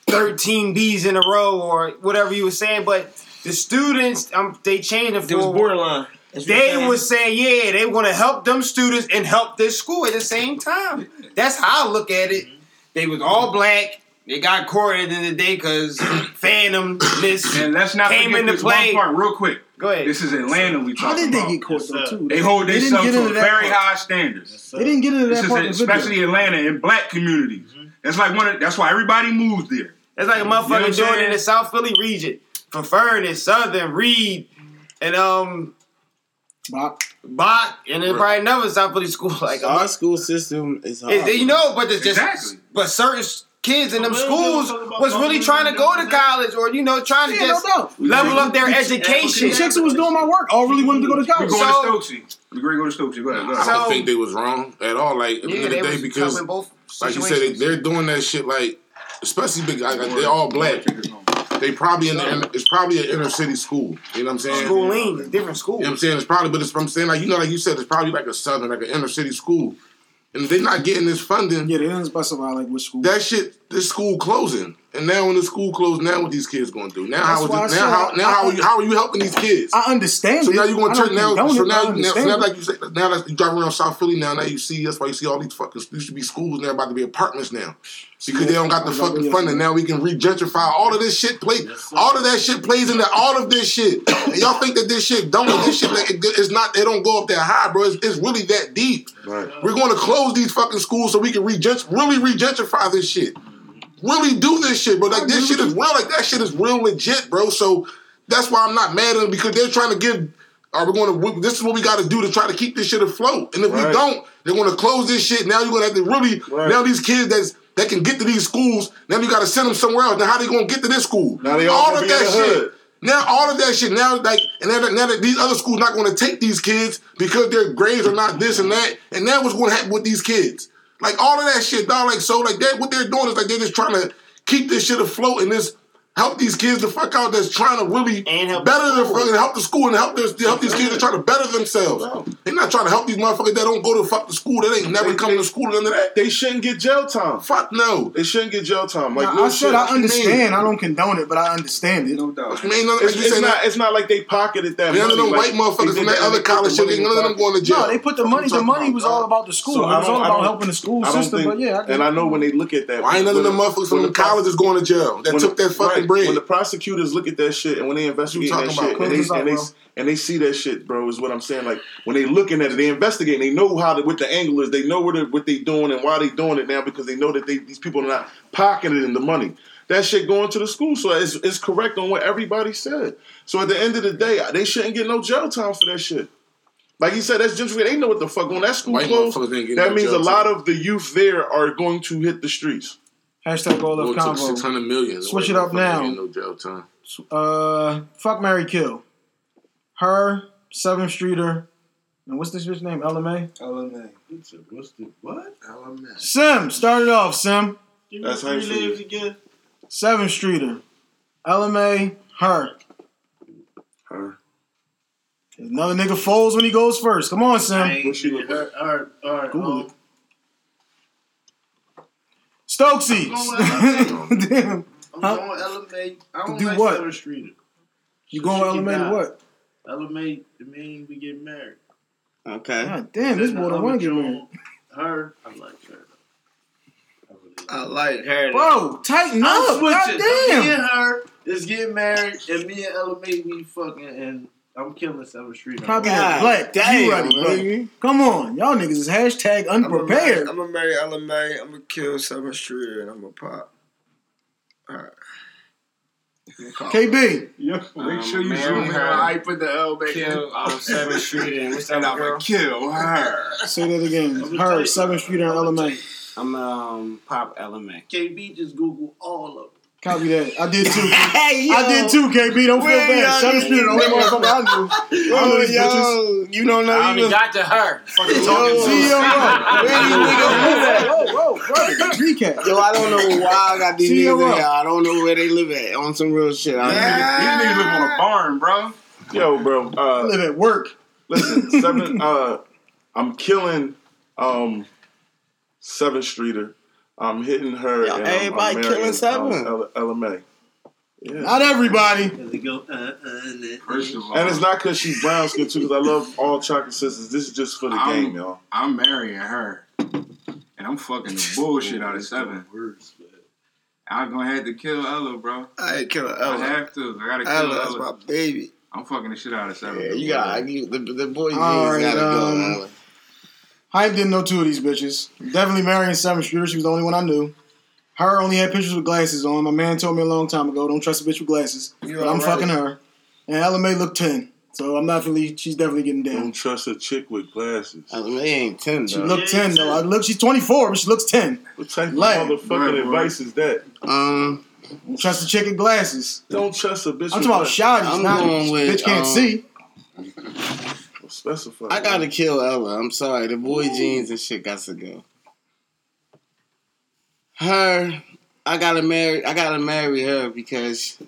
thirteen B's in a row or whatever you were saying, but the students, um, they changed it It was for. borderline. That's what you're They saying. was saying, yeah, they want to help them students and help this school at the same time. That's how I look at it. They was all black. They got caught at the end of the day because Phantom this And let's not came forget into this play. one part real quick. Go ahead. This is Atlanta we How talking did they about. get caught though? Too. They hold They didn't themselves get to into that very part. high standards. They didn't get into This that is part. in video. especially Atlanta in black communities. That's like one. Of, that's why everybody moves there. It's like a You know what motherfucker I'm doing in saying? the South Philly region. From Furness, Southern, Reed, and um Bop. Bok, and then probably another South Philly school like Our school system is hard. It- you know, but it's just Exactly. but certain s- kids in them Well, schools was really trying to go to college or you know trying to Yeah, no just doubt. level up their The education. chicks who was doing my work all really wanted to go to college. We college. going So- to Stokesy. We're going to go to Stokesy. Go ahead. Go I ahead. So- don't think they was wrong at all. Like at the end of the day, because like you said, they, they're doing that shit. Like especially big, like, they're all black. They probably in the, it's probably an inner city school. You know what I'm saying? schooling, it's different school. You know what I'm saying? It's probably, but it's, I'm saying like you know, like you said, it's probably like a southern, like an inner city school, and if they're not getting this funding. Yeah, they didn't specify like which school. That shit, this school closing, and now when the school closed, now what these kids going to do? Now how That's is why I said now how now how are you how are you helping these kids? I understand. So it. now you're going to turn now. condone So it, now, now, so now, like you say, now that you driving around South Philly now, now you see that's why you see all these fucking used to be schools now about to be apartments now because they don't got the fucking Yes. funding. Now we can re-gentrify all of this shit. Play all of that shit plays into all of this shit. And y'all think that this shit don't this shit like, it- it's not they don't go up that high, bro. It's, it's really that deep. Right. We're going to close these fucking schools so we can regent really re-gentrify this shit. Really do this shit, bro. Like this shit is real. Like that shit is real legit, bro. So that's why I'm not mad at them because they're trying to give. Are we going to? This is what we got to do to try to keep this shit afloat. And if we don't, they're going to close this shit. Now you're going to have to really. Right. Now these kids that's that can get to these schools. Now you got to send them somewhere else. Now how they gonna get to this school? Now they all all of be in that the shit. hood. Now all of that shit. Now like and now that, now that these other schools not going to take these kids because their grades are not this and that. And now what's going to happen with these kids? Like all of that shit, dog. Like so, like that. What they're doing is like they're just trying to keep this shit afloat and this help these kids the fuck out that's trying to really And help better the the fucking help the school and help this help these kids that trying to better themselves. They're not trying to help these motherfuckers that don't go to fuck the school that ain't never come to school none of that. They shouldn't get jail time. Fuck no. They shouldn't get jail time. Like Now, no I said shit. I understand. I don't condone it, but I understand it. No doubt. I mean, It's, it's not. It's not like they pocketed that. None of money, them like, white motherfuckers they from that other college shit, money none of them going to jail. No, they put the money. The money was all about the school. It I was don't- all I about helping the school I don't system. but yeah, I get and I know when they look at that. Why ain't none of them motherfuckers from the the pro- colleges going to jail that took the- that fucking right, bread? When the prosecutors look at that shit and when they investigate that shit and they, and, they, and they see that shit, bro, is what I'm saying. Like when they looking at it, they investigate. They know how to, what the angle is. They know what they, what they doing and why they doing it now because they know that they these people are not pocketing the money. That shit going to the school, so it's, it's correct on what everybody said. So at the end of the day, they shouldn't get no jail time for that shit. Like he said, that's gentrification. They know what the fuck when that school White closed. motherfuckers ain't getting That no means a lot time. of the youth there are going to hit the streets. Hashtag all Well, of it took hundred million. Switch it up now. No jail time. Uh, fuck Marry Kill. Her, Seventh Streeter, and what's this bitch name? LMA. LMA. What's the what? LMA. Sim, start it off. Sim, That's how you feel. names again. Seventh Streeter, LMA, her. Her. Another nigga folds when he goes first. Come on, Sim. What she look like? All right, all right. Google um, it. Stokesies. Damn. I'm Huh? going LMA. I don't Do like what? Seventh Streeter. You going with LMA to got- what? LMA, it mean we get married. Okay. God damn, this boy don't want to get married. Her, I like her. I really I like her. Bro, tighten I'm up. switching. God Me and her is getting married, and me and LMA we fucking, and I'm killing Seventh Street. Copy God that. Black, damn, you ready, bro? baby. Come on. Y'all niggas is hashtag I'm gonna marry, unprepared. I'm gonna marry LMA. I'm gonna kill Seventh Street and I'm gonna pop. Alright. KB. Yeah, make Um, sure you zoom in her. on how you put the L back Kill in. um, Seventh Street and what's that And I'ma kill her. Say that again. I'ma Her, you- 7th Street and I'ma LMA. I'm um pop LMA. KB just Google all of them. Copy that. I did too. Hey, yo. I did too, KB. Don't feel bad. y'all 7th Street, the only motherfucker I knew. I know these bitches. yo, you don't know I only even. got to her. Fucking Yo, talking See, to yo, her. Where these niggas live at? Whoa, whoa, whoa. Recap. Yo, I don't know why I got these See, yo, niggas in here. I don't know where they live at. On some real shit. I These niggas live on a barn, bro. Yo, bro. Uh, live at work. listen, seven. Uh, I'm killing um, Seventh Streeter. I'm hitting her. Yo, and I'm- I'm marrying, killing Seven. Um, L- LMA. Yeah. Not everybody. Go, uh, uh, First of all, And it's not because she's brown skin too, because I love all chocolate sisters. This is just for the I'm- game, y'all. I'm marrying her, and I'm fucking the bullshit out of seven. words. I'm gonna have to kill Ella, bro. I ain't kill I Ella. have to. I gotta kill Ella, that's Ella. my baby. I'm fucking the shit out of seven. Yeah, you got you, the the boy jeans All right, gotta go. um, man. Hype didn't know two of these bitches. Definitely marrying 7th Streeter. She was the only one I knew. Her only had pictures with glasses on. My man told me a long time ago, don't trust a bitch with glasses. You But I'm already- fucking her. And LMA looked 10. So I'm definitely, she's definitely getting down. Don't trust a chick with glasses. LMA ain't ten Though. She though. looked 10 though. I look, she's 24, but she looks 10. What type of Like- motherfucking Right, right. advice is that? Um, Don't trust a chick with glasses. Don't trust a bitch I'm with talking about glasses. shotties, I'm not going with, bitch can't um, see. Specify. I gotta kill Ella. I'm sorry, the boy jeans and shit got to go. Her, I gotta marry. I gotta marry her because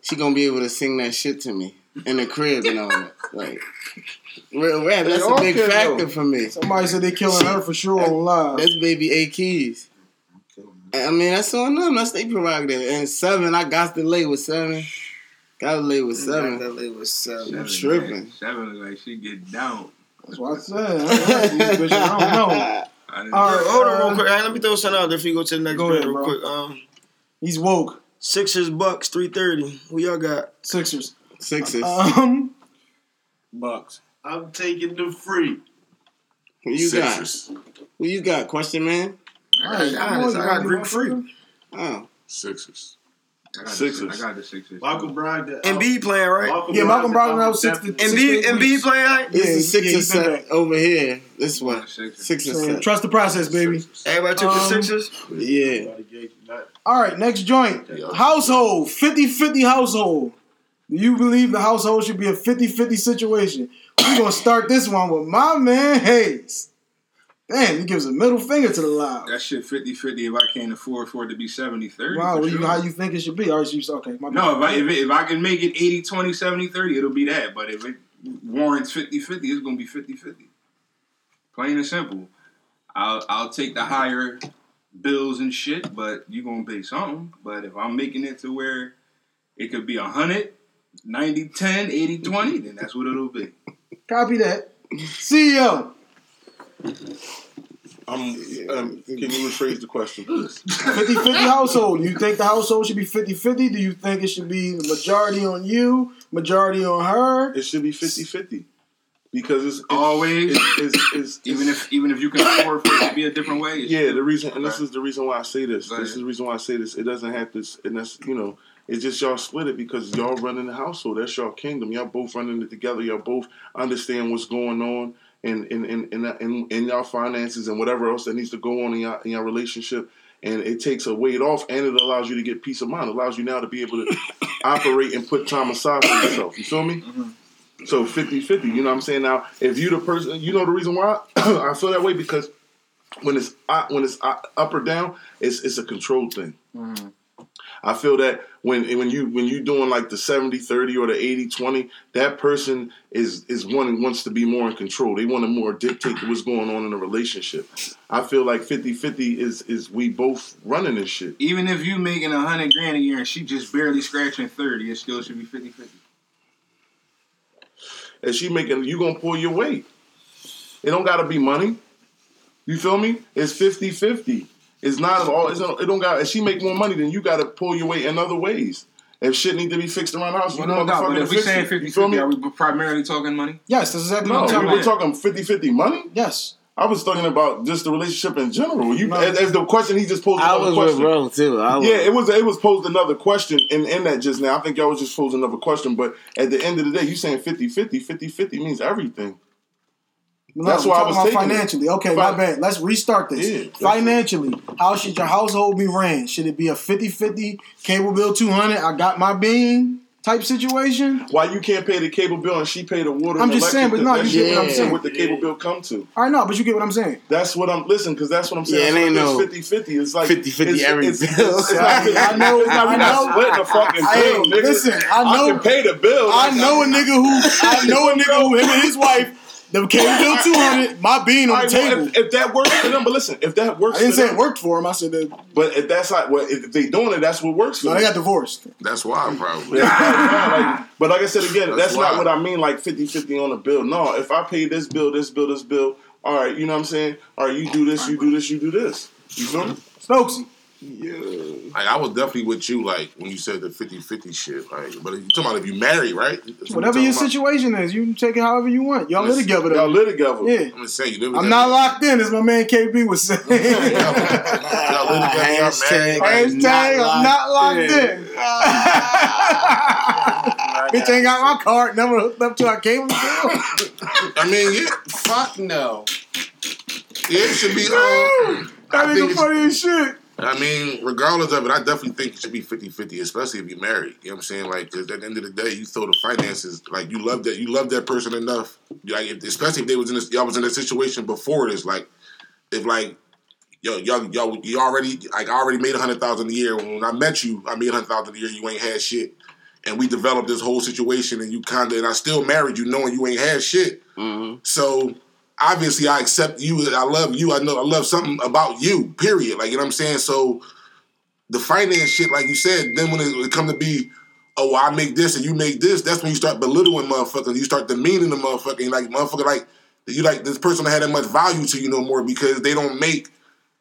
she gonna be able to sing that shit to me in the crib and all that. Like, real rap. That's a big factor though. for me. Somebody said they killing her for sure on live. That's baby A keys. I mean, that's on them. That's their prerogative. And seven, I got to lay with seven. Got to lay with seven. That lady was seven. Seven, tripping. man. Seven look like she get down. That's what I said. I don't trust these bitches. I don't know. I All right, Hold on real quick. Hey, let me throw something out there before you go to the next Go bit ahead, real bro. quick. Um, He's woke. Sixers Bucks three thirty. Who y'all got? Sixers. Sixers. Um, Bucks. I'm taking the free. Who you Sixers. got? Who you got? Question man. I, I, honest, I got Greek Freak. Oh, Sixers. I got the Sixers. Sixers. I got the Sixers. Malcolm Brogdon. Embiid playing right. Yeah, Malcolm Brogdon out six to- Embiid, Six to eight Embiid playing right. This Yeah, is six yeah, and seven over here. This one, Sixers. six and seven. Trust the process, baby. Everybody took the Um, Sixers. Yeah. All right, next joint. Household, 50-50 household. Do you believe the household should be a 50-50 situation? We're going to start this one with my man Hayes. Damn, he gives a middle finger to the loud. That shit 50-50 if I can't afford for it to be 70-30. Wow, for what you, sure. how you think it should be? All right, so you, okay, my No, if. I, if, it, if I can make it 80, 20, 70, 30, it'll be that. But if it warrants 50 50, it's going to be 50 50. Plain and simple. I'll, I'll take the higher bills and shit, but you're going to pay something. But if I'm making it to where it could be 100, 90, 10, 80, 20, then that's what it'll be. Copy that. CEO. I'm, um, can you rephrase the question, please? 50-50 household. You think the household should be 50-50? Do you think it should be the majority on you, majority on her? It should be 50-50. Because it's, it's Always. it's, it's, it's, Even if even if you can afford for it to be a different way. Yeah, the reason, and this is the reason why I say this. Go This ahead. is the reason why I say this. It doesn't have to, and that's you know, it's just y'all split it because y'all running the household. That's y'all kingdom. Y'all both running it together. Y'all both understand what's going on in in in in, in, in y'all finances and whatever else that needs to go on in your in your relationship. And it takes a weight off, and it allows you to get peace of mind. It allows you now to be able to operate and put time aside for yourself. You feel me? Mm-hmm. So 50-50, you know what I'm saying? Now, if you're the person, you know the reason why I feel that way because when it's up- when it's up up or down, it's it's a control thing. Mm-hmm. I feel that when when you when you doing like the 70-30 or the 80-20, that person is is wanting wants to be more in control. They want to more dictate what's going on in a relationship. I feel like 50-50 is is we both running this shit. Even if you making a hundred grand a year and she just barely scratching 30, it still should be 50 50. and she making you gonna pull your weight. It don't gotta be money. You feel me? It's 50-50. It's not at all it's not, it don't got if she make more money then you gotta pull your weight in other ways. If shit need to be fixed around the house, you Well, no doubt, but if we fix saying it. 50 You feel 50, me? are we primarily talking money? Yes, this is exactly No, what I'm we talking were about. talking 50-50 money. Yes. I was talking about just the relationship in general. You No. as, as the question he just posed I another was with question. bro too. I was, Yeah, it was it was posed another question in, in that just now. I think y'all was just posing another question, but at the end of the day, you saying 50-50. 50-50 means everything. No, That's we're why I was about taking it. Okay, Fin- my bad. Let's restart this. Yeah, financially, how should your household be ran? Should it be a 50-50 cable bill 200, I got my bean type situation? Why you can't pay the cable bill and she pay the water? I'm just saying, but no, you get what I'm saying. What the cable bill come to? All right, no, but you get what I'm saying. That's what I'm listen because that's what I'm saying. Yeah, it ain't no what 50-50. It's like 50-50 every it's, it's, bill. it's not, I know, It's not, I we not know. splitting the fucking Hey, bill, nigga. listen, I know- can pay the bill. I know a nigga who I know a nigga who him and his wife the cable bill 200, my bean on All the table. if, if that works for them, but listen, if that works, I didn't for say them, it worked for him. I said that But if that's like what if they doing it, that's what works for no, them. they got divorced. That's why, probably. Like, but like I said again, that's, That's not what I mean. Like 50-50 on a bill. No, if I pay this bill, this bill, this bill. All right, you know what I'm saying. All right, you do this, you do this, you do this. You feel me? Stokesy. Like I was definitely with you, like when you said the 50-50 shit. Like, but you talking about if you married, right? That's Whatever you're your talking situation is, you can take it however you want. Y'all live Listen, together Y'all live together. Yeah. I'm just saying you live I'm not locked in, as my man KB was saying. Y'all live together, y'all Hashtag- married. Hashtag I'm not locked in. Bitch ain't got my card, never hooked up to our cable bill. I mean, yeah, Fuck no. yeah, it should be. Um, That I think nigga funny as shit. I mean, regardless of it, I definitely think it should be 50-50, especially if you're married. You know what I'm saying? Like, 'cause at the end of the day, you throw the finances. Like, you love that. You love that person enough. Like, if, especially if they was in this, y'all was in a situation before this. Like, if like, yo, y'all, y'all, you already like, I already made a hundred thousand a year. When I met you, I made a hundred thousand a year. You ain't had shit, and we developed this whole situation, and you kind of, and I still married you, knowing you ain't had shit. Mhm. So obviously I accept you. I love you. I know I love something about you. Period. Like you know what I'm saying. So the finance shit, like you said, then when it, come to be, oh, I make this and you make this, that's when you start belittling motherfuckers. You start demeaning the motherfucker. Like motherfucker, like you like this person don't that much value to you no more because they don't make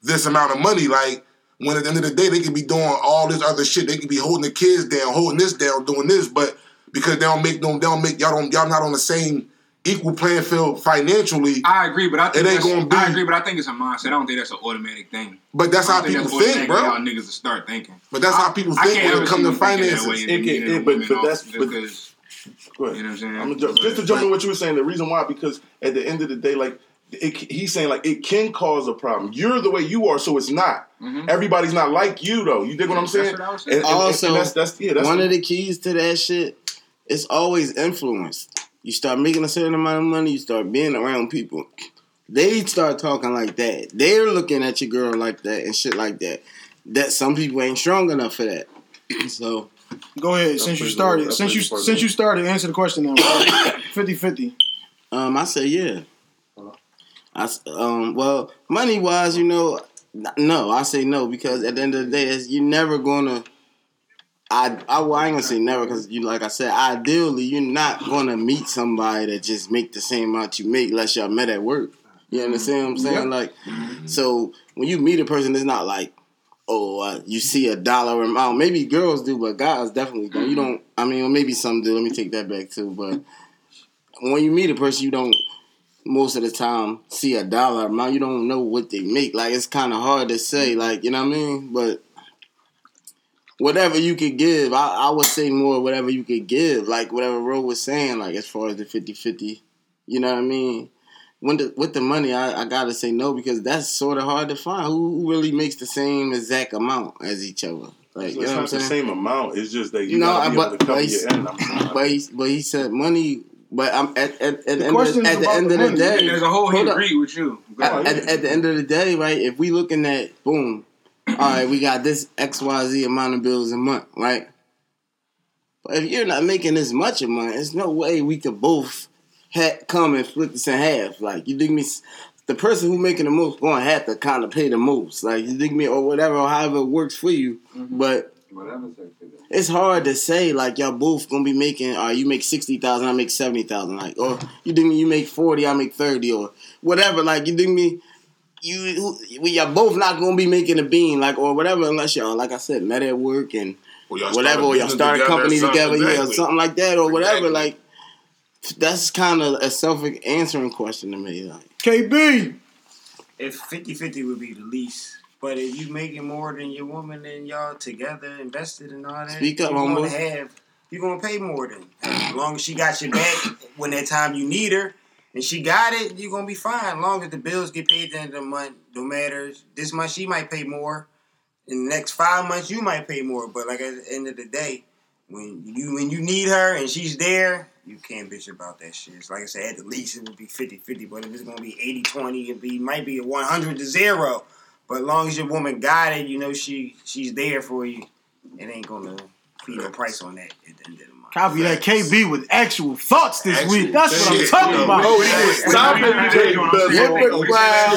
this amount of money. Like when at the end of the day they could be doing all this other shit. They could be holding the kids down, holding this down, doing this, but because they don't make no, they don't make y'all don't y'all not on the same equal playing field financially. I agree, but I think It ain't gonna be- I agree, but I think it's a mindset. I don't think that's an automatic thing. But that's how people that's think, automatically bro. How niggas to start thinking. But that's I- how people I think can't when it comes see to them that finances. way and It can- it- but- but that's- just 'cause- Go ahead. You know what I'm saying? I'm gonna just, just to jump in what you were saying. The reason why because at the end of the day, like it, he's saying, like it can cause a problem. You're the way you are, so it's not. Everybody's not like you, though. You dig what I'm Mm-hmm. That's saying? what And, saying. and- and Also, that's that's yeah. That's one what- of the keys to that shit It's always influence. You start making a certain amount of money, you start being around people. They start talking like that. They're looking at your girl like that and shit like that. That some people ain't strong enough for that. So Go ahead. Since you started, good. since you since good. you started, answer the question now. 50-50. um, I say yeah. I um well money wise, you know, no, I say no because at the end of the day, it's, you're never gonna. I, I, well, I ain't gonna say never because you like I said, ideally you're not gonna meet somebody that just make the same amount you make unless y'all met at work. You understand what I'm saying? Like, so when you meet a person, it's not like, oh, uh, you see a dollar amount. Maybe girls do, but guys definitely don't. You don't. I mean, maybe some do. Let me take that back too. But when you meet a person, you don't most of the time see a dollar amount. You don't know what they make. Like it's kind of hard to say. Like you know what I mean? But whatever you could give, I, I would say more whatever you could give. Like whatever Ro was saying, like as far as the 50-50, you know what I mean? When the, with the money, I, I gotta say no because that's sort of hard to find. Who, who really makes the same exact amount as each other? Like it's you know what I'm not the saying? same amount. It's just that you No, gotta be but- able to cover but he's- your end. I'm- But he, but he said money. But I'm at at, at, the, end of, at the end the of the money. day. There's a whole he hold up. agreed with you. At, at, at the end of the day, right? If we looking at boom, all right, we got this X Y Z amount of bills a month, right? But if you're not making this much a month, there's no way we could both ha- come and split this in half. Like you dig me? The person who making the most going to have to kind of pay the most. Like you dig me, or whatever, or however it works for you. But it's hard to say like y'all both gonna be making. Uh, you make sixty thousand, I make seventy thousand. Like, or you dig me? You make forty, I make thirty, or whatever. Like you dig me? You we y'all both not gonna be making a bean, like or whatever, unless y'all like I said met at work and Or y'all whatever, or y'all start a company something, together, yeah, or something like that, or whatever. Exactly. Like that's kind of a self answering question to me. Like, KB. If 50-50 would be the least. But if you making more than your woman and y'all together invested and all that, Speak up, you're gonna have you're gonna pay more than. As long as she got your back when that time you need her and she got it, you're gonna be fine. As long as the bills get paid at the end of the month, no matter this month she might pay more. In the next five months you might pay more. But like at the end of the day, when you when you need her and she's there, you can't bitch about that shit. It's like I said, at the least it would be 50-50, but if it's gonna be 80-20, it be might be a one hundred to zero. But as long as your woman got it, you know she she's there for you. It ain't gonna be no price on that at the end of the. Copy that KB with actual thoughts this Actual week. That's what I'm talking Yeah. about. Oh, he was stop it, Jake Bezel.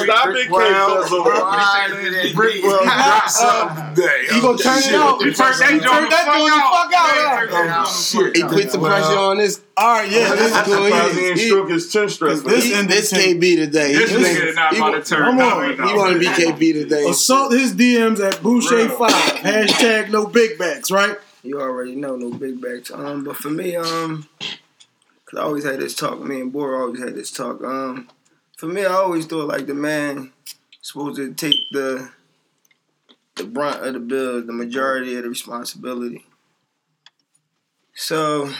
Stop it, Jake Bezel. Brick Brown got something. He gonna turn it out. He Turn that turn joint the fuck fuck out. out. Oh, shit. he put some pressure on this. All right, yeah. This This is cool. he He- didn't he- stroke his chin stress. This He, ended this KB today. This He, nigga not about to turn. Come on. he want to be. KB today. assault his DMs at Boucher Five. Hashtag no big backs. Right. You already know no big backs. Um, but for me, um, cause I always had this talk. Me and Bor always had this talk. Um, for me, I always thought like the man supposed to take the the brunt of the bill, the majority of the responsibility. So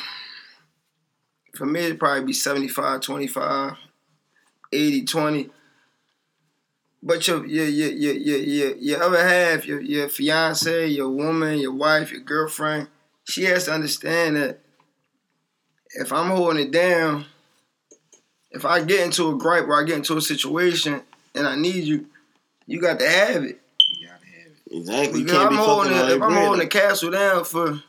for me, it'd probably be 75, 25, 80, 20. But your your your your your your, your other half, your your fiance, your woman, your wife, your girlfriend, she has to understand that if I'm holding it down, if I get into a gripe or I get into a situation and I need you, you got to have it. You got to have it. Exactly. You can't I'm be holding fucking it, all if I'm holding the castle down for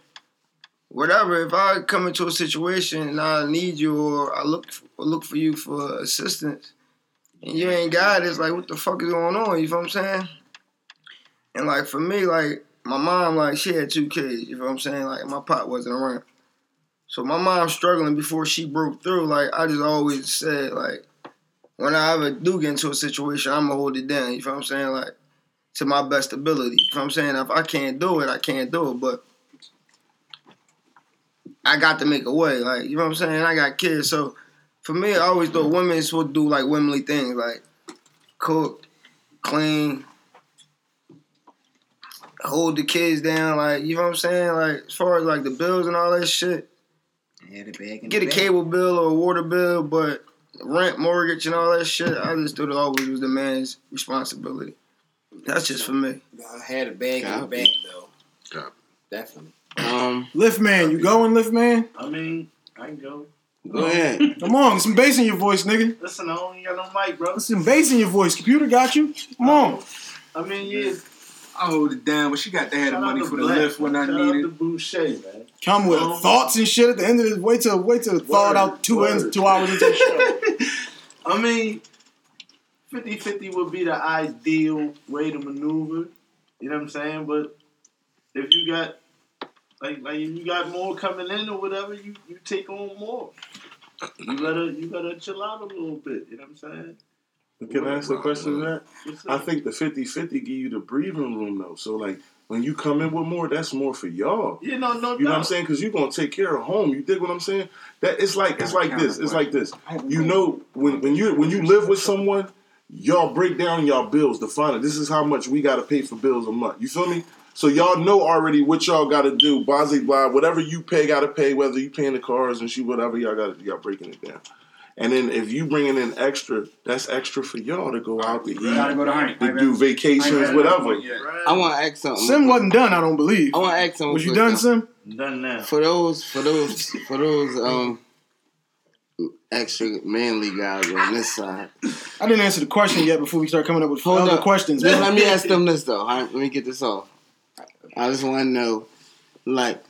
whatever, if I come into a situation and I need you or I look or look for you for assistance and you ain't got it, it's like what the fuck is going on? You feel what I'm saying? And like for me, like my mom, like she had two kids. You know what I'm saying? Like my pop wasn't around, so my mom struggling before she broke through. Like I just always said, like when I ever do get into a situation, I'm gonna hold it down. You feel what I'm saying? Like to my best ability. You know what I'm saying? If I can't do it, I can't do it. But I got to make a way. Like, you know what I'm saying? I got kids. So For me, I always thought women is supposed to do like womanly things, like cook, clean, hold the kids down. Like you know what I'm saying? Like as far as like the bills and all that shit, Yeah, the bag get the a bag. cable bill or a water bill, but rent, mortgage, and all that shit, I just thought it always was the man's responsibility. That's just for me. I had a bag in the Copy. bag though. Copy. Definitely. Um, Lift man, you going, lift man? I mean, I can go. Go ahead. Come on, get some bass in your voice, nigga. Listen, I don't got no mic, bro. Get some bass in your voice. Computer got you. Come on. I mean, yeah. I hold it down, but she got to have the money for the Black, lift when I Shout need it. to Boucher, man. Come with Um, thoughts and shit at the end of this. Wait till wait till thaw it out two word. ends, two hours into the show. I mean, 50-50 would be the ideal way to maneuver. You know what I'm saying? But if you got like like if you got more coming in or whatever, you, you take on more. You gotta you gotta chill out a little bit. You know what I'm saying? Can I ask a question to that? I think the 50-50 give you the breathing room though. So like when you come in with more, that's more for y'all. Yeah, no, no You know what I'm saying? Because you're gonna take care of home. You dig what I'm saying? That it's like it's like this. It's like this. You know when when you when you live with someone, y'all break down y'all bills to find it. This is how much we gotta pay for bills a month. You feel me? So y'all know already what y'all gotta do. Blah blah blah. Whatever you pay, gotta pay. Whether you paying the cars and shit, whatever y'all gotta y'all breaking it down. And then if you bringing in extra, that's extra for y'all to go out to eat, Gotta go to Hank. to do vacations, whatever. I want to ask something. Sim wasn't done, I don't believe. I want to ask something. Was you done, though. Sim? Done now. For those, for those, for those um extra manly guys on this side. I didn't answer the question yet before we start coming up with Hold other up. questions. Just let me ask them this though. All right, let me get this off. I just want to know, like,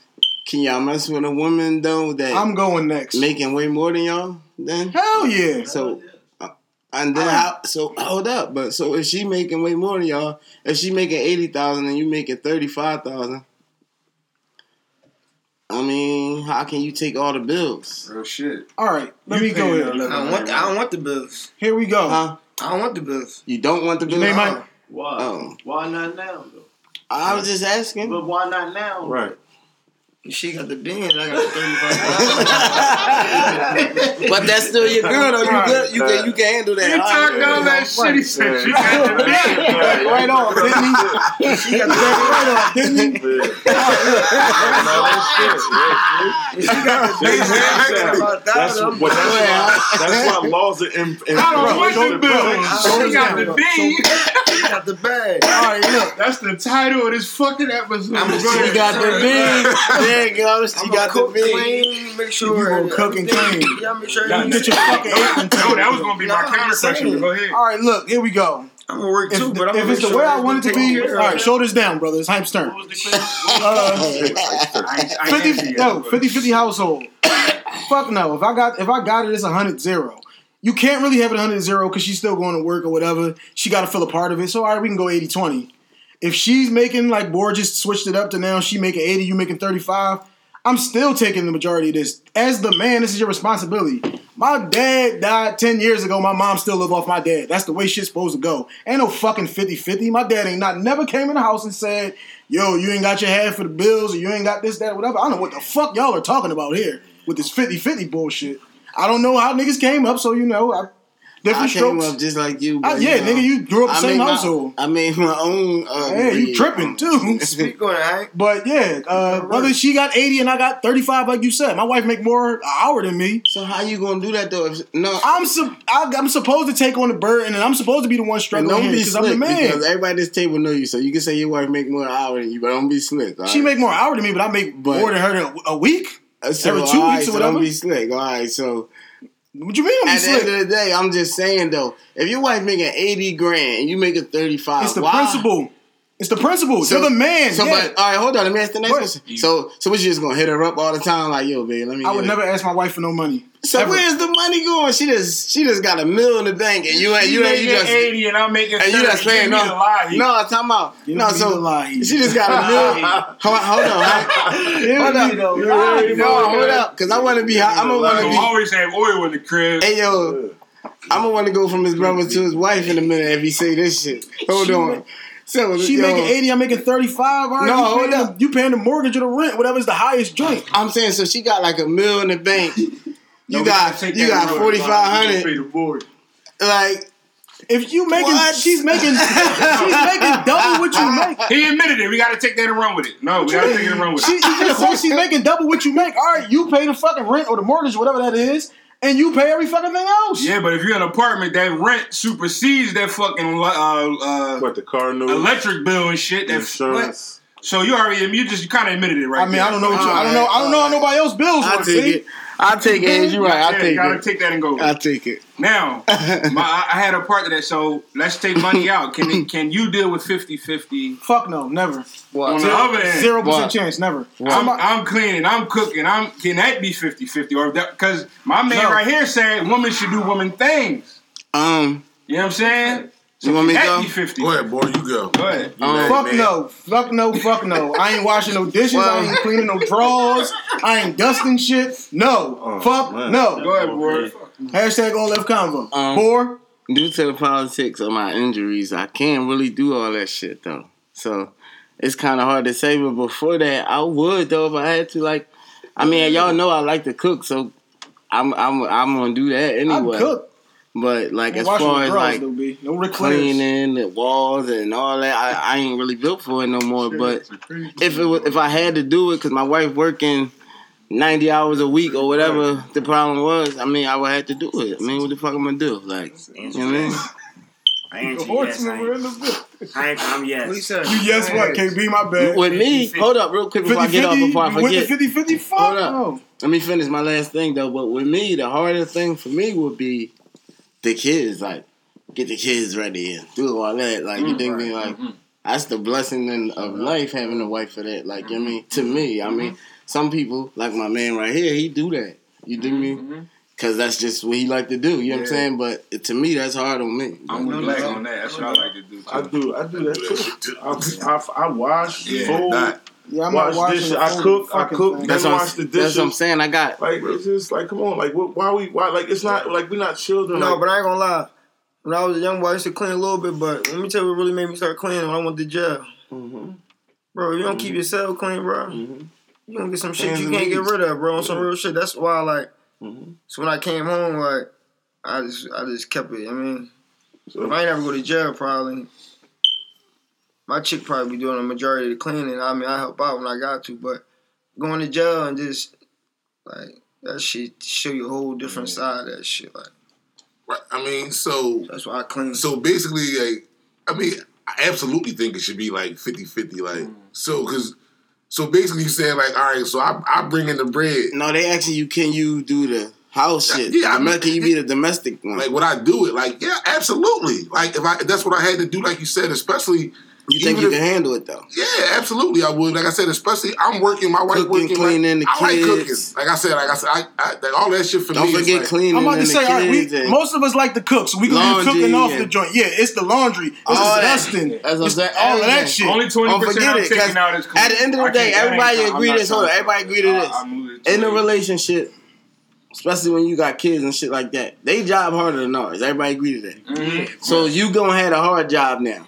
can y'all mess with a woman though that I'm going next. making way more than y'all? Then Hell yeah. so. uh, And then how? So hold up, but so if she making way more than y'all, if she making eighty thousand and you making thirty five thousand, I mean, how can you take all the bills? Real shit. All right, let You me go here. I don't want. The, I don't want the bills. Here we go. Huh? I don't want the bills. You don't want the bills? name my- Why? Oh. Why not now though? I was just asking. But why not now? Right. She got the bean. I got thirty-five. But that's still your girl though. You good? You can you can handle that. He talked all that shit. He said she got the beat. right off, didn't he? She got the right off, didn't he? That's what. That's why. That's why laws are in. in I don't want Show the bills. She got the beat. She got the bag. All right, look. That's the title of this fucking episode. I'm She got the bean. There you go. She I'm got the cook bean. clean. Make sure You gonna cook and clean. Yeah, make sure Nah, you Get your fucking apron No, that was gonna be my counter just question. saying. Go ahead. All right, look, here we go. I'm gonna work If, too, but I'm if it's the way I want it to be, all right, right, shoulders down, brother. It's Hype Stern. What was the? Uh, I ain't- I ain't 50, answer yet, no, but- 50 50 household. Fuck no. If I got if I got it, it's 100 0. You can't really have it 100 0 because she's still going to work or whatever. She got to fill a part of it. So, all right, we can go 80 20. If she's making, like Borges switched it up to now, she making 80, you making 35, I'm still taking the majority of this. As the man, this is your responsibility. My dad died 10 years ago. My mom still live off my dad. That's the way shit's supposed to go. Ain't no fucking 50 50. My dad ain't not never came in the house and said, yo, you ain't got your half for the bills or you ain't got this, that, whatever. I don't know what the fuck y'all are talking about here with this 50 50 bullshit. I don't know how niggas came up, so you know, I, I different came strokes. up just like you. Ah, But, yeah, you know, nigga, you grew up the I same made my- household. I made my own. Uh, Yeah, you breed. tripping too. Speak on it, But yeah, uh, whether she got 80 and I got 35, like you said, my wife make more an hour than me. So how you gonna do that though? If, no, I'm su- I, I'm supposed to take on the burden, and I'm supposed to be the one struggling don't here be because I'm the slick man. because everybody at this table know you. So you can say your wife make more an hour than you, but don't be slick. all She right? make more hour than me, but I make But- more than her a, a week. Uh, so, every two all weeks or so whatever. Don't be slick. All right, so What you mean I'm at the slick? end of the day, I'm just saying though, if your wife making eighty grand and you making thirty five, It's the why? principle. It's the principle. So- You're the man. So, yeah. but all right, hold on. Let me ask the next What? question. So, so what you just gonna hit her up all the time? Like, yo, babe, let me. I would it. never ask my wife for no money. So Ever. where's the money going? She just she just got a mill in the bank, and you ain't you ain't you just 80 and I'm making and you just paying Give no lie. no. I'm talking about Give no. So lie. she just got a mill. hold, hold on, hold, hold up, no, hold up, because I want to be. I'm gonna want to be. always have oil in the crib. Hey yo, I'm gonna want to go from his brother to his wife in a minute if he say this shit. Hold on. Make- So She yo, making 80, I'm making 35. All right, No, you hold paying up. The, you paying the mortgage or the rent, whatever's the highest joint. I'm saying so she got like a mill in the bank, You No, gotta you got road, forty Bob. five You gonna hundred. pay the board. Like If you making, What? she's making, she's making double what you make. He admitted it. We got to take that and run with it. No, we got to take it and run with She, it. you just said she's making double what you make. All right, you pay the fucking rent or the mortgage, whatever that is, and you pay every fucking thing else. Yeah, but if you're in an apartment, that rent supersedes that fucking uh, uh, What the car note, electric bill and shit. That insurance. So you already you just kind of admitted it, right? I mean, there. I don't know what you, I don't know. I don't know how nobody else bills I work. take see? it. I take it. You're right. I Yeah, you take gotta it. take that and go. I take it. Now, my, I had a part of that. So let's take money out. Can it, can you deal with 50-50? Fuck no, never. On the other end, Zero percent chance, never. I'm, I'm cleaning, I'm cooking, I'm can that be 50-50? Or because my man No. right here said women should do woman things. Um, You know what I'm saying? You want me to go? 50. Go ahead, boy. You go. Go ahead. Um, Fuck man. no, fuck no, fuck no. I ain't washing no dishes. I ain't cleaning no drawers. I ain't dusting shit. No, Oh, fuck man. no. Go ahead, boy. Hashtag on left convo. Um, Boy, due to the politics of my injuries, I can't really do all that shit though. So it's kind of hard to say. But before that, I would though if I had to. Like, I mean, y'all know I like to cook, so I'm I'm I'm gonna do that anyway. I anyway. cook. But like as far as like no cleaning the walls and all that, I, I ain't really built for it no more. But if it was, if I had to do it, cause my wife working ninety hours a week or whatever the problem was, I mean, I would have to do it. I mean, what the fuck am I gonna do? Like, you know what I mean? I ain't The yes, horseman I were ain't, in the building. I ain't I'm yes. What he said? You yes what? KB, my bad. With me, hold up real quick before I get off, before I you went to forget. 50 50 fuck Hold up. no. Let me finish my last thing though. But with me, the hardest thing for me would be the kids. Like, get the kids ready and do all that. Like, you mm. think me like mm-hmm. that's the blessing in, of life having a wife for that. Like, I mean, to me, I mean, mm-hmm. some people like my man right here, he do that. You dig me? Mm-hmm. Cause that's just what he like to do. You know what I'm saying? But to me, that's hard on me. I'm with Black on that. That's what I like to do. Too. I do. I do that too. I, I, I wash Yeah, food, that. Yeah, I'm wash not washing dishes. the I full cook. I cook. thing. That's Then what, wash the I'm, that's what I'm saying. I got Like it's just like, come on, like what, why we, why like it's not like we're not children. No, like, but I ain't gonna lie. When I was a young boy, I used to clean a little bit, but let me tell you what really made me start cleaning when I went to jail. Mhm. Bro, if you don't keep Mm-hmm. your cell clean, bro, Mhm. you gonna get some shit Hands you can't get rid of, bro. On some real shit. That's why, like, Mhm. so when I came home, like, I just, I just kept it. I mean, So- if I ain't ever go to jail, probably my chick probably be doing the majority of the cleaning. I mean, I help out when I got to, but going to jail and just like that shit show you a whole different side of that shit. Like, Right. I mean, so that's why I clean. so basically, like, I mean, I absolutely think it should be like 50-50. Like, mm. so because so basically, you saying like, all right, so I I bring in the bread. no. They asking you, can you do the house shit? Yeah, I Yeah, mean- can you be the domestic one? Like, would I do it? Like, yeah, absolutely. Like, if I if that's what I had to do, like you said, especially. You think you if- can handle it though? Yeah, absolutely, I would. Like I said, especially I'm working, my wife Cooking, working. cleaning, the like, I like cooking. kids. Like I said, like I said, I, I like, all that shit for Don't me. is forget like, cleaning. I'm about to and say, the all right, we, kids most of us like to cook, so we gonna be cooking off the joint. Yeah, it's the laundry, it's All the that. dusting, That's what I'm it's saying. all of that shit. Only twenty percent forget I'm it. 'cause taking out is At the end of the day, everybody ain't- I'm agree not this. Hold on, everybody agree to this. I moved it In a relationship, especially when you got kids and shit like that, they job harder than ours. Everybody agree to that. Mhm. So you gonna have a hard job now.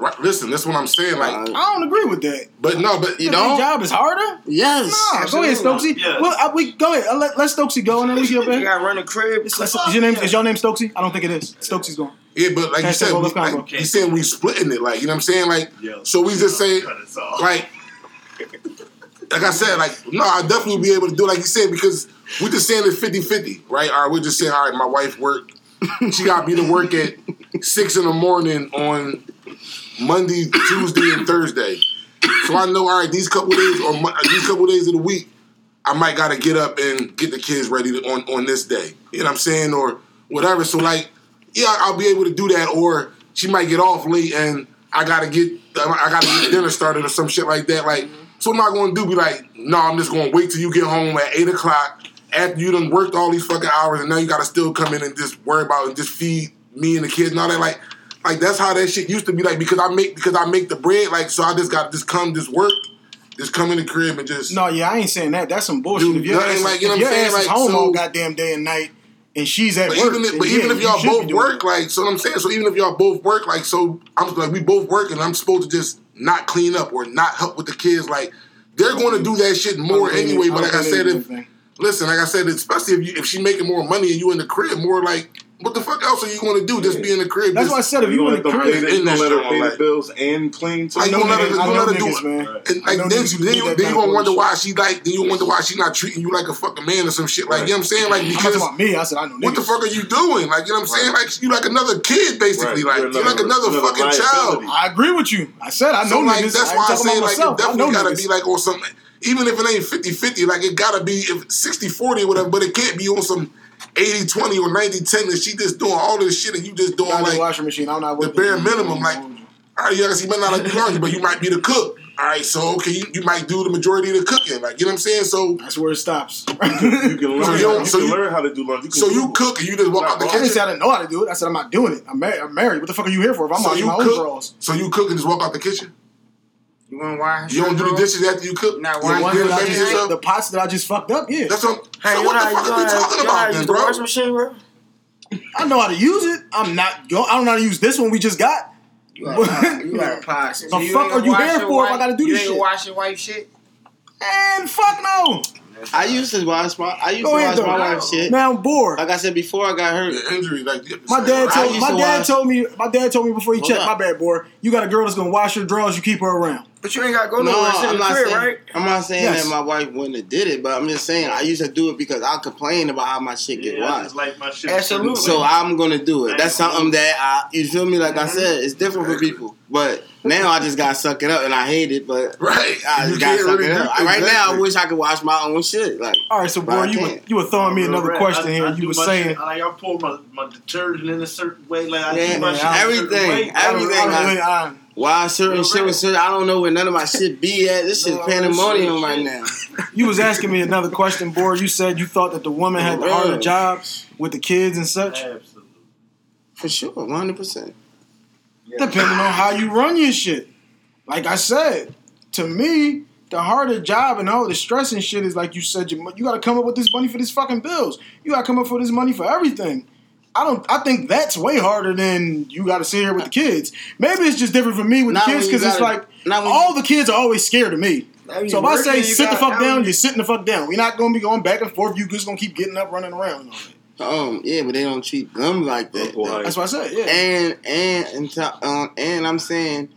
Right, listen, that's what I'm saying. Like, I don't agree with that. but no, but you Your don't? job is harder. Yes. Nah, go ahead, Stokesy. Yeah. Well, uh, we go ahead. Uh, let, let Stokesy go, and then we get up You gotta run a crib. Let's- Is your name is your name Stokesy? I don't think it is. Stokesy's going. yeah, but like you said, we, left combo. like, you saying we splitting it. Like, you know what I'm saying? Like, so we just say, like, like I said, like, no, I definitely be able to do it, like you said, because we just saying it's 50-50, right? All right, we're just saying, all right, my wife work. She got me to work at six in the morning on Monday, Tuesday, and Thursday. So I know, all right, these couple days or these couple days of the week, I might gotta get up and get the kids ready to, on on this day. You know what I'm saying, or whatever. So like, yeah, I'll be able to do that. Or she might get off late and I gotta get I gotta get dinner started or some shit like that. Like, so what am I gonna do? Be like, no, I'm just gonna wait till you get home at eight o'clock after you done worked all these fucking hours, and now you gotta still come in and just worry about and just feed me and the kids and all that. Like, like that's how that shit used to be. Like because I make because I make the bread. Like so I just got just come just work, just come in the crib and just No, yeah, I ain't saying that. That's some bullshit. Dude, if your ass, like- you know if what I'm your ass saying? is home so- all goddamn day and night, and she's at But work, even if, but yeah, even if y'all both work, like so what I'm saying. So even if y'all both work, like so I'm like we both work, and I'm supposed to just not clean up or not help with the kids. Like they're going to do that shit more anyway. But like I said, if they do anything. listen, like I said, especially if you if she making more money and you in the crib, more like what the fuck else are you going to do? Just be in the crib. That's just, why I said if you gonna in the let them pay crib, the- you in gonna let her pay the bills and clean too. You gonna let her, you I gonna know let her do niggas, it? man. And I like know then, you, who then you then you gonna wonder why she like then you wonder why she not treating you like a fucking man or some shit. Like you know what I'm saying? Like I'm because talking about me. I said I know niggas. what the fuck are you doing? Like you know what I'm saying? Like you like another kid basically. Right. Like You're you're like another- another another fucking child. I agree with you. I said I know like niggas. that's why I ain't say like it definitely gotta be like on some even if it ain't 50-50, like it gotta be if 60-40 or whatever, but it can't be on some 80-20 or 90-10 and she just doing all this shit and you just doing Got the like washing machine. I'm not the with bare minimum, like all right, you gotta see, might not like do laundry, but you might be the cook. All right, so okay, you, you might do the majority of the cooking, like you know what I'm saying. So That's where it stops. You can learn. So you you so can learn how to do laundry. so you cook and you just walk out the I didn't kitchen. say I didn't know how to do it. I said I'm not doing it. I'm married. I'm married. What the fuck are you here for? If I'm So washing you my own cook. drawers. So you cook and just walk out the kitchen. You want to wash? You don't do the dishes after you cook. Nah, you why don't you the That I baby just- the pots that I just fucked up. Yeah, That's what. Hey, so what the how you fuck know are we how- talking you know how about to then, use the bro? washing machine, bro? I know how to use it. I'm not. Go, I don't know how to use this one we just got. You got you got a pot. The fuck are you here for if I gotta do you this ain't shit? wash your wife shit. And fuck no. I used to watch my I used Go to ahead, watch my though. wife shit. Now I'm bored. Like I said before, I got hurt. The injury, like My dad told used my to dad watch- told me my dad told me before he Hold checked up. my bad boy. You got a girl that's gonna wash your drawers. You keep her around. But you ain't got to go No, nowhere. Sit in I'm the not crib, saying right? I'm not saying Yes. that my wife wouldn't have did it, but I'm just saying I used to do it because I complain about how my shit get Yeah, I washed. like my shit. Absolutely. So I'm gonna do it. That's something that I, you feel me? Like I said, it's different for people. But now I just gotta suck it up, and I hate it. But Right. I just gotta suck really it do- up. Right now, I wish I could wash my own shit. Like All right, so boy, you were, you were throwing me another rap. question I- here. I you were saying. shit, like I pour my, my detergent in a certain way, like I Yeah, do my man, shit a certain everything, way. I don't- everything, I don't I- really- why certain Real shit was certain. I don't know where none of my shit be at. This shit's No, pandemonium shit, right now. You was asking me another question, boy. You said you thought that the woman had the harder job with the kids and such. Absolutely. For sure, 100. percent Depending on how you run your shit. Like I said, to me, the harder job and all the stress and shit is like you said. You, you got to come up with this money for these fucking bills. You got to come up with this money for everything. I don't. I think that's way harder than you got to sit here with the kids. Maybe it's just different for me with Not the kids because it's like not when all the kids are always scared of me. So if I working, say you sit the fuck down, you- you're sitting the fuck down. We're not gonna be going back and forth. You just gonna keep getting up, running around. and all. Um, yeah, but they don't treat them like that. Uncle That's what I said. Yeah. And and and to, um, and I'm saying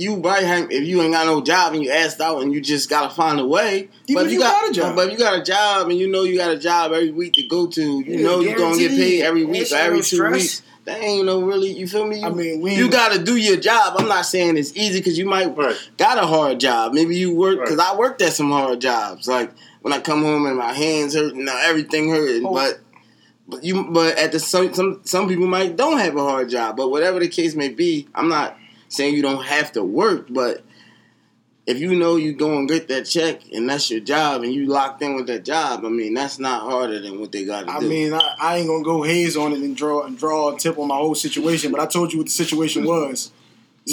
you right Hank, if you ain't got no job and you asked out and you just gotta find a way. Even but if you got a job. but if you got a job and you know you got a job every week to go to, you Yeah, know you're gonna get paid every week or every two stress. weeks. That ain't no really. You feel me? You, I mean, we you got to do your job. I'm not saying it's easy because you might Right. got a hard job. Maybe you work because Right. I worked at some hard jobs. Like when I come home and my hands hurt and everything hurting, Oh. but. But you, but at the some some some people might don't have a hard job. But whatever the case may be, I'm not saying you don't have to work. But if you know you go and get that check and that's your job and you locked in with that job, I mean that's not harder than what they got to do. I do. mean, I, I ain't gonna go haze on it and draw and draw a tip on my whole situation, but I told you what the situation was.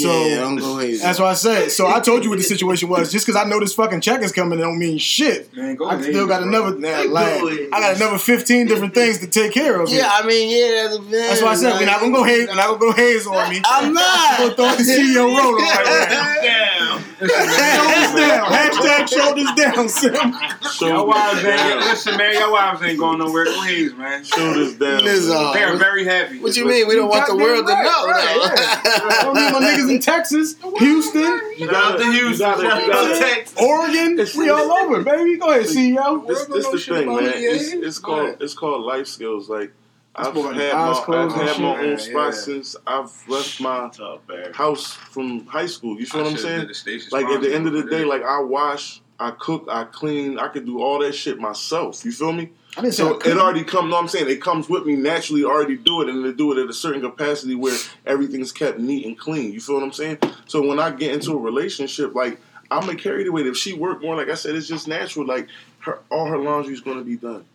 So yeah, don't go hazy. that's what I said. So I told you what the situation was. Just because I know this fucking check is coming, it don't mean shit. Man, go I ahead, still got another. Nah, like. I got another fifteen different things to take care of. here. yeah, I mean, yeah, that's, That's why I said we're not gonna go haze. We're not gonna go haze on me. I'm not. We're gonna throw the CEO roller right now. Damn. Shoulders down. Hashtag shoulders down, Sim. Your wives ain't listen, man. Your wives ain't going nowhere. Go ahead, man. Shoulders down. This, uh, They are very happy. What you mean? We don't want the Goddamn world to right, know. right, I don't need my niggas in Texas, Houston, out to Houston. You gotta- you Shout out gotta- Texas. Oregon. We all over, baby. Go ahead, CEO. This, this the thing, man. It's, it's called it's called life skills. Like I've more like had my I've had my own Yeah, spot yeah. since I've left my Tough, house from high school. You feel what I'm saying? saying? Like at the end of the day, like I wash, I cook, I clean, I could do all that shit myself. You feel me? I didn't say I So it already come. No, I'm saying it comes with me naturally. Already do it, and to do it at a certain capacity where everything's kept neat and clean. You feel what I'm saying? So when I get into a relationship, like I'm gonna carry the weight. If she work more, like I said, it's just natural. Like her, all her laundry is gonna be done.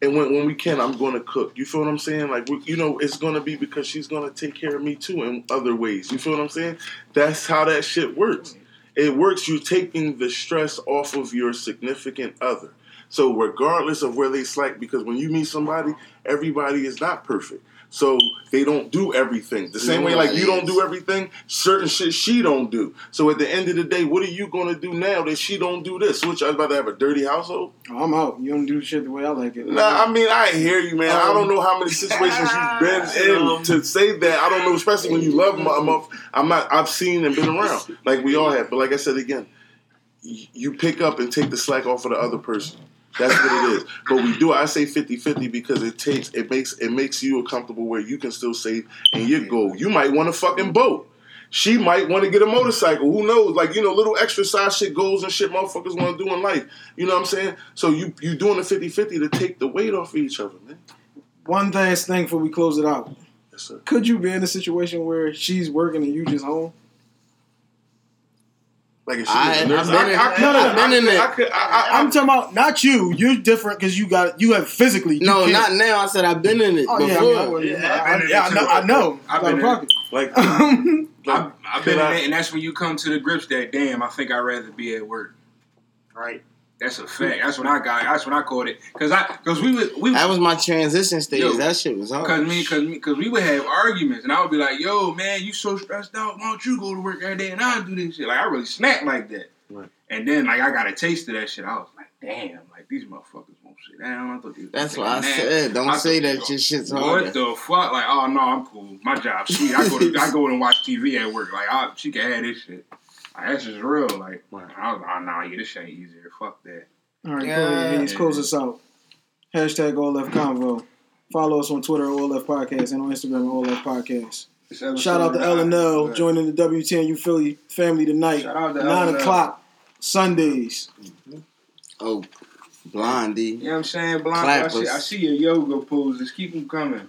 And when, when we can, I'm going to cook. You feel what I'm saying? Like, we, you know, it's going to be because she's going to take care of me too in other ways. You feel what I'm saying? That's how that shit works. It works. You're taking the stress off of your significant other. So regardless of where they slack, because when you meet somebody, everybody is not perfect. So they don't do everything. The same way like you don't do everything, certain shit she don't do. So at the end of the day, what are you gonna do now that she don't do this? Which I was about to have a dirty household? Oh, I'm out. You don't do shit the way I like it. Nah, I mean I hear you, man. I um, don't know how many situations you've been in um, to say that. I don't know, especially when you love my month. I'm not. I've seen and been around, like we all have. But like I said again, you pick up and take the slack off of the other person. That's what it is. But we do. I say 50-50 because it takes it makes it makes you comfortable where you can still save and you go. You might want a fucking boat. She might want to get a motorcycle. Who knows? Like you know, little extra side shit goals and shit motherfuckers want to do in life. You know what I'm saying? So you you doing the 50-50 to take the weight off of each other, man. One last thing before we close it out. Yes, sir. Could you be in a situation where she's working and you just home? Like if she I- was a nurse, I've been in- No, no, I've been in I, it. I could, I, I, I'm talking about not you. You're different because you got you have physically. you No, can't- not now. I said I've been in it Oh yeah, I, before. mean, I, wouldn't- Yeah, I've been in yeah, it I know. I know. I've been in pocket. like I've, I've been in it, and that's when you come to the grips that damn, I think I'd rather be at work. Right. That's a fact. That's when I got. That's when I called it. Cause I, cause we would, we, That was my transition stage. Yo, that shit was hard. Cause me, cause me, cause we would have arguments, and I would be like, "Yo, man, you so stressed out. Why don't you go to work every day and I do this shit?" Like I really snapped like that. Right. And then like I got a taste of that shit. I was like, "Damn, like these motherfuckers won't sit down." I thought they was That's what I nap. said. Don't I say said, that your shit's What the fuck? Like, oh no, I'm cool. My job's sweet. I go to I go and watch TV at work. Like, I, she can have this shit. Like, that's just real. Like, I was like, oh no, yeah, this shit ain't easier. Fuck that. All right, Yeah. go ahead. Close this out. Hashtag All Left Convo. Follow us on Twitter, All Left Podcast, and on Instagram, All Left Podcast. Shout out to nine. L and L joining the WTNU Philly family tonight. Shout out to Nine L&L. o'clock Sundays. Oh, Blondie. You know what I'm saying? Blondie, I see, I see your yoga poses. Keep them coming.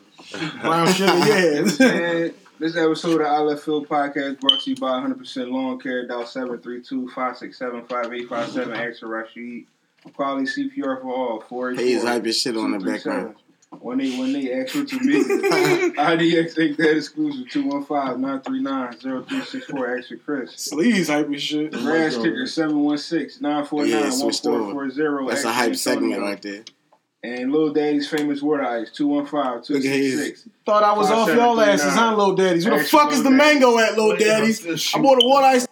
Brown sugar, yeah. Man, this episode of I Left Field Podcast brought to you by 100% Lawn Care, dial 732-567-5857, Extra Rashid. Quality CPR for all. 484 Hayes hype your shit on the background. When they when they ask what you mean, IDX ain't that exclusive 215-939-0364 extra Chris. Sleeves hype as shit. Rash kicker 716-949-1440 Yeah, switched over. That's a hype segment right there. And Lil Daddy's famous water ice 215-266. Thought I was off y'all asses, huh, Lil Daddies? Where the fuck is the mango at, Lil Daddies? I bought a water ice